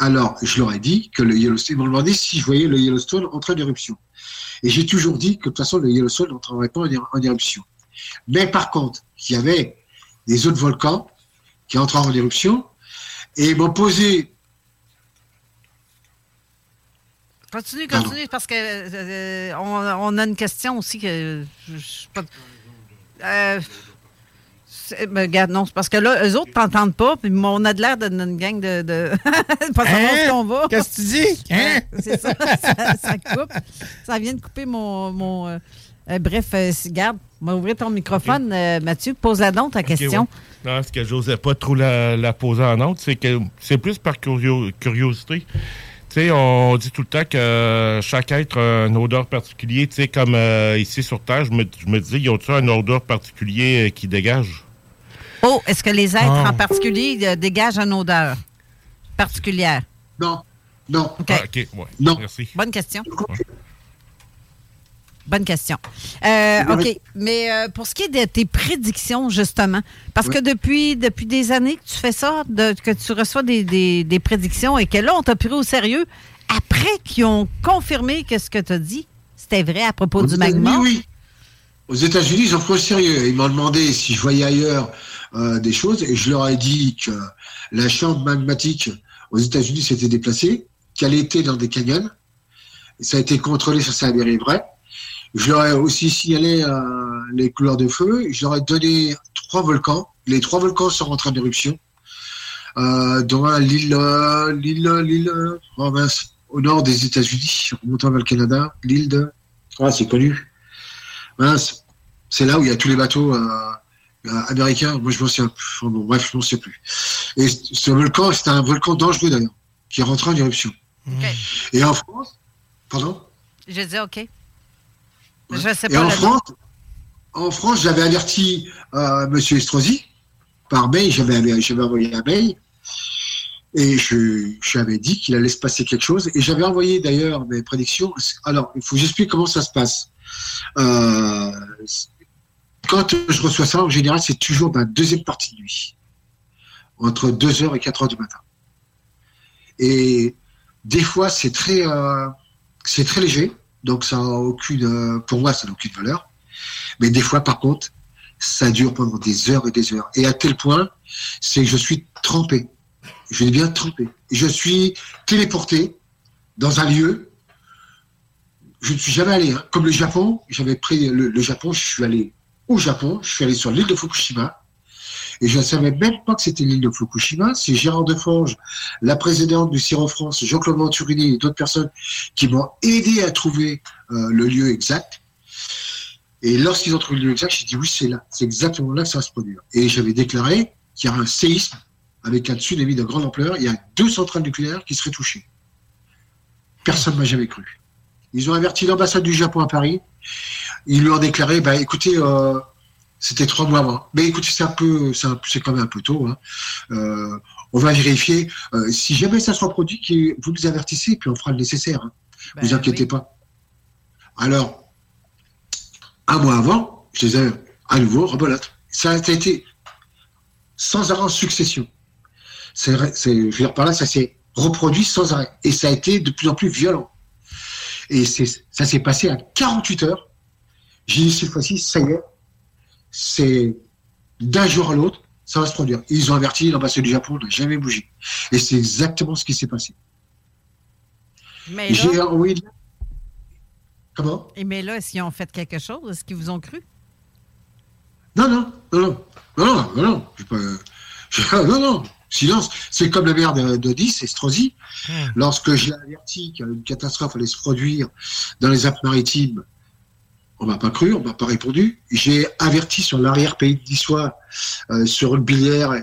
Speaker 14: Alors, je leur ai dit que le Yellowstone, ils m'ont demandé si je voyais le Yellowstone entrer en éruption. Et j'ai toujours dit que de toute façon, le Yellowstone n'entrerait pas en, ér- en éruption. Mais par contre, il y avait des autres volcans qui entraient en éruption et ils m'ont posé
Speaker 4: Continue,
Speaker 14: Pardon.
Speaker 4: continue, parce que euh, on, on a une question aussi que je, je sais pas. Euh, ben, regarde, non, c'est parce que là, eux autres t'entendent pas, puis on a de l'air d'une gang de. de... pas savoir
Speaker 5: Hein?
Speaker 4: ce qu'on va.
Speaker 5: Qu'est-ce que tu dis? Hein?
Speaker 4: c'est ça, ça, ça coupe. Ça vient de couper mon. mon euh, euh, bref, euh, garde, on va ouvrir ton microphone, euh, Mathieu. Pose-la donc ta question.
Speaker 7: Ouais. Non, ce que j'osais pas trop la, la poser en autre, c'est que c'est plus par curio- curiosité. Tu sais, on dit tout le temps que chaque être a une odeur particulière. Tu sais, comme euh, ici sur Terre, je me, je me dis, y a-t-il une odeur particulière euh, qui dégage?
Speaker 4: Oh, est-ce que les êtres
Speaker 7: Ah.
Speaker 4: en particulier euh, dégagent une odeur particulière?
Speaker 14: Non. Non.
Speaker 4: OK.
Speaker 7: Ah, OK, ouais.
Speaker 14: Non.
Speaker 7: Merci.
Speaker 4: Bonne question. Bonne question. Euh, OK. Mais euh, pour ce qui est de tes prédictions, justement, parce que depuis, depuis des années que tu fais ça, de- que tu reçois des, des- des prédictions et que là, on t'a pris au sérieux, après qu'ils ont confirmé que ce que tu as dit, c'était vrai à propos
Speaker 14: Aux
Speaker 4: du magma?
Speaker 14: Oui. Aux États-Unis, ils ont pris au sérieux. Ils m'ont demandé si je voyais ailleurs euh, des choses et je leur ai dit que la chambre magmatique aux États-Unis s'était déplacée, qu'elle était dans des canyons. Ça a été contrôlé, ça s'est avéré vrai. Je leur ai aussi signalé euh, les couleurs de feu. Je leur ai donné trois volcans. Les trois volcans sont en éruption. Euh, dont un, l'île, l'île, l'île, oh mince, au nord des États-Unis, remontant vers le Canada, l'île de, ah, c'est connu. Mince, c'est là où il y a tous les bateaux euh, euh, américains. Moi, je m'en souviens plus. Enfin, bon, bref, je m'en sais plus. Et ce volcan, c'est un volcan dangereux d'ailleurs, qui est rentré en éruption. Et en France, pardon?
Speaker 4: Je dis OK. Je sais
Speaker 14: Et
Speaker 4: pas.
Speaker 14: en
Speaker 4: la-
Speaker 14: France, en France, j'avais averti euh, Monsieur Estrosi par mail, j'avais j'avais envoyé un mail et je, je lui avais dit qu'il allait se passer quelque chose et j'avais envoyé d'ailleurs mes prédictions. Alors, il faut que j'explique comment ça se passe. Euh, quand je reçois ça, en général, c'est toujours dans la deuxième partie de nuit, entre 2h et 4h du matin. Et des fois, c'est très, euh, c'est très léger, donc ça aucune, euh, pour moi, ça n'a aucune valeur. Mais des fois, par contre, ça dure pendant des heures et des heures. Et à tel point, c'est que je suis trempé. Je bien trempé. Je suis téléporté dans un lieu. Je ne suis jamais allé. hein. Comme le Japon, j'avais pris le Japon, je suis allé au Japon, je suis allé sur l'île de Fukushima. Et je ne savais même pas que c'était l'île de Fukushima. C'est Gérard Deforge, la présidente du CIRO France, Jean-Claude Venturini et d'autres personnes qui m'ont aidé à trouver euh, le lieu exact. Et lorsqu'ils ont trouvé le lieu exact, j'ai dit oui, c'est là. C'est exactement là que ça va se produire. Et j'avais déclaré qu'il y a un séisme avec un tsunami de grande ampleur. Il y a deux centrales nucléaires qui seraient touchées. Personne ne m'a jamais cru. Ils ont averti l'ambassade du Japon à Paris. Ils lui ont déclaré, bah, écoutez, euh, c'était trois mois avant. Mais écoutez, c'est un peu, c'est quand même un peu tôt. hein. Euh, on va vérifier. Euh, si jamais ça se reproduit, vous nous avertissez, puis on fera le nécessaire. hein.
Speaker 4: Ben
Speaker 14: vous inquiétez pas. Alors, un mois avant, je les ai à nouveau rebelote. Ça a été sans arrêt en succession. Je veux dire par là, ça s'est reproduit sans arrêt. Et ça a été de plus en plus violent. Et ça s'est passé à 48 heures. J'ai dit cette fois-ci, ça y est, c'est d'un jour à l'autre, ça va se produire. Ils ont averti l'ambassade du Japon n'a jamais bougé. Et c'est exactement ce qui s'est passé.
Speaker 4: Mais
Speaker 14: J'ai
Speaker 4: là,
Speaker 14: envoyé. Comment?
Speaker 4: Et mais là, est-ce qu'ils ont fait quelque chose? Est-ce qu'ils vous ont cru?
Speaker 14: Non, non, non, non, non, non, non, non, j'ai pas- j'ai- non, non, silence. C'est comme le maire de, de 10, Estrosi. Lorsque je l'ai averti qu'une catastrophe allait se produire dans les Alpes-Maritimes, on m'a pas cru, on m'a pas répondu. J'ai averti sur l'arrière-pays de Niçois, euh, sur le et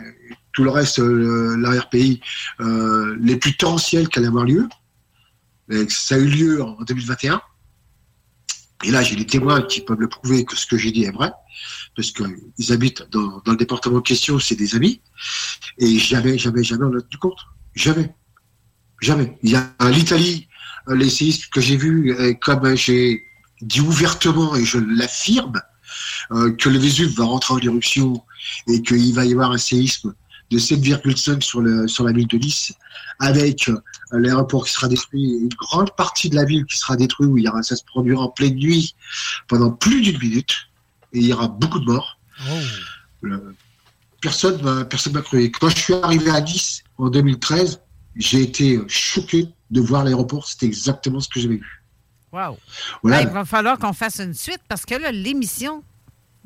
Speaker 14: tout le reste, euh, l'arrière-pays, euh, les plus torrentiels qu'allait avoir lieu. Ça a eu lieu en 2021. Et là, j'ai des témoins qui peuvent le prouver que ce que j'ai dit est vrai, parce qu'ils habitent dans, le département en question, c'est des amis. Et jamais, jamais, jamais on a tenu compte. Jamais. Jamais. Il y a l'Italie, euh, les séismes que j'ai vus, comme j'ai dit ouvertement, et je l'affirme, euh, que le Vésuve va rentrer en éruption et qu'il va y avoir un séisme de 7,5 sur, le, sur la ville de Nice, avec euh, l'aéroport qui sera détruit, une grande partie de la ville qui sera détruite, où il y aura, ça se produira en pleine nuit pendant plus d'une minute, et il y aura beaucoup de morts. Le- personne m'a personne m'a cru. Et Quand je suis arrivé à Nice en 2013, j'ai été choqué de voir l'aéroport. C'était exactement ce que j'avais vu.
Speaker 4: Wow. Il va falloir qu'on fasse une suite parce que là, l'émission,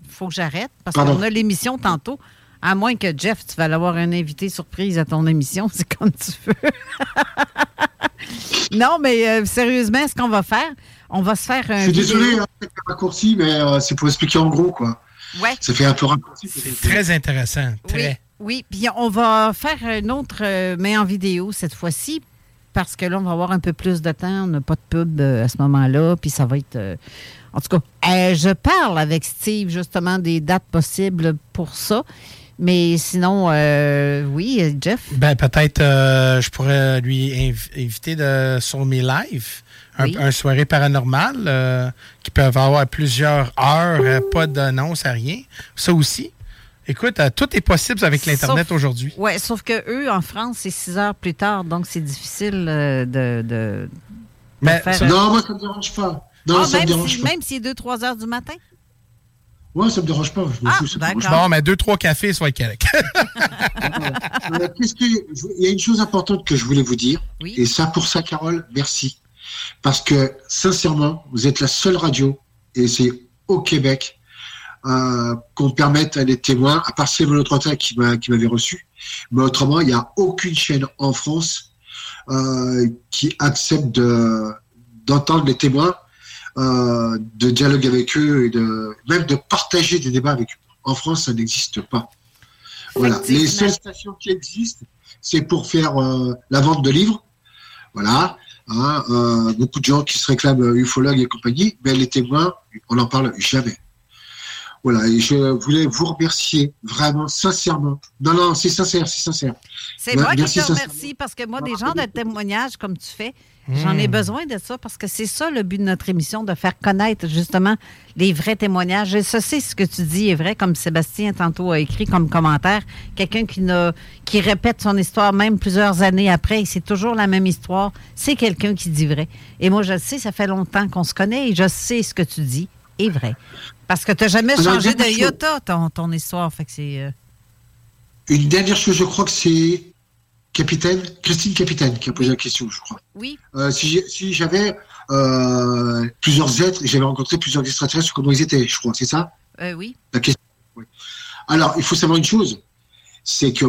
Speaker 4: il faut que j'arrête parce qu'on a l'émission tantôt. À moins que Jeff, tu vas avoir un invité surprise à ton émission, c'est comme tu veux. non, mais euh, sérieusement, ce qu'on va faire, on va se faire un.
Speaker 14: Je suis désolé,
Speaker 4: vidéo-
Speaker 14: hein, c'est un raccourci, mais euh, c'est pour expliquer en gros, quoi.
Speaker 4: Ouais.
Speaker 14: Ça fait un peu raccourci.
Speaker 5: C'est très intéressant. Très.
Speaker 4: Oui, puis on va faire une autre, euh, mais en vidéo cette fois-ci, parce que là, on va avoir un peu plus de temps. On n'a pas de pub euh, à ce moment-là, puis ça va être. euh, en tout cas, euh, je parle avec Steve justement des dates possibles pour ça. Mais sinon, euh, oui, Jeff?
Speaker 5: Ben, peut-être je pourrais lui inv- inviter de, sur mes lives un,
Speaker 4: Oui.
Speaker 5: un soirée paranormale qui peuvent avoir plusieurs heures, pas d'annonce à rien. Ça aussi. Écoute, euh, tout est possible avec l'Internet aujourd'hui.
Speaker 4: Oui, sauf que eux, en France, c'est 6 heures plus tard, donc c'est difficile euh, de, de, de
Speaker 5: Mais
Speaker 4: faire.
Speaker 5: ça-
Speaker 14: Non, moi, ça me dérange pas. Non,
Speaker 4: Ah,
Speaker 14: ça me
Speaker 4: même
Speaker 14: dérange
Speaker 4: si-
Speaker 14: pas.
Speaker 4: même s'il est 2-3 heures du matin?
Speaker 14: Ouais, ça me dérange pas. Je m'en
Speaker 4: Ah,
Speaker 14: fous, me dérange
Speaker 5: Bon, mais deux, trois cafés, être correct.
Speaker 14: Euh, qu'est-ce que- Il y a une chose importante que je voulais vous dire. Et ça, pour ça, Carole, merci. Parce que, sincèrement, vous êtes la seule radio, et c'est au Québec, euh, qu'on permette à des témoins, à part Sylvain Trotin qui m'a- qui m'avait reçu, mais autrement, il n'y a aucune chaîne en France euh, qui accepte de- d'entendre les témoins, euh, de dialoguer avec eux et de même de partager des débats avec eux. En France, ça n'existe pas. Voilà. Les seules stations qui existent, c'est pour faire la vente de livres. Voilà. Hein, beaucoup de gens qui se réclament ufologues et compagnie, mais les témoins, on n'en parle jamais. Voilà. Et je voulais vous remercier vraiment, sincèrement. Non, non, c'est sincère, c'est sincère.
Speaker 4: C'est moi qui te remercie parce que moi, des gens de témoignages comme tu fais, j'en ai besoin de ça parce que c'est ça le but de notre émission, de faire connaître justement les vrais témoignages. Et ça, c'est ce que tu dis est vrai, comme Sébastien tantôt a écrit comme commentaire. Quelqu'un qui, qui répète son histoire même plusieurs années après et c'est toujours la même histoire. C'est quelqu'un qui dit vrai. Et moi, je le sais, ça fait longtemps qu'on se connaît et je sais ce que tu dis est vrai. Parce que tu n'as jamais changé de iota ton, ton histoire. Fait que c'est. euh,
Speaker 14: Une dernière chose, je crois que c'est Capitaine, Christine Capitaine qui a posé la question, je crois.
Speaker 4: Oui.
Speaker 14: Euh, si j'avais euh, plusieurs êtres et j'avais rencontré plusieurs extraterrestres, comment ils étaient, je crois, c'est ça?
Speaker 4: Oui.
Speaker 14: la question. oui. Alors, il faut savoir une chose, c'est que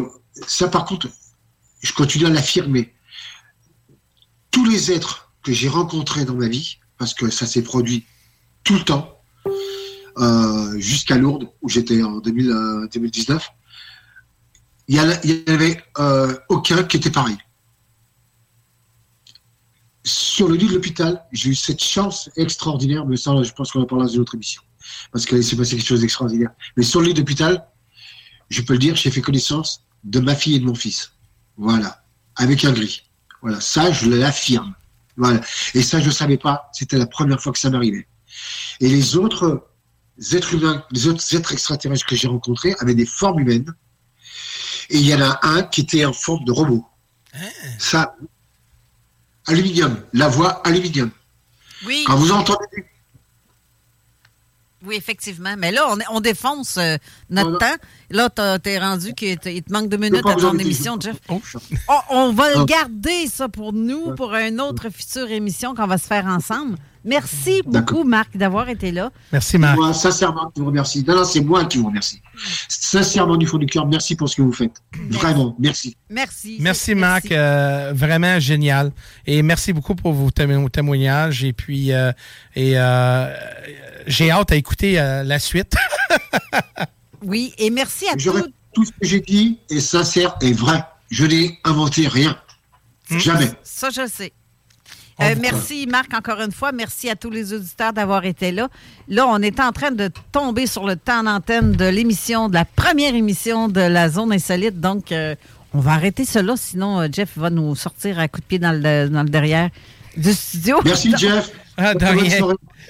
Speaker 14: ça, par contre, je continue à l'affirmer. Tous les êtres que j'ai rencontrés dans ma vie, parce que ça s'est produit tout le temps, euh, jusqu'à Lourdes, où j'étais en 2000, euh, 2019, il y, en a- il y avait euh, aucun qui était pareil. Sur le lit de l'hôpital, j'ai eu cette chance extraordinaire, mais ça, je pense qu'on en parlera dans une autre émission, parce qu'il s'est passé quelque chose d'extraordinaire. Mais sur le lit d'hôpital, je peux le dire, j'ai fait connaissance de ma fille et de mon fils. Voilà. Avec un gris. Voilà. Ça, je l'affirme. Voilà. Et ça, je ne savais pas. C'était la première fois que ça m'arrivait. Et les autres êtres humains, les autres êtres extraterrestres que j'ai rencontrés avaient des formes humaines. Et il y en a un qui était en forme de robot. Ça, aluminium. La voix aluminium.
Speaker 4: Oui.
Speaker 14: Quand vous entendez
Speaker 4: Oui, effectivement. Mais là, on, on défonce euh, notre temps. Là, t'as- t'es rendu qu'il te, manque deux minutes à ton émission,
Speaker 14: je-
Speaker 4: Jeff. Oh, on va le
Speaker 14: Oh.
Speaker 4: garder, ça, pour nous, pour une autre future émission qu'on va se faire ensemble. Merci beaucoup, Marc, d'avoir été là.
Speaker 5: Merci, Marc.
Speaker 14: Moi, sincèrement, je vous remercie. Non, non, c'est moi qui vous remercie. Sincèrement, du fond du cœur, merci pour ce que vous faites. Vraiment, merci.
Speaker 4: Merci.
Speaker 5: Merci, Marc. Euh, vraiment génial. Et merci beaucoup pour vos témo- témoignages. Et puis, euh, et, euh, j'ai hâte à écouter euh, la suite.
Speaker 4: Oui, et merci à
Speaker 14: Je
Speaker 4: tous.
Speaker 14: tout ce que j'ai dit est sincère et vrai. Je n'ai inventé rien. Jamais.
Speaker 4: Ça, je le sais. Euh, merci, Marc, encore une fois. Merci à tous les auditeurs d'avoir été là. Là, on est en train de tomber sur le temps d'antenne de l'émission, de la première émission de la Zone Insolite. Donc, euh, on va arrêter cela, sinon euh, Jeff va nous sortir à coup de pied dans le, dans le derrière du studio.
Speaker 14: Merci, Jeff.
Speaker 5: Ah, de rien.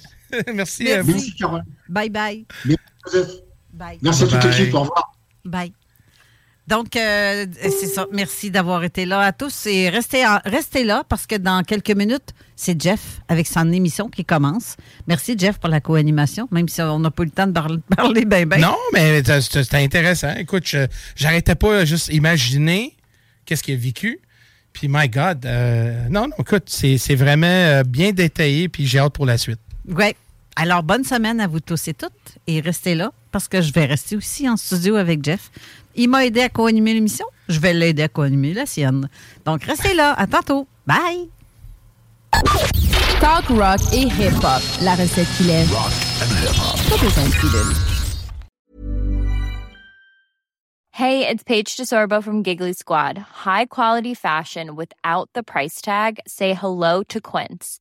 Speaker 5: Merci à
Speaker 4: Merci.
Speaker 5: vous.
Speaker 14: Merci, Carole.
Speaker 4: Bye bye.
Speaker 14: Merci, Joseph.
Speaker 4: Bye.
Speaker 14: Merci à toute l'équipe. Au revoir.
Speaker 4: Bye. Donc, euh, c'est ça. Merci d'avoir été là à tous. Et restez, en- restez là parce que dans quelques minutes, c'est Jeff avec son émission qui commence. Merci, Jeff, pour la co-animation, même si on n'a pas eu le temps de parler, parler ben ben.
Speaker 5: Non, mais c'était intéressant. Écoute, je- j'arrêtais pas juste imaginer qu'est-ce qu'il a vécu. Puis, my God, euh, non, non, écoute, c'est c'est vraiment euh, bien détaillé, puis j'ai hâte pour la suite.
Speaker 4: Ouais. Alors, bonne semaine à vous tous et toutes. Et restez là parce que je vais rester aussi en studio avec Jeff. Il m'a aidé à co-animer l'émission. Je vais l'aider à co-animer la sienne. Donc, restez là. À tantôt. Bye.
Speaker 13: Talk rock et hip-hop. La recette qui lève. Pas besoin de pilule.
Speaker 20: Hey, it's Paige DeSorbo from Giggly Squad. High quality fashion without the price tag. Say hello to Quince.